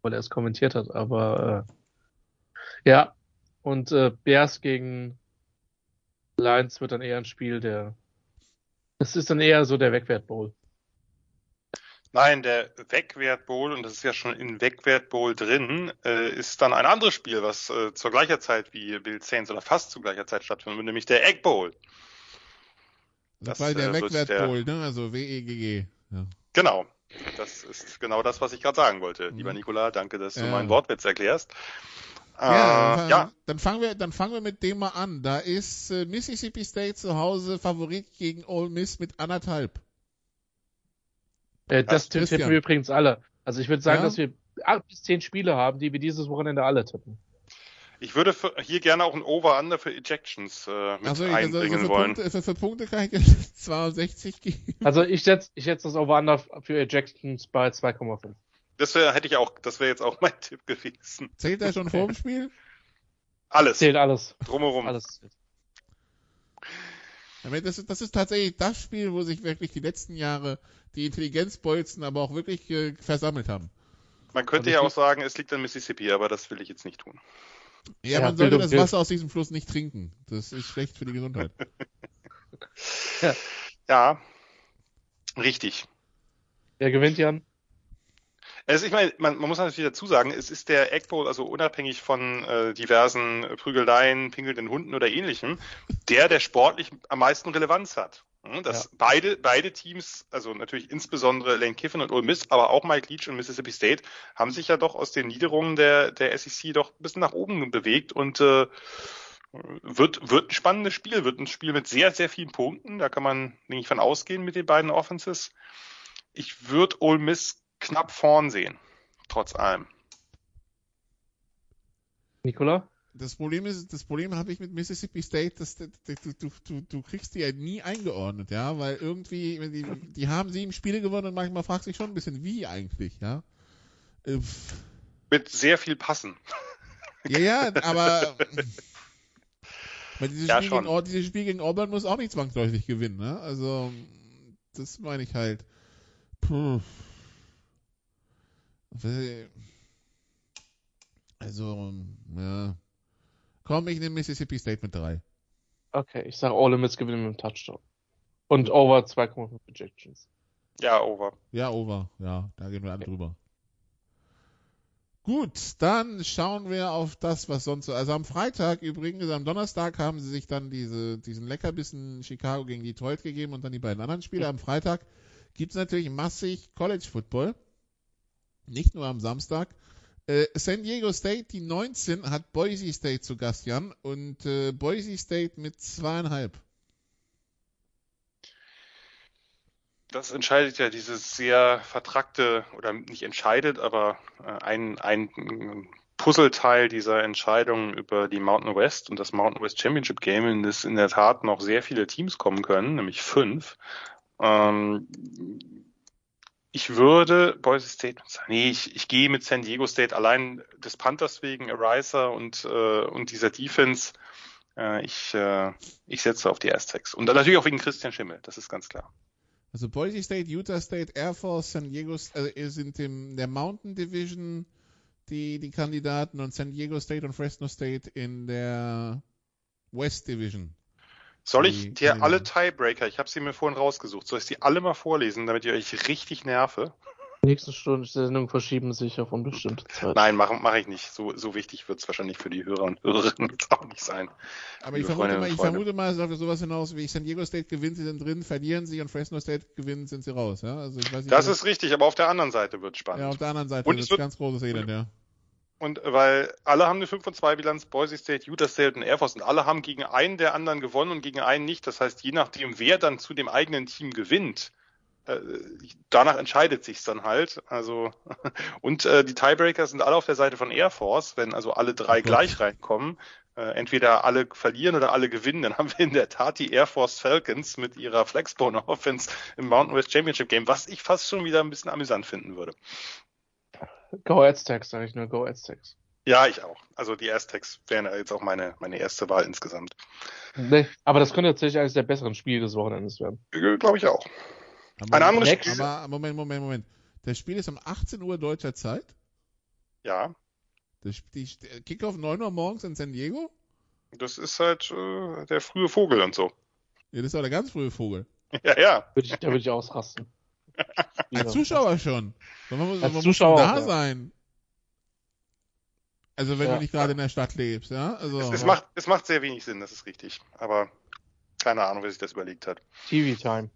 weil er es kommentiert hat, aber äh, ja. Und äh, Bears gegen Lions wird dann eher ein Spiel, der das ist dann eher so der Wegwert Bowl. Nein, der Wegwert Bowl, und das ist ja schon in Wegwert Bowl drin, äh, ist dann ein anderes Spiel, was äh, zur gleicher Zeit wie Bill Saints oder fast zu gleicher Zeit stattfindet, nämlich der Egg Bowl. Das war der äh, Wegwert der- Bowl, ne? Also W-E-G-G. Ja. Genau. Das ist genau das, was ich gerade sagen wollte. Mhm. Lieber Nikola, danke, dass du Ja. meinen Wortwitz erklärst. Äh, Ja, ja, Dann fangen wir, dann fangen wir mit dem mal an. Da ist äh, Mississippi State zu Hause Favorit gegen Ole Miss mit anderthalb. Äh, das Christian. tippen wir übrigens alle. Also ich würde sagen, Ja? dass wir acht bis zehn Spiele haben, die wir dieses Wochenende alle tippen. ich würde für, hier gerne auch ein Over-Under für Ejections äh, mit Also, ich- also, einbringen für, wollen. Punkte, für, für Punkte kann ich dir 62 geben. Also ich setze ich setz das Over-Under für Ejections bei 2,5. Das wär, hätte ich auch, das wäre jetzt auch mein Tipp gewesen. Zählt er schon Okay. vor dem Spiel? Alles. Zählt alles. Drumherum. Alles. Das ist, das ist tatsächlich das Spiel, wo sich wirklich die letzten Jahre die Intelligenzbolzen aber auch wirklich äh, versammelt haben. Man könnte ja auch sagen, es liegt an Mississippi, aber das will ich jetzt nicht tun. Ja, Ja, man sollte das. Wasser aus diesem Fluss nicht trinken. Das ist schlecht für die Gesundheit. Ja, richtig. Wer gewinnt, Jan? Also ich meine, man, man muss natürlich dazu sagen, es ist der Egg Bowl, also unabhängig von äh, diversen Prügeleien, pinkelnden Hunden oder ähnlichem, der, der sportlich am meisten Relevanz hat. Hm, Dass Ja. beide, beide Teams, also natürlich insbesondere Lane Kiffin und Ole Miss, aber auch Mike Leach und Mississippi State, haben sich ja doch aus den Niederungen der, der SEC doch ein bisschen nach oben bewegt und äh, wird, wird ein spannendes Spiel, wird ein Spiel mit sehr, sehr vielen Punkten. Da kann man, denke ich, von ausgehen mit den beiden Offenses. Ich würde Ole Miss knapp vorn sehen, trotz allem. Nikola? Das Problem ist, das Problem habe ich mit Mississippi State, dass du, du, du, du kriegst die ja nie eingeordnet, ja, weil irgendwie, die, die haben sieben Spiele gewonnen und manchmal fragst du dich schon ein bisschen, wie eigentlich, ja. Äh, pff. Mit sehr viel Passen. Ja, ja, aber weil dieses, Ja, Spiel schon. gegen, dieses Spiel gegen Auburn muss auch nicht zwangsläufig gewinnen, ne? Also, das meine ich halt. Puh. Also, ja. Komm, ich nehme Mississippi State mit drei. Okay, ich sage Ole Miss gewinnen mit einem Touchdown. Und over 2,5 Projections. Ja, over. Ja, over. Ja, da gehen wir alle drüber. Gut, dann schauen wir auf das, was sonst so. Also am Freitag übrigens, am Donnerstag haben sie sich dann diese, diesen Leckerbissen Chicago gegen Detroit gegeben und dann die beiden anderen Spiele. Am Freitag gibt's natürlich massig College Football. Nicht nur am Samstag. Äh, San Diego State, die 19, hat Boise State zu Gast, Jan. Und äh, Boise State mit zweieinhalb. Das entscheidet ja dieses sehr vertrackte, oder nicht entscheidet, aber äh, ein, ein Puzzleteil dieser Entscheidung über die Mountain West und das Mountain West Championship Game, in das in der Tat noch sehr viele Teams kommen können, nämlich fünf. Ähm, ich würde Boise State, nee, ich, ich gehe mit San Diego State allein des Panthers wegen Ariza und, äh, und dieser Defense. Äh, ich, äh, ich setze auf die Aztecs. Und dann natürlich auch wegen Christian Schimmel, das ist ganz klar. Also Boise State, Utah State, Air Force, San Diego äh, sind in der Mountain Division die, die Kandidaten und San Diego State und Fresno State in der West Division. Soll ich dir alle Tiebreaker, ich habe sie mir vorhin rausgesucht, soll ich sie alle mal vorlesen, damit ihr euch richtig nerve? Die nächsten Stunden Sendungen verschieben sich auf unbestimmte Zeit. Nein, mache mach ich nicht. So, so wichtig wird es wahrscheinlich für die Hörer und Hörerinnen auch nicht sein. Aber ich vermute, mal, ich vermute mal, es läuft auf sowas hinaus, wie San Diego State gewinnt, sie sind drin, verlieren sie und Fresno State gewinnt, sind sie raus. Ja? Also ich weiß nicht, Das ist richtig, aber auf der anderen Seite wird spannend. ja, auf der anderen Seite Und ist es wird- ganz großes Elend, ja. Und weil alle haben eine 5 und 2 Bilanz, Boise State, Utah State und Air Force und alle haben gegen einen der anderen gewonnen und gegen einen nicht. Das heißt, je nachdem, wer dann zu dem eigenen Team gewinnt, äh, danach entscheidet sich's dann halt. Also und äh, die Tiebreaker sind alle auf der Seite von Air Force, wenn also alle drei gleich reinkommen. Äh, entweder alle verlieren oder alle gewinnen, dann haben wir in der Tat die Air Force Falcons mit ihrer Flexbone Offense im Mountain West Championship Game, was ich fast schon wieder ein bisschen amüsant finden würde. Go Aztecs, sage ich nur, Go Aztecs. Ja, ich auch. Also die Aztecs wären jetzt auch meine, meine erste Wahl insgesamt. Nee, aber das könnte tatsächlich eines der besseren Spiele des Wochenendes werden. Glaube ich auch. Aber, Ein anderes. Spiel. aber Moment, Moment, Moment. Das Spiel ist um 18 Uhr deutscher Zeit. Ja, Das, die, der Kickoff 9 Uhr morgens in San Diego? das ist halt äh, der frühe Vogel und so. Ja, das ist aber der ganz frühe Vogel. Ja, ja. Würde ich, da würde ich ausrasten. Als Zuschauer schon. Man muss, Als man Zuschauer muss da auch, ja. sein. Also wenn Ja. du nicht gerade in der Stadt lebst, ja? Also, Es, es, macht, es macht sehr wenig Sinn, das ist richtig. Aber keine Ahnung, wer sich das überlegt hat. TV-Time.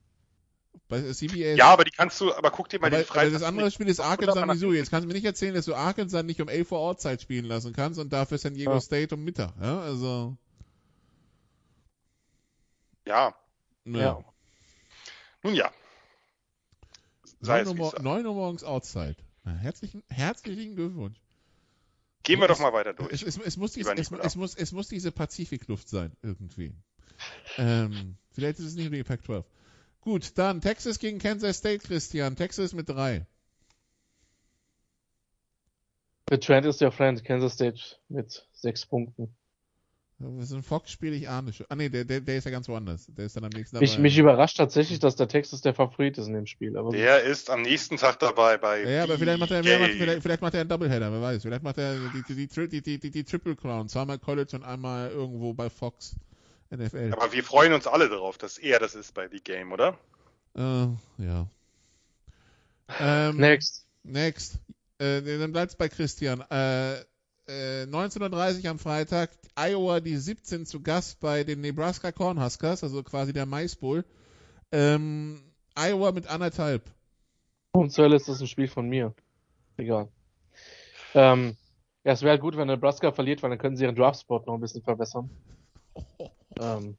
Ja, aber die kannst du, aber guck dir mal aber, den Freitag. das andere Spiel ist Arkansas. Missouri. Jetzt kannst du mir nicht erzählen, dass du Arkansas nicht um 11 Uhr Ortszeit spielen lassen kannst und dafür San Diego Ja. State um Mittag, ja? Also, Ja, ja. Ja. nun ja. Sei 9 es, Uhr, wie mor- es sei. 9 Uhr morgens Outside. Herzlichen, herzlichen Glückwunsch. Gehen wir Es- doch mal weiter durch. Es, es, es, muss dies, muss, es muss diese Pazifikluft sein, irgendwie. Ähm, vielleicht ist es nicht nur die Pac-12. Gut, dann Texas gegen Kansas State, Christian. Texas mit drei. The Trend ist der Friend, Kansas State mit sechs Punkten. So ein Fox-Spiel, ich ahne schon. Ah nee, der, der, der ist ja ganz woanders. Der ist dann am nächsten Mich, dabei. mich überrascht tatsächlich, dass der Texas der Favorit ist in dem Spiel. Aber Der ist am nächsten Tag dabei bei. Ja, aber vielleicht macht er, vielleicht, vielleicht, macht er einen Doubleheader, wer weiß. Vielleicht macht er die, die, die, die, die, die Triple Crown. Zweimal College und einmal irgendwo bei Fox NFL. Aber wir freuen uns alle darauf, dass er das ist bei The Game, oder? Äh, ja. Ähm, next. Next. Äh, dann bleibt's bei Christian. Äh, äh, 19.30 am Freitag, Iowa die 17 zu Gast bei den Nebraska Cornhuskers, also quasi der Mais Bowl. Ähm, Iowa mit anderthalb. Und zur Hölle ist das ein Spiel von mir. Egal. Ähm, ja, es wäre halt gut, wenn Nebraska verliert, weil dann können sie ihren Draftspot noch ein bisschen verbessern. Ähm,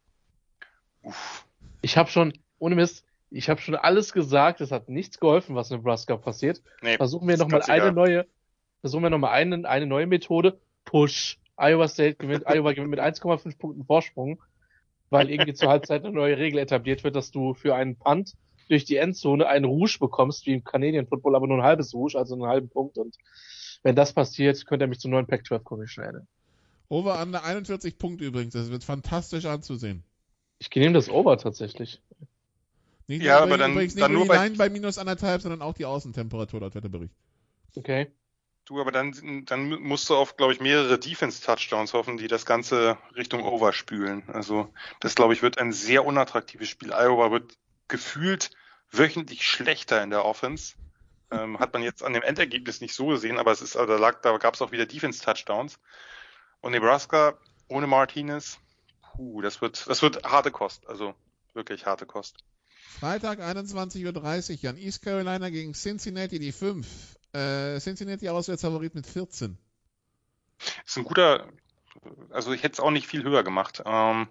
ich habe schon, ohne Mist, ich habe schon alles gesagt, es hat nichts geholfen, was Nebraska passiert. Nee, Versuchen wir nochmal eine egal. neue, versuchen wir nochmal eine, eine neue Methode. Push. Iowa State gewinnt, Iowa gewinnt mit 1,5 Punkten Vorsprung, weil irgendwie zur Halbzeit eine neue Regel etabliert wird, dass du für einen Punt durch die Endzone einen Rouge bekommst, wie im Canadian Football, aber nur ein halbes Rouge, also einen halben Punkt. Und wenn das passiert, könnte er mich zum neuen Pac-12 Commission erinnern. Over under 41 Punkte übrigens. Das wird fantastisch anzusehen. Ich nehme das Over tatsächlich. Nicht Ja, nur, aber dann- übrigens nicht dann nur nur die bei- Line bei minus anderthalb, sondern auch die Außentemperatur laut Wetterbericht. Okay. Du, aber dann, dann musst du auf, glaube ich, mehrere Defense-Touchdowns hoffen, die das Ganze Richtung Over spülen. Also, das, glaube ich, wird ein sehr unattraktives Spiel. Iowa wird gefühlt wöchentlich schlechter in der Offense. Ähm, hat man jetzt an dem Endergebnis nicht so gesehen, aber es ist, also da lag, da gab es auch wieder Defense-Touchdowns. Und Nebraska ohne Martinez, puh, das wird, das wird harte Kost. Also, wirklich harte Kost. Freitag 21.30 Uhr, Jan. East Carolina gegen Cincinnati, die 5. Äh, Cincinnati Auswärtsfavorit mit 14. Ist ein guter, also ich hätte es auch nicht viel höher gemacht. Ähm,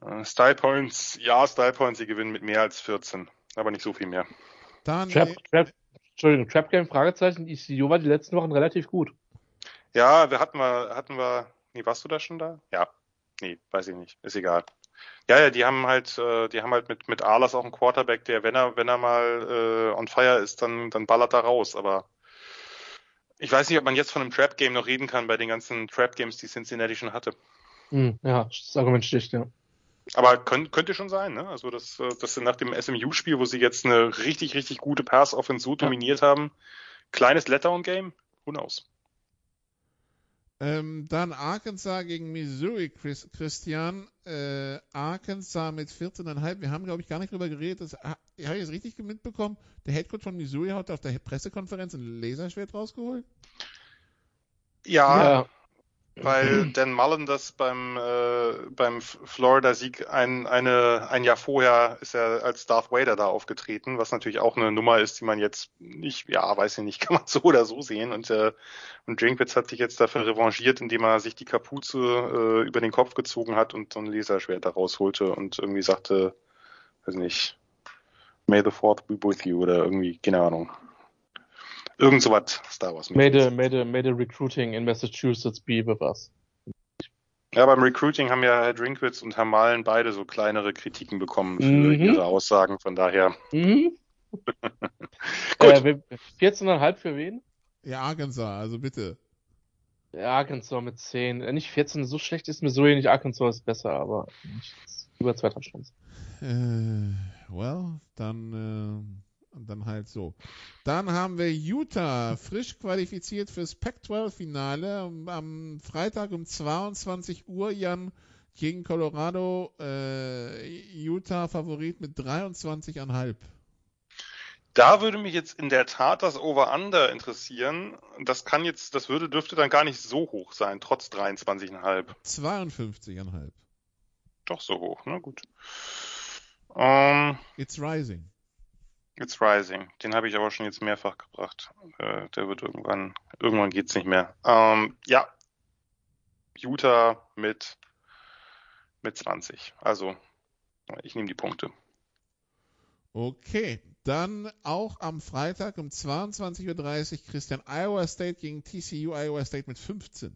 äh, Style Points, ja, Style Points, sie gewinnen mit mehr als 14, aber nicht so viel mehr. Dann Trap, äh, Trap, Entschuldigung, Trap Game, Fragezeichen. ECU war die letzten Wochen relativ gut. Ja, wir hatten wir, hatten wir, nee, warst du da schon da? Ja, nee, weiß ich nicht, ist egal. Ja, ja, die haben halt, äh, die haben halt mit mit Alas auch einen Quarterback, der, wenn er wenn er mal äh, on fire ist, dann dann ballert er raus. Aber ich weiß nicht, ob man jetzt von einem Trap Game noch reden kann bei den ganzen Trap Games, die Cincinnati schon hatte. Hm, ja, das Argument sticht, ja. Aber könnt, könnte schon sein, ne? Also das, äh, das nach dem SMU-Spiel, wo sie jetzt eine richtig, richtig gute Pass-Offense so dominiert haben, kleines Letdown-Game, who knows? Ähm, dann Arkansas gegen Missouri, Chris, Christian. Äh, Arkansas mit 14,5. Wir haben, glaube ich, gar nicht drüber geredet. Das, ha- habe ich es richtig mitbekommen? Der Headcoach von Missouri hat auf der Pressekonferenz ein Laserschwert rausgeholt? Ja, ja. Weil Dan Mullen das beim, äh, beim Florida-Sieg ein, eine, ein Jahr vorher ist er als Darth Vader da aufgetreten, was natürlich auch eine Nummer ist, die man jetzt nicht, ja, weiß ich nicht, kann man so oder so sehen. Und, äh, und Drinkwitz hat sich jetzt dafür revanchiert, indem er sich die Kapuze äh, über den Kopf gezogen hat und so ein Laserschwert da rausholte und irgendwie sagte, weiß nicht, May the Fourth be with you oder irgendwie, keine Ahnung. Irgend so was Star Wars. Made a, made, a, made a recruiting in Massachusetts be with us. Ja, beim Recruiting haben ja Herr Drinkwitz und Herr Malen beide so kleinere Kritiken bekommen für Mhm. ihre Aussagen. Von daher, Mhm. Gut. Äh, wir- 14,5 für wen? Ja, Arkansas, also bitte. Ja, Arkansas mit 10. Äh, Nicht 14, so schlecht ist Missouri nicht. Arkansas ist besser, aber nicht über zwei Touchdowns. Äh, well, dann, äh, dann halt so. Dann haben wir Utah frisch qualifiziert fürs Pac-12-Finale am, am Freitag um 22 Uhr, Jan, gegen Colorado. Äh, Utah Favorit mit 23,5. da würde mich jetzt in der Tat das Over-Under interessieren. Das kann jetzt, das würde, dürfte dann gar nicht so hoch sein, trotz 23,5. 52,5. Doch so hoch, ne? Gut. Ähm, It's rising. It's Rising. Den habe ich aber schon jetzt mehrfach gebracht. Äh, der wird irgendwann, irgendwann geht's nicht mehr. Ähm, ja. Utah mit, mit 20. Also, ich nehme die Punkte. Okay, dann auch am Freitag um 22.30 Uhr Christian Iowa State gegen TCU Iowa State mit 15.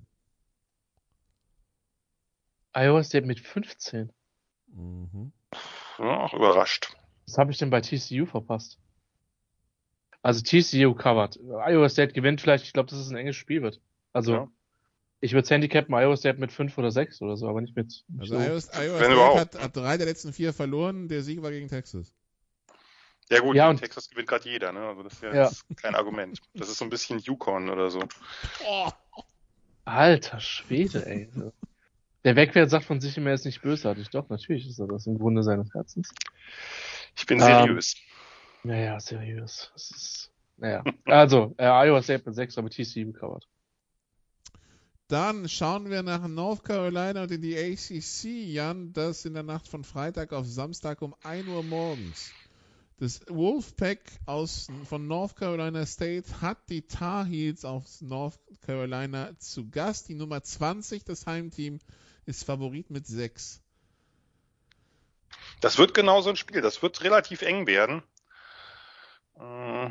Iowa State mit 15. Mhm. Ja, auch überrascht. Was habe ich denn bei TCU verpasst? Also TCU covered. Iowa State gewinnt vielleicht. Ich glaube, dass es ein enges Spiel wird. Also Ja. Ich würde Handicappen Iowa State mit 5 oder 6 oder so, aber nicht mit. Nicht Also so. Iowa, State überhaupt. hat, hat drei der letzten vier verloren. Der Sieg war gegen Texas. Ja gut, Ja, Texas gewinnt gerade jeder, ne? Also das ist ja, Ja. Jetzt kein Argument. Das ist so ein bisschen Yukon oder so. Alter Schwede, ey. Der Wegwert sagt von sich immer, er ist nicht bösartig. Doch, natürlich ist er das im Grunde seines Herzens. Ich bin Ähm, seriös. Naja, seriös. Das ist, naja. Also, äh, Iowa State mit 6, aber TCU gecovert. Dann schauen wir nach North Carolina und in die ACC, Jan, das in der Nacht von Freitag auf Samstag um 1 Uhr morgens. Das Wolfpack aus, von North Carolina State hat die Tar Heels aus North Carolina zu Gast. Die Nummer 20, das Heimteam, ist Favorit mit 6. Das wird genau so ein Spiel. Das wird relativ eng werden. Äh,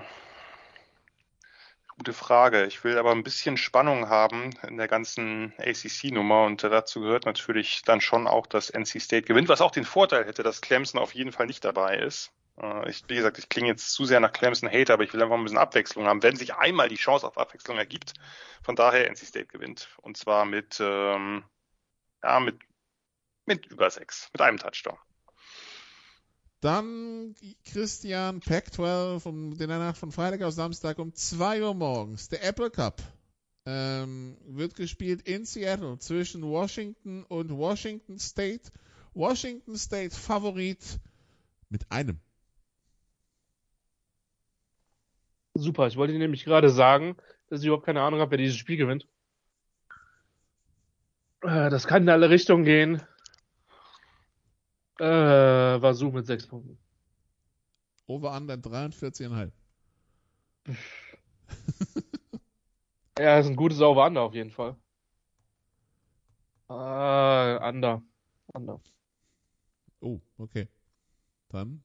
gute Frage. Ich will aber ein bisschen Spannung haben in der ganzen ACC-Nummer und dazu gehört natürlich dann schon auch, dass NC State gewinnt, was auch den Vorteil hätte, dass Clemson auf jeden Fall nicht dabei ist. Äh, Ich, wie gesagt, ich klinge jetzt zu sehr nach Clemson-Hater, aber ich will einfach ein bisschen Abwechslung haben, wenn sich einmal die Chance auf Abwechslung ergibt. Von daher NC State gewinnt. Und zwar mit, ähm, ja, mit, mit über sechs, mit einem Touchdown. Dann Christian Pac-12 um in der Nacht von Freitag auf Samstag um 2 Uhr morgens. Der Apple Cup ähm, wird gespielt in Seattle zwischen Washington und Washington State. Washington State Favorit mit einem. Super, ich wollte nämlich gerade sagen, dass ich überhaupt keine Ahnung habe, wer dieses Spiel gewinnt. Äh, das kann in alle Richtungen gehen. Äh, Vasu mit 6 Punkten. Over under 43,5. Ja, ist ein gutes Over-Under auf jeden Fall. Äh, Under. Under. Oh, okay. Dann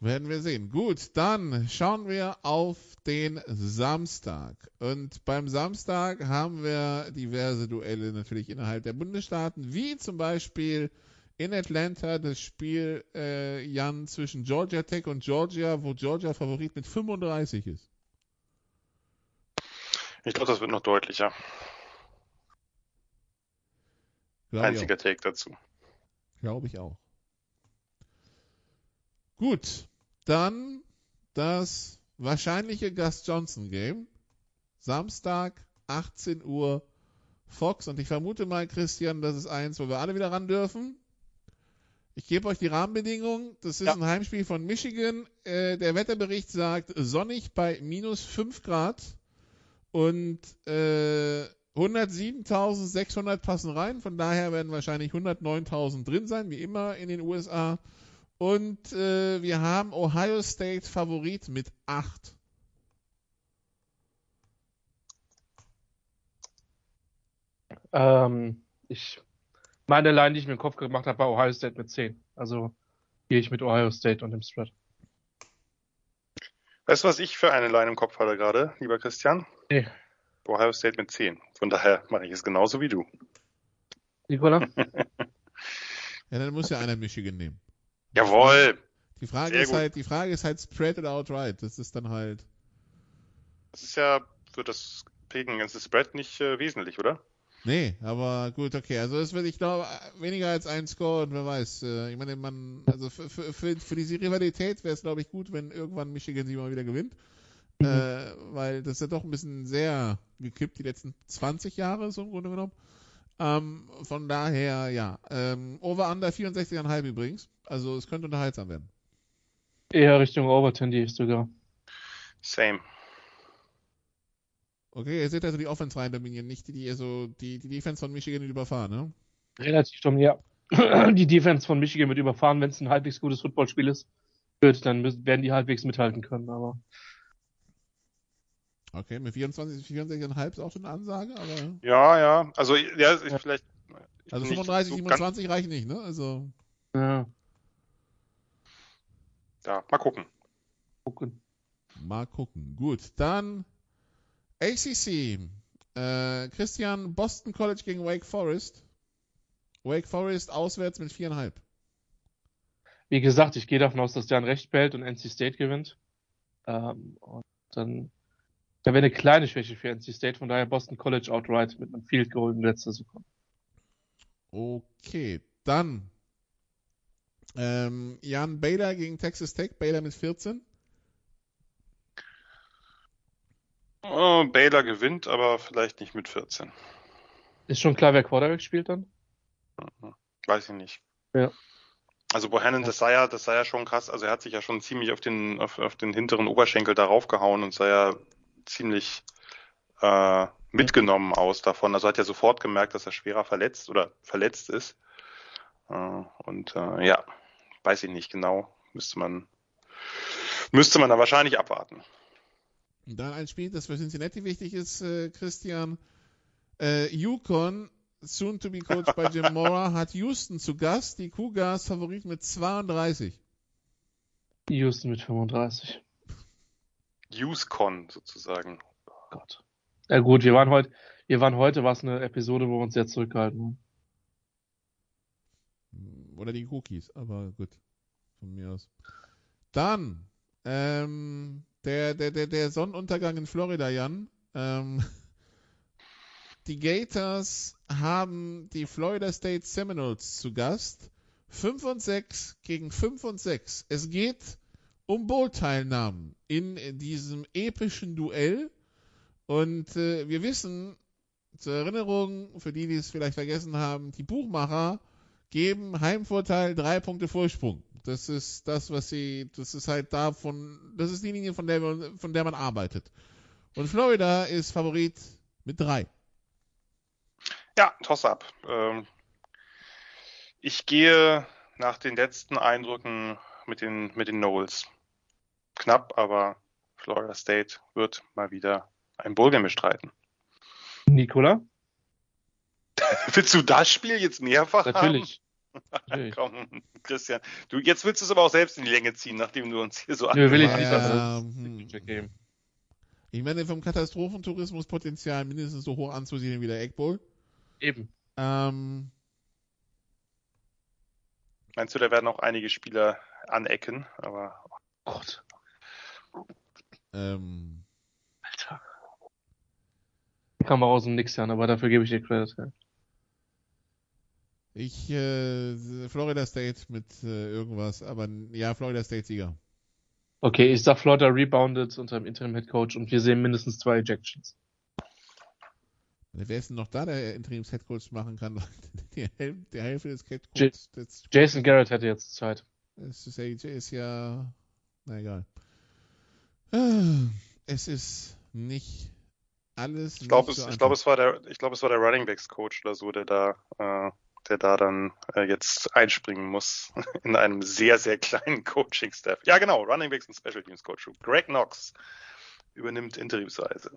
werden wir sehen. Gut, dann schauen wir auf den Samstag. Und beim Samstag haben wir diverse Duelle natürlich innerhalb der Bundesstaaten, wie zum Beispiel in Atlanta das Spiel äh, Jan zwischen Georgia Tech und Georgia, wo Georgia Favorit mit 35 ist. Ich glaube, das wird noch deutlicher. Glaube Einziger Take dazu. Glaube ich auch. Gut, dann das wahrscheinliche Gus Johnson Game. Samstag, 18 Uhr, Fox. Und ich vermute mal, Christian, das ist eins, wo wir alle wieder ran dürfen. Ich gebe euch die Rahmenbedingungen. Das ist Ja. ein Heimspiel von Michigan. Äh, der Wetterbericht sagt sonnig bei minus 5 Grad. Und äh, 107.600 passen rein. Von daher werden wahrscheinlich 109.000 drin sein, wie immer in den USA. Und äh, wir haben Ohio State Favorit mit 8. Ähm, ich, meine Line, die ich mir im Kopf gemacht habe, war Ohio State mit 10. Also gehe ich mit Ohio State und dem Spread. Weißt du, was ich für eine Line im Kopf hatte gerade, lieber Christian? Nee. Ohio State mit 10. Von daher mache ich es genauso wie du. Nicola? Ja, dann muss ja einer Michigan nehmen. Jawohl! Die Frage Sehr ist gut. halt, die Frage ist halt Spread oder Outright. Das ist dann halt. Das ist ja für das Picken ins Spread nicht äh, wesentlich, oder? Nee, aber gut, okay. Also es wird, ich glaube, weniger als ein Score und wer weiß. Äh, ich meine, man, also für, für, für, für diese Rivalität wäre es, glaube ich, gut, wenn irgendwann Michigan sie mal wieder gewinnt. Mhm. Äh, weil das ist ja doch ein bisschen sehr gekippt die letzten 20 Jahre, so im Grunde genommen. Ähm, von daher, ja. Ähm, Over Under 64,5 übrigens. Also es könnte unterhaltsam werden. Eher Richtung Over tendiere ich sogar. Same. Okay, ihr seht also die Offense rein dominieren, nicht die, die ihr so, die, die Defense von Michigan überfahren, ne? Relativ dumm, ja. Die Defense von Michigan wird überfahren, wenn es ein halbwegs gutes Footballspiel ist. Wird, dann müssen, werden die halbwegs mithalten können, aber Okay, mit 24, 64,5 ist auch schon eine Ansage, aber. Ja, ja. Also, ja, ich, vielleicht. ich Also bin nicht 35, so 27 reichen nicht, ne? Also. ja, ja, mal gucken. gucken. Mal gucken. Gut, dann ACC. Äh, Christian, Boston College gegen Wake Forest. Wake Forest auswärts mit 4,5. Wie gesagt, ich gehe davon aus, dass der ein Recht behält und NC State gewinnt. Ähm, und dann Da wäre eine kleine Schwäche für NC State, von daher Boston College outright mit einem Field Goal in letzter Sekunde. Okay, dann ähm, Jan Baylor gegen Texas Tech, Baylor mit 14. Oh, Baylor gewinnt, aber vielleicht nicht mit 14. Ist schon klar, wer Quarterback spielt dann? Weiß ich nicht. Ja. Also Bohannon, das sei ja, das sei ja schon krass. Also er hat sich ja schon ziemlich auf den, auf, auf den hinteren Oberschenkel darauf gehauen und sei ja ziemlich äh, mitgenommen aus davon. Also hat ja sofort gemerkt, dass er schwerer verletzt oder verletzt ist. Äh, und äh, ja, weiß ich nicht genau. Müsste man, müsste man da wahrscheinlich abwarten. Und dann ein Spiel, das für Cincinnati wichtig ist, äh, Christian. Äh, Yukon, soon to be coached by Jim Mora, hat Houston zu Gast. Die Cougars Favorit mit 32. Houston mit 35. UseCon sozusagen. Gott. Ja gut, wir waren heute, wir waren heute, war es eine Episode, wo wir uns sehr zurückgehalten haben. Oder die Cookies, aber gut. Von mir aus. Dann, ähm, der, der, der, der Sonnenuntergang in Florida, Jan. Ähm, die Gators haben die Florida State Seminoles zu Gast. 5 und 6 gegen 5 und 6. Es geht um Bowl-Teilnahmen in diesem epischen Duell. Und äh, wir wissen, zur Erinnerung, für die, die es vielleicht vergessen haben, die Buchmacher geben Heimvorteil drei Punkte Vorsprung. Das ist das, was sie, das ist halt davon, das ist die Linie, von der, von der man arbeitet. Und Florida ist Favorit mit drei. Ja, Toss-up. Ähm, ich gehe nach den letzten Eindrücken mit den, mit den Knowles. Knapp, aber Florida State wird mal wieder ein Bowl-Game bestreiten. Nikola? Willst du das Spiel jetzt mehrfach Natürlich. haben? Natürlich. Komm, Christian. Du, jetzt willst du es aber auch selbst in die Länge ziehen, nachdem du uns hier so Nö, will ich nicht, Ja, das ist hm. Ich meine, vom Katastrophentourismuspotenzial mindestens so hoch anzusiedeln wie der Egg Bowl. Eben. Ähm, Meinst du, da werden auch einige Spieler anecken, aber Gott. ähm, Alter. Kam auch aus dem Nix an, aber dafür gebe ich dir Credit. Ich, äh, Florida State mit äh, irgendwas, aber ja, Florida State Sieger. Okay, ich sag Florida rebounded unter dem Interim Head Coach und wir sehen mindestens zwei Ejections. Wer ist denn noch da, der Interims Head Coach machen kann? Die der Hälfte des Head Coaches, Jason Garrett hätte jetzt Zeit. das ist, ja- ist ja, na egal. Es ist nicht alles. ich glaube, es, so ich glaube, einfach. es war der, ich glaube, es war der Running Backs Coach oder so, der da, äh, der da dann äh, jetzt einspringen muss in einem sehr, sehr kleinen Coaching Staff. Ja, genau, Running Backs und Special Teams Coach. Greg Knox übernimmt interimsweise.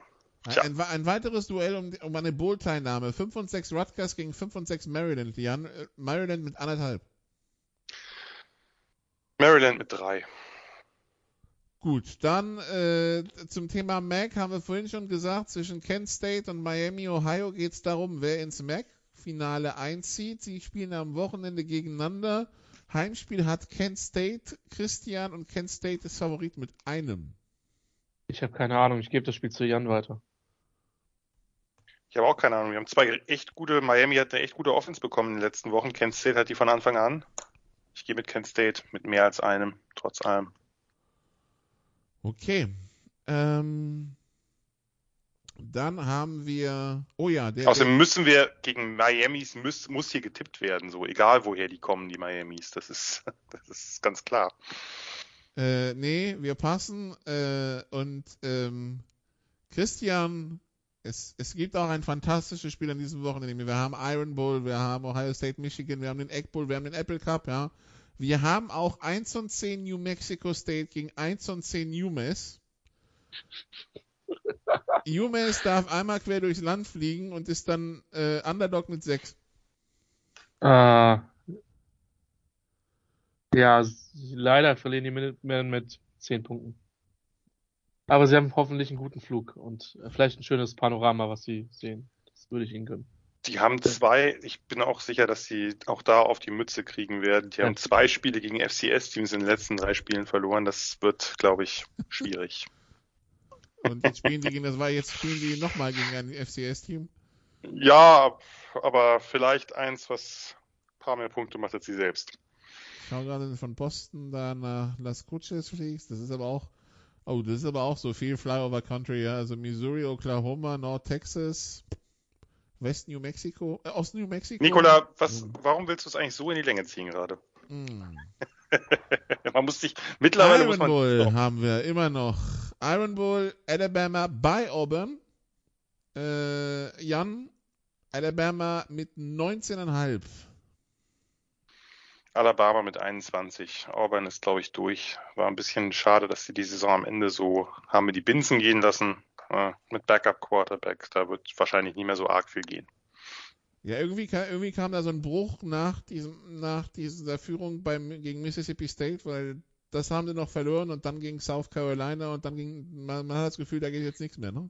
Ein, ein weiteres Duell um, um eine Bowl-Teilnahme. 5 und 6 Rutgers gegen 5 und 6 Maryland. Jan, äh, Maryland mit anderthalb. Maryland mit drei. Gut, dann äh, zum Thema MAC haben wir vorhin schon gesagt, zwischen Kent State und Miami, Ohio geht es darum, wer ins MAC-Finale einzieht. Sie spielen am Wochenende gegeneinander. Heimspiel hat Kent State, Christian und Kent State ist Favorit mit einem. Ich habe keine Ahnung, ich gebe das Spiel zu Jan weiter. Ich habe auch keine Ahnung. Wir haben zwei echt gute, Miami hat eine echt gute Offense bekommen in den letzten Wochen. Kent State hat die von Anfang an. Ich gehe mit Kent State mit mehr als einem, trotz allem. Okay. Ähm, dann haben wir, oh ja, der, Außerdem müssen wir gegen Miamis muss, muss hier getippt werden, so egal woher die kommen, die Miamis. Das ist, das ist ganz klar. Äh, nee, wir passen. Äh, und ähm, Christian, es, es gibt auch ein fantastisches Spiel an diesem Wochenende. Wir haben Iron Bowl, wir haben Ohio State, Michigan, wir haben den Egg Bowl, wir haben den Apple Cup, ja. Wir haben auch 1 und 10 New Mexico State gegen 1 und 10 UMass. UMass darf einmal quer durchs Land fliegen und ist dann äh, Underdog mit 6. Äh, ja, leider verlieren die Minutemen mit 10 Punkten. Aber sie haben hoffentlich einen guten Flug und vielleicht ein schönes Panorama, was sie sehen. Das würde ich ihnen gönnen. Die haben zwei, ich bin auch sicher, dass sie auch da auf die Mütze kriegen werden. Die Ja. haben zwei Spiele gegen FCS-Teams in den letzten drei Spielen verloren. Das wird, glaube ich, schwierig. Und jetzt spielen die gegen, das war jetzt spielen die nochmal gegen ein FCS-Team. Ja, aber vielleicht eins, was ein paar mehr Punkte macht als sie selbst. Ich schau gerade von Boston da nach Las Cruces fliegst. Das ist aber auch, oh, das ist aber auch so viel Flyover Country, ja. Also Missouri, Oklahoma, North Texas, West New Mexico, äh, Ost New Mexico. Nikola, was, warum willst du es eigentlich so in die Länge ziehen gerade? Hm. man muss sich, mittlerweile muss man, doch, haben wir immer noch. Iron Bowl, Alabama bei Auburn. Äh, Jan, Alabama mit 19,5. Alabama mit 21. Auburn ist, glaube ich, durch. War ein bisschen schade, dass sie die Saison am Ende so haben wir die Binsen gehen lassen. Äh, mit Backup Quarterback. Da wird wahrscheinlich nicht mehr so arg viel gehen. Ja, irgendwie, ka- irgendwie kam da so ein Bruch nach diesem, nach dieser Führung beim, gegen Mississippi State, weil das haben sie noch verloren und dann gegen South Carolina und dann ging, man, man hat das Gefühl, da geht jetzt nichts mehr, ne?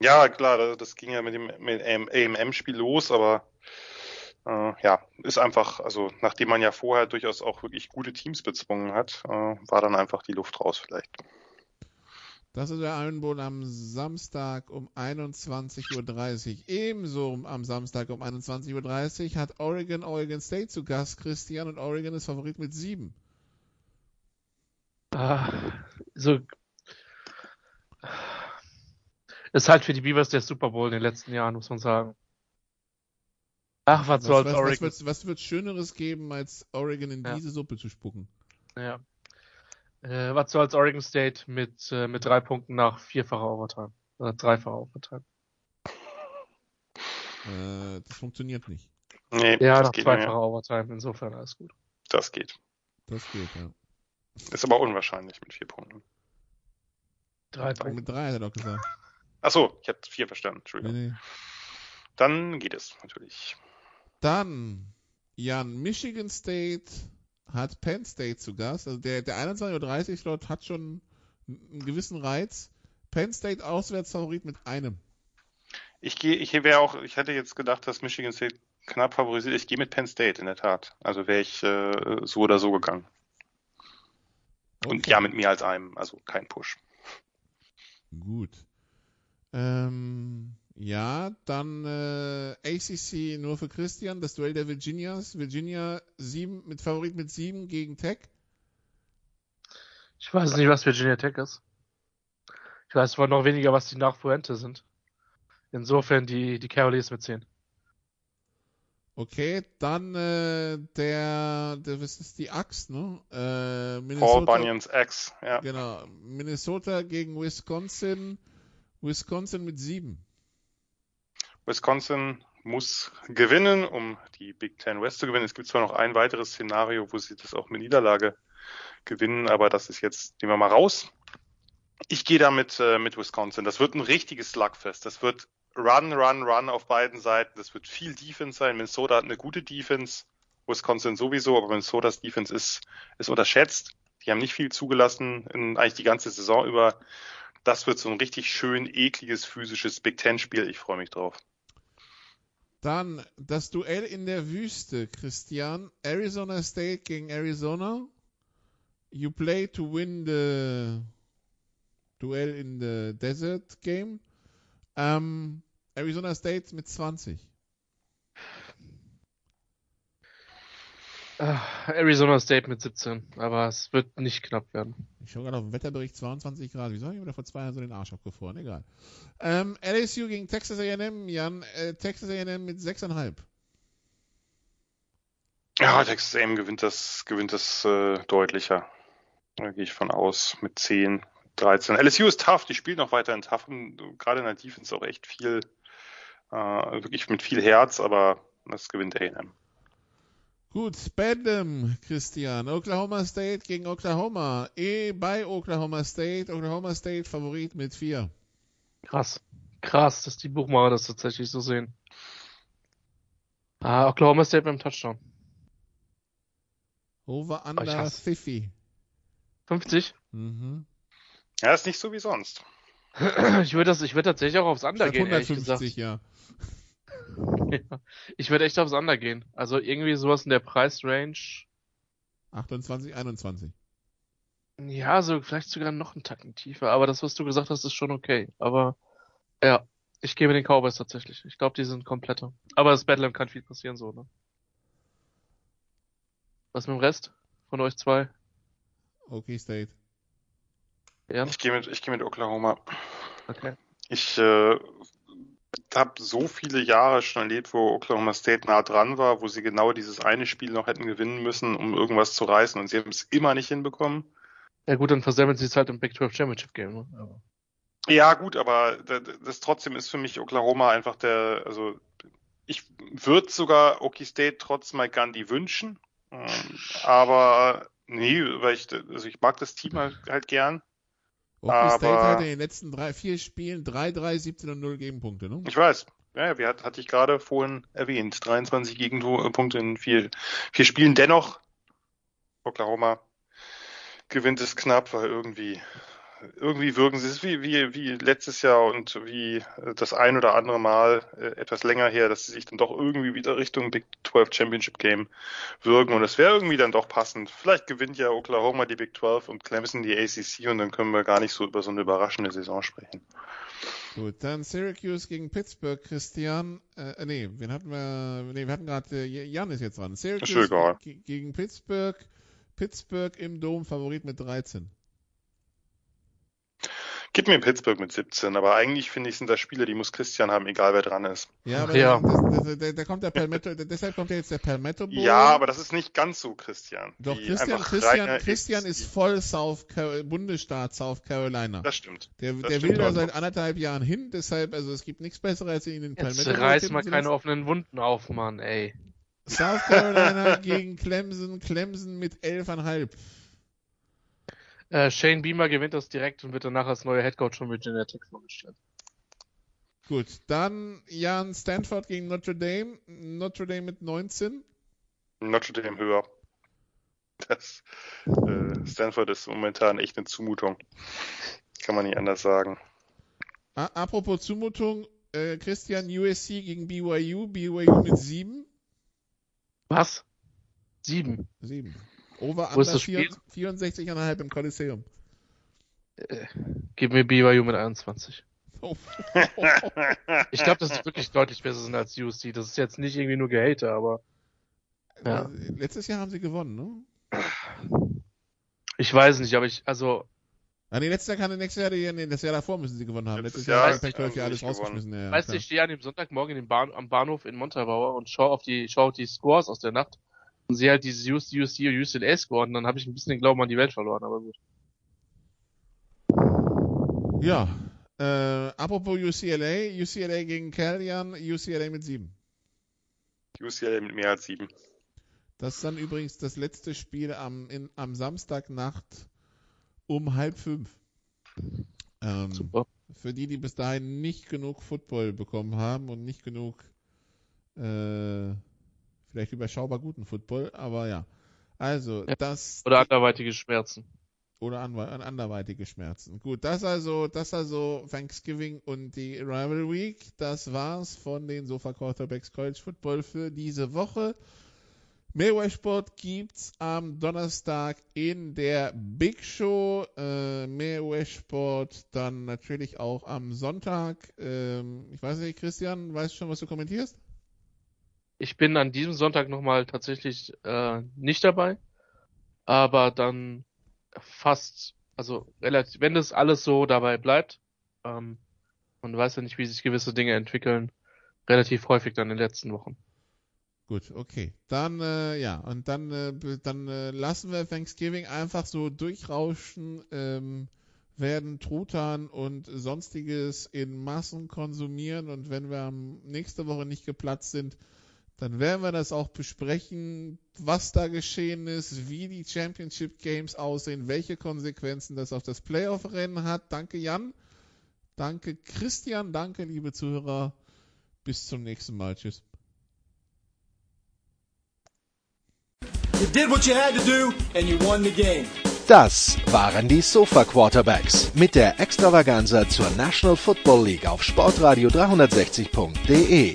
Ja, klar, das, das ging ja mit dem AMM-Spiel los, aber äh, ja, ist einfach, also nachdem man ja vorher durchaus auch wirklich gute Teams bezwungen hat, äh, war dann einfach die Luft raus vielleicht. Das ist der Iron Bowl am Samstag um 21.30 Uhr. Ebenso am Samstag um 21.30 Uhr hat Oregon Oregon State zu Gast, Christian, und Oregon ist Favorit mit 7. Ah, so. Ist halt für die Beavers der Super Bowl in den letzten Jahren, muss man sagen. Ach, was Was, soll's, was, was Oregon. wird was wird's Schöneres geben, als Oregon in Ja. diese Suppe zu spucken? Ja. Äh, was soll's Oregon State mit, äh, mit drei Punkten nach vierfacher Overtime? Oder dreifacher Overtime. Äh, das funktioniert nicht. Nee, Ja, das nach geht zweifacher nicht. Overtime. Insofern alles gut. Das geht. Das geht, ja. Ist aber unwahrscheinlich mit vier Punkten. Drei Punkte. Mit drei hat er doch gesagt. Ach so, ich habe vier verstanden. Nee, Entschuldigung. nee. Dann geht es natürlich. Dann, Jan, Michigan State hat Penn State zu Gast. Also der, der 21.30 Uhr Slot hat schon einen gewissen Reiz. Penn State Auswärtsfavorit mit einem. Ich gehe, ich wäre auch, ich hätte jetzt gedacht, dass Michigan State knapp favorisiert. Ich gehe mit Penn State in der Tat. Also wäre ich äh, so oder so gegangen. Und ja, mit mehr als einem, also kein Push. Gut. Ähm, ja, dann äh, ACC nur für Christian, das Duell der Virginias. Virginia sieben, mit Favorit mit 7 gegen Tech. Ich weiß nicht, was Virginia Tech ist. Ich weiß zwar noch weniger, was die nach Fuente sind. Insofern die, die Cavaliers mit 10. Okay, dann äh, der, der, was ist die Axt, ne? Äh, Paul Minnesota, Bunyan's Ex, ja. genau, Minnesota gegen Wisconsin. Wisconsin mit 7. Wisconsin muss gewinnen, um die Big Ten West zu gewinnen. Es gibt zwar noch ein weiteres Szenario, wo sie das auch mit Niederlage gewinnen, aber das ist jetzt, nehmen wir mal raus. Ich gehe damit äh, mit Wisconsin. Das wird ein richtiges Slugfest. Das wird Run, Run, Run auf beiden Seiten. Das wird viel Defense sein. Minnesota hat eine gute Defense. Wisconsin sowieso, aber Minnesotas Defense ist, ist unterschätzt. Die haben nicht viel zugelassen, in, eigentlich die ganze Saison über. Das wird so ein richtig schön ekliges physisches Big Ten Spiel. Ich freue mich drauf. Dann das Duell in der Wüste, Christian. Arizona State gegen Arizona. You play to win the Duell in the Desert Game. Ähm, Arizona State mit 20. Ah, Arizona State mit 17, aber es wird nicht knapp werden. Ich schaue gerade auf den Wetterbericht 22 Grad. Wieso habe ich mir da vor zwei Jahren so den Arsch abgefroren? Egal. Ähm, LSU gegen Texas A&M. Jan, äh, Texas A&M mit 6,5. Ja, Texas A&M gewinnt das, gewinnt das äh, deutlicher. Da gehe ich von aus mit 10, 13. LSU ist tough, die spielt noch weiterhin tough und gerade in der Defense auch echt viel, äh, wirklich mit viel Herz, aber das gewinnt A&M. Gut, Bedlam, Christian. Oklahoma State gegen Oklahoma. Eh bei Oklahoma State. Oklahoma State Favorit mit 4. Krass. Krass, dass die Buchmacher das tatsächlich so sehen. Ah, Oklahoma State beim Touchdown. Over Oh, under hasse- 50. 50? Mhm. Ja, ist nicht so wie sonst. Ich würde das, ich würde tatsächlich auch aufs Under gehen, ehrlich 150, gesagt. ja. Ich würde echt aufs Under gehen. Also irgendwie sowas in der Preisrange. 28, 21. Ja, so vielleicht sogar noch einen Tacken tiefer, aber das, was du gesagt hast, ist schon okay. Aber ja, ich gebe den Cowboys tatsächlich. Ich glaube, die sind kompletter. Aber das Badland kann viel passieren so, ne? Was mit dem Rest von euch zwei? Okay, State. Ja, Ich gehe mit, ich gehe mit Oklahoma. okay. Ich äh, habe so viele Jahre schon erlebt, wo Oklahoma State nah dran war, wo sie genau dieses eine Spiel noch hätten gewinnen müssen, um irgendwas zu reißen und sie haben es immer nicht hinbekommen. Ja gut, dann versemmeln sie es halt im Big 12 Championship Game, ne? Aber Ja, gut, aber da- das trotzdem ist für mich Oklahoma einfach der, also ich würde sogar Okie State trotz Mike Gandhi wünschen, ähm, aber nee, weil ich, also ich mag das Team halt, halt gern. Okay, State Aber- hat in den letzten drei, vier Spielen 3-3, 17 und 0 Gegenpunkte, ne? Ich weiß. Ja, wie hat, hatte ich gerade vorhin erwähnt. 23 Gegenpunkte in vier, vier Spielen. Dennoch, Oklahoma gewinnt es knapp, weil irgendwie, irgendwie wirken sie es wie, wie, wie letztes Jahr und wie äh, das ein oder andere Mal äh, etwas länger her, dass sie sich dann doch irgendwie wieder Richtung Big 12 Championship Game wirken und es wäre irgendwie dann doch passend. Vielleicht gewinnt ja Oklahoma die Big 12 und Clemson die ACC und dann können wir gar nicht so über so eine überraschende Saison sprechen. Gut, dann Syracuse gegen Pittsburgh, Christian. Äh, nee, wen hatten wir? Nee, wir hatten gerade, äh, Jan ist jetzt dran. Syracuse gegen Pittsburgh. Pittsburgh im Dom, Favorit mit 13. Gib mir Pittsburgh mit 17, aber eigentlich finde ich, sind das Spiele, die muss Christian haben, egal wer dran ist. Ja, aber Ja. Das, das, das, da kommt der Palmetto, deshalb kommt ja jetzt der Palmetto Bowl. Ja, aber das ist nicht ganz so, Christian. Doch, Christian, Christian, Christian ACC. ist voll South Car Bundesstaat South Carolina. Das stimmt. Der, das der stimmt will da seit anderthalb Jahren hin, deshalb, also es gibt nichts Besseres, als ihn in den Palmetto Bowl reiß mal keine offenen Wunden auf, Mann, ey. South Carolina gegen Clemson, Clemson mit 11,5. Äh, Shane Beamer gewinnt das direkt und wird danach als neuer Headcoach von Virginia Tech vorgestellt. Gut, dann Jan Stanford gegen Notre Dame. Notre Dame mit 19. Notre Dame höher. Das, äh, Stanford ist momentan echt eine Zumutung. Kann man nicht anders sagen. A apropos Zumutung, äh, Christian USC gegen BYU. BYU mit 7. Was? Sieben. 7. Over Wo ist under das Spiel? 64,5 im Kolosseum. Gib mir BYU mit 21. Oh. Ich glaube, dass sie wirklich deutlich besser sind als USC. Das ist jetzt nicht irgendwie nur Gehater, aber Ja. Letztes Jahr haben sie gewonnen, ne? ich weiß nicht, aber ich, also, Ah, nee, letztes Jahr kann nächstes Jahr, die- nee, das Jahr davor müssen sie gewonnen haben. Letztes Letztes Jahr Jahr Pech haben sie ja alles rausgeschmissen. Ja, weißt du, ich stehe an dem Sonntagmorgen in den Bahn, am Bahnhof in Montabaur und schaue auf die, schaue auf die Scores aus der Nacht und sehe halt dieses und UCLA Score und dann habe ich ein bisschen den Glauben an die Welt verloren, aber gut. Ja, äh, apropos UCLA, UCLA gegen Callian, UCLA mit 7. UCLA mit mehr als sieben. Das ist dann übrigens das letzte Spiel am, in, am Samstagnacht um halb fünf. Ähm, Super. für die, die bis dahin nicht genug Football bekommen haben und nicht genug äh, vielleicht überschaubar guten Football, aber ja. Also, Ja. das Oder anderweitige Schmerzen. oder an anderweitige Schmerzen. Gut, das also, das also Thanksgiving und die Rival Week. Das war's von den Sofa Quarterbacks College Football für diese Woche. Mehr Sport gibt's am Donnerstag in der Big Show. Äh, mehr Sport dann natürlich auch am Sonntag. Ähm, ich weiß nicht, Christian, weißt du schon, was du kommentierst? Ich bin an diesem Sonntag nochmal tatsächlich äh, nicht dabei, aber dann fast, also relativ, wenn das alles so dabei bleibt, ähm, man weiß ja nicht, wie sich gewisse Dinge entwickeln, relativ häufig dann in den letzten Wochen. Gut, okay. Dann, äh, ja, und dann, äh, dann äh, lassen wir Thanksgiving einfach so durchrauschen, ähm, werden Truthahn und sonstiges in Massen konsumieren und wenn wir am, nächste Woche nicht geplatzt sind, dann werden wir das auch besprechen, was da geschehen ist, wie die Championship Games aussehen, welche Konsequenzen das auf das Playoff-Rennen hat. Danke Jan, danke Christian, danke liebe Zuhörer. Bis zum nächsten Mal. Tschüss. You did what you had to do and you won the game. Das waren die Sofa Quarterbacks mit der Extravaganza zur National Football League auf sportradio360.de.